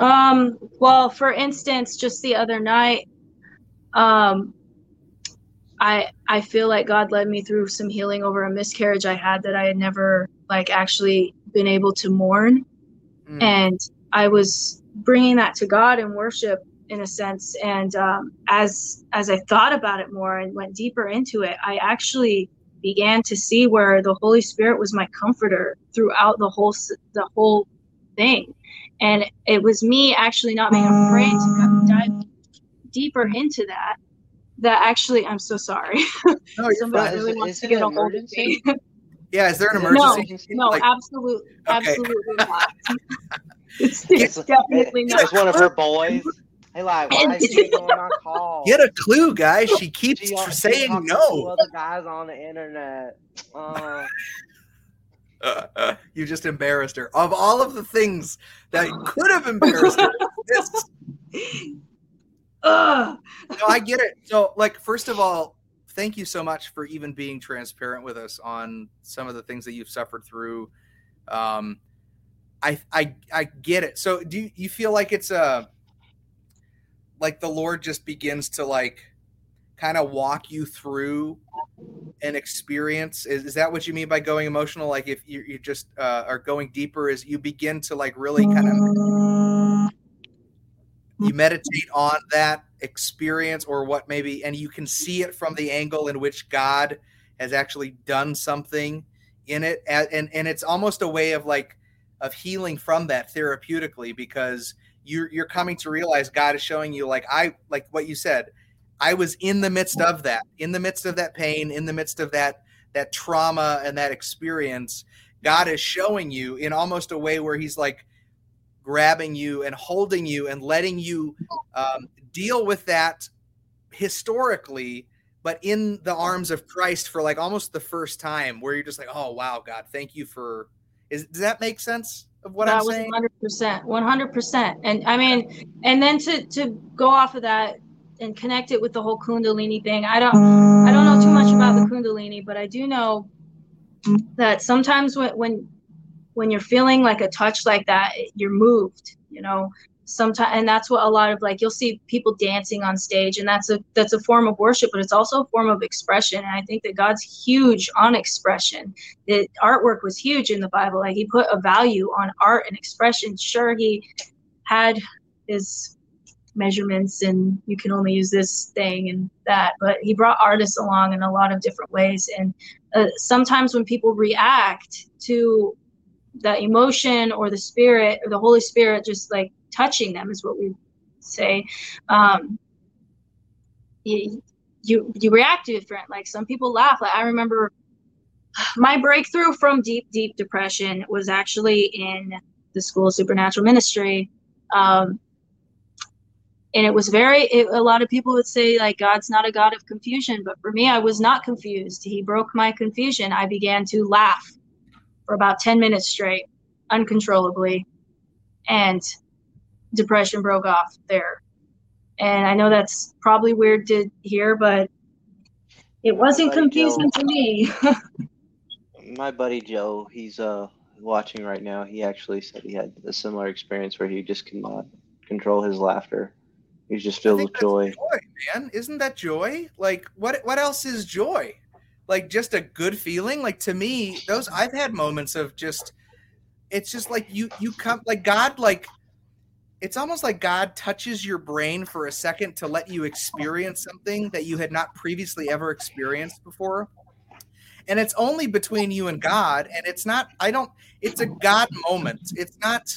Um, well, for instance, just the other night, um, I I feel like God led me through some healing over a miscarriage I had that I had never like actually been able to mourn, Mm. and I was bringing that to God in worship in a sense. And um, as as I thought about it more and went deeper into it, I actually began to see where the Holy Spirit was my comforter throughout the whole the whole thing and it was me actually not being afraid to dive deeper into that that actually i'm so sorry No, somebody fine. Really wants is to get a hold of me Yeah, is there an emergency? no Like, absolutely Okay. absolutely not it's, It's, it's definitely it's one of her boys. Hey, like, why is she ignoring my call? Get a clue, guys. She keeps She al- saying talks to no. Other guys on the internet. Uh, you just embarrassed her. Of all of the things that could have embarrassed her, this Ugh. no, I get it. So, like, first of all, thank you so much for even being transparent with us on some of the things that you've suffered through. Um, I, I, I get it. So, do you, you feel like it's a like the Lord just begins to like kind of walk you through an experience? Is, is that what you mean by going emotional? Like, if you, you just uh, are going deeper, is you begin to like really kind of you meditate on that experience or what maybe and you can see it from the angle in which god has actually done something in it and and, it's almost a way of like of healing from that therapeutically because you're you're coming to realize god is showing you like i like what you said i was in the midst of that in the midst of that pain in the midst of that that trauma and that experience. God is showing you in almost a way where he's like grabbing you and holding you and letting you um, deal with that historically but in the arms of christ for like almost the first time where you're just like oh wow god thank you for is does that make sense of what that i'm was saying? 100% 100% and i mean and then to to go off of that and connect it with the whole kundalini thing i don't i don't know too much about the kundalini but i do know that sometimes when when when you're feeling like a touch like that you're moved you know? Sometimes and that's what a lot of like you'll see people dancing on stage and that's a that's a form of worship but it's also a form of expression and i think that god's huge on expression. That artwork was huge in the bible like he put a value on art and expression. Sure he had his measurements and you can only use this thing and that but he brought artists along in a lot of different ways and uh, sometimes when people react to the emotion or the spirit or the holy spirit just like touching them is what we say. Um you you, you react different. Like some people laugh. Like i remember my breakthrough from deep deep depression was actually in the school of supernatural ministry. Um and it was very it, a lot of people would say like god's not a god of confusion but for me i was not confused. He broke my confusion. I began to laugh for about 10 minutes straight uncontrollably and depression broke off there and i know that's probably weird to hear but it wasn't confusing Joe. to me my buddy Joe, he's uh watching right now. He actually said he had a similar experience where he just could not control his laughter. He's just filled with joy. joy man isn't that joy like what what else is joy like just a good feeling like to me those i've had moments of just it's just like you you come like god like it's almost like god touches your brain for a second to let you experience something that you had not previously ever experienced before. And it's only between you and god and it's not i don't it's a god moment. It's not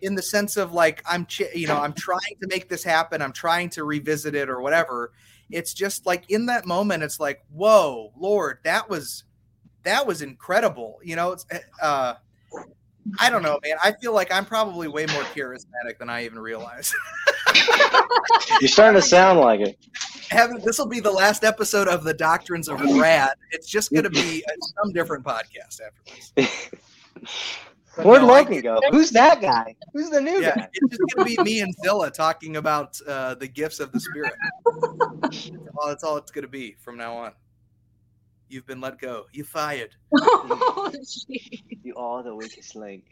in the sense of like i'm you know i'm trying to make this happen i'm trying to revisit it or whatever it's just like in that moment it's like whoa lord that was that was incredible you know it's uh i don't know man i feel like i'm probably way more charismatic than i even realize You're starting to sound like it. This will be the last episode of the doctrines of rad it's just going to be a, some different podcast after this But Where'd no, I Logan get- go? Who's that guy? Who's the new yeah guy? it's just going to be me and zilla talking about uh, the gifts of the spirit that's all, that's all it's going to be from now on you've been let go you fired oh. You are the weakest link.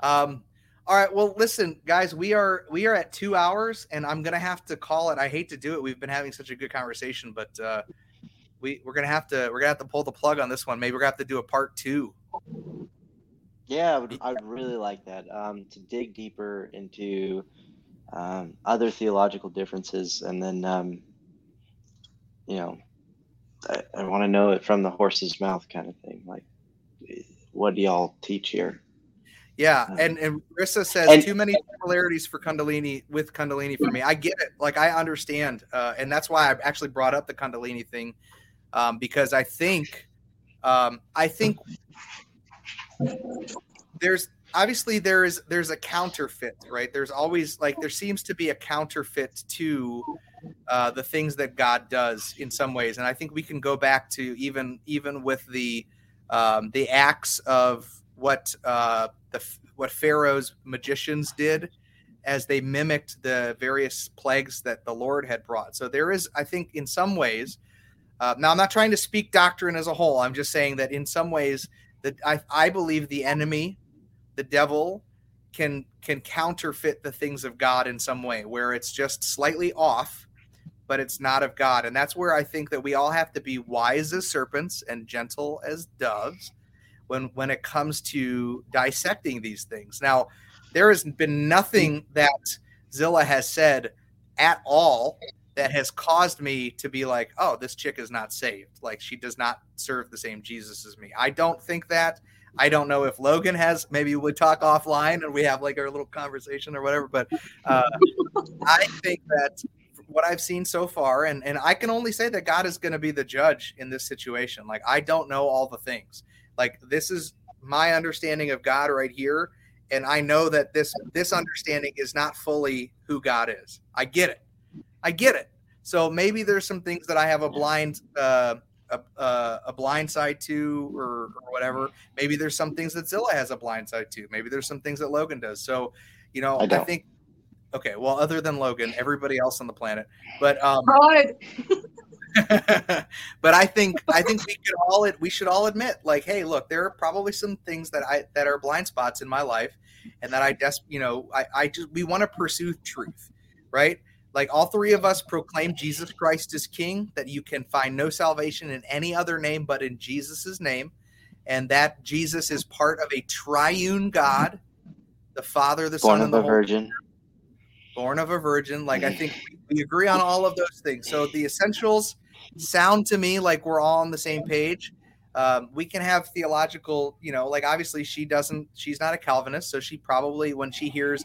Um, all right. Well, listen, guys, we are we are at two hours, and I'm gonna have to call it. I hate to do it. We've been having such a good conversation, but uh, we we're gonna have to we're gonna have to pull the plug on this one. Maybe we're gonna have to do a part two. Yeah, I would, I'd really like that. Um, to dig deeper into um, other theological differences, and then, um, you know, I, I want to know it from the horse's mouth, kind of thing. Like, what do y'all teach here? Yeah, and and Rissa says And- too many similarities for Kundalini with Kundalini for me. I get it. Like I understand, uh, and that's why I actually brought up the Kundalini thing um, because I think um, I think there's obviously there is there's a counterfeit, right? There's always like there seems to be a counterfeit to uh, the things that God does in some ways, and I think we can go back to even even with the um, the acts of what uh, the what Pharaoh's magicians did as they mimicked the various plagues that the Lord had brought. So there is, I think, in some ways. Uh, now I'm not trying to speak doctrine as a whole. I'm just saying that in some ways that I, I believe the enemy, the devil, can can counterfeit the things of God in some way where it's just slightly off, but it's not of God. And that's where I think that we all have to be wise as serpents and gentle as doves when when it comes to dissecting these things. Now, there has been nothing that Zilla has said at all that has caused me to be like, oh, this chick is not saved. Like she does not serve the same Jesus as me. I don't think that. I don't know if Logan has. Maybe we talk offline and we have like our little conversation or whatever. But uh, I think that what I've seen so far, and and I can only say that God is going to be the judge in this situation. Like I don't know all the things. Like this is my understanding of God right here, and I know that this this understanding is not fully who God is. I get it. I get it. So maybe there's some things that I have a blind uh, a, a, a blind side to or, or whatever. Maybe there's some things that Zilla has a blind side to. Maybe there's some things that Logan does. So, you know, I I, think okay, well other than Logan, everybody else on the planet. But um but I think I think we could all we should all admit like hey look there are probably some things that I that are blind spots in my life and that I des you know I I just we want to pursue truth right like all three of us proclaim Jesus Christ is king that you can find no salvation in any other name but in Jesus's name and that Jesus is part of a triune God the Father the Born Son and the virgin. born of a virgin. Like I think we agree on all of those things. So the essentials sound to me like we're all on the same page. Um, we can have theological, you know, like obviously she doesn't, she's not a Calvinist, so she probably when she hears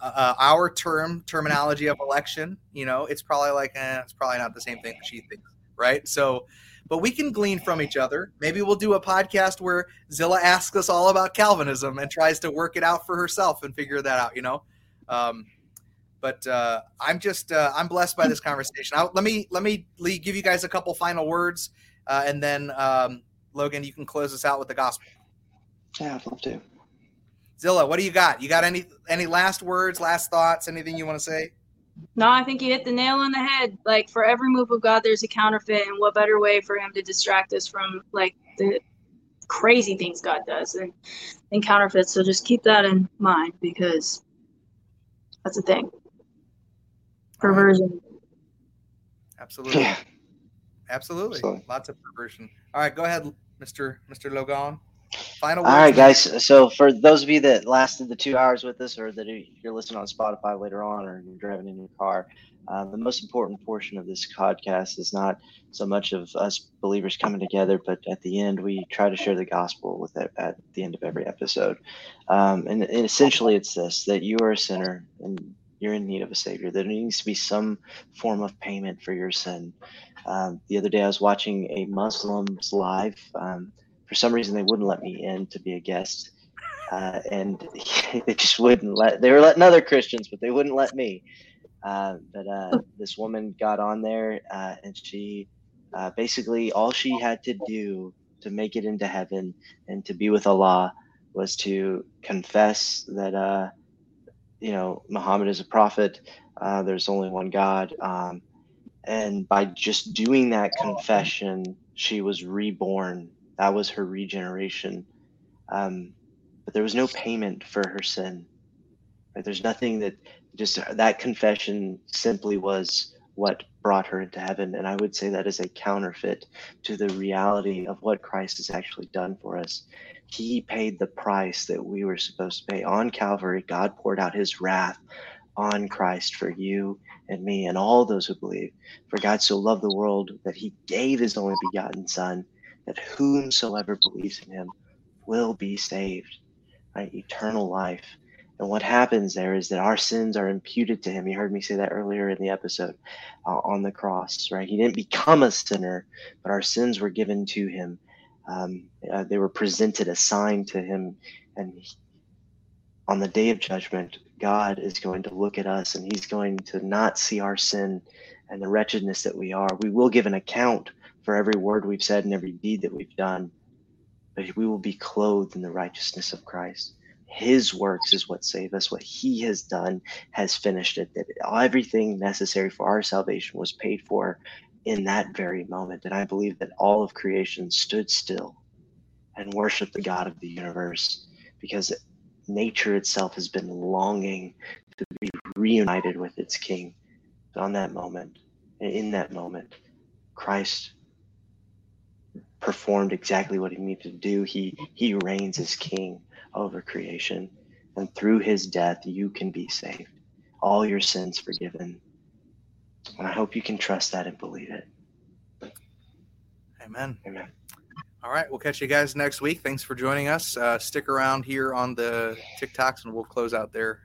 uh, uh, our term terminology of election, you know, it's probably like, eh, it's probably not the same thing that she thinks, right? So, but we can glean from each other. Maybe we'll do a podcast where Zilla asks us all about Calvinism and tries to work it out for herself and figure that out, you know. Um, but uh, I'm just uh, I'm blessed by this conversation. I'll, let me let me le- give you guys a couple final words, uh, and then um, Logan, you can close us out with the gospel. Yeah, I'd love to. Zilla, what do you got? You got any any last words, last thoughts, anything you want to say? No, I think you hit the nail on the head. Like for every move of God, there's a counterfeit, and what better way for Him to distract us from like the crazy things God does and and counterfeits. So just keep that in mind because that's a thing. Perversion. Absolutely, absolutely, Absolutely. lots of perversion. All right, go ahead, Mister Mister Logan. Final. All right, guys. So for those of you that lasted the two hours with us, or that you're listening on Spotify later on, or you're driving in your car, um, the most important portion of this podcast is not so much of us believers coming together, but at the end we try to share the gospel with it at the end of every episode. Um, and, and essentially, it's this: that you are a sinner and you're in need of a savior. There needs to be some form of payment for your sin. Um, the other day, I was watching a Muslim's live. Um, for some reason they wouldn't let me in to be a guest uh, and they just wouldn't let they were letting other christians but they wouldn't let me. Uh, but uh, this woman got on there uh, and she uh, basically all she had to do to make it into heaven and to be with allah was to confess that uh, you know muhammad is a prophet there's only one god um, and by just doing that confession she was reborn that was her regeneration. Um, but there was no payment for her sin. Right? There's nothing that just that confession simply was what brought her into heaven. And I would say that is a counterfeit to the reality of what Christ has actually done for us. He paid the price that we were supposed to pay on Calvary. God poured out his wrath on Christ for you and me and all those who believe. For God so loved the world that he gave his only begotten Son that whomsoever believes in him will be saved, right? Eternal life. And what happens there is that our sins are imputed to him. You heard me say that earlier in the episode uh, on the cross, right? He didn't become a sinner, but our sins were given to him. Um, uh, they were presented, assigned to him, and he, on the day of judgment, God is going to look at us and he's going to not see our sin and the wretchedness that we are. We will give an account for every word we've said and every deed that we've done, but we will be clothed in the righteousness of Christ. His works is what save us. What he has done has finished it. That everything necessary for our salvation was paid for in that very moment. And I believe that all of creation stood still and worshiped the God of the universe because nature itself has been longing to be reunited with its king. But on that moment, in that moment, Christ performed exactly what he needed to do. He he reigns as king over creation. And through his death, you can be saved. All your sins forgiven. And I hope you can trust that and believe it. Amen. Amen. All right, we'll catch you guys next week. Thanks for joining us. Uh, stick around here on the TikToks, and we'll close out there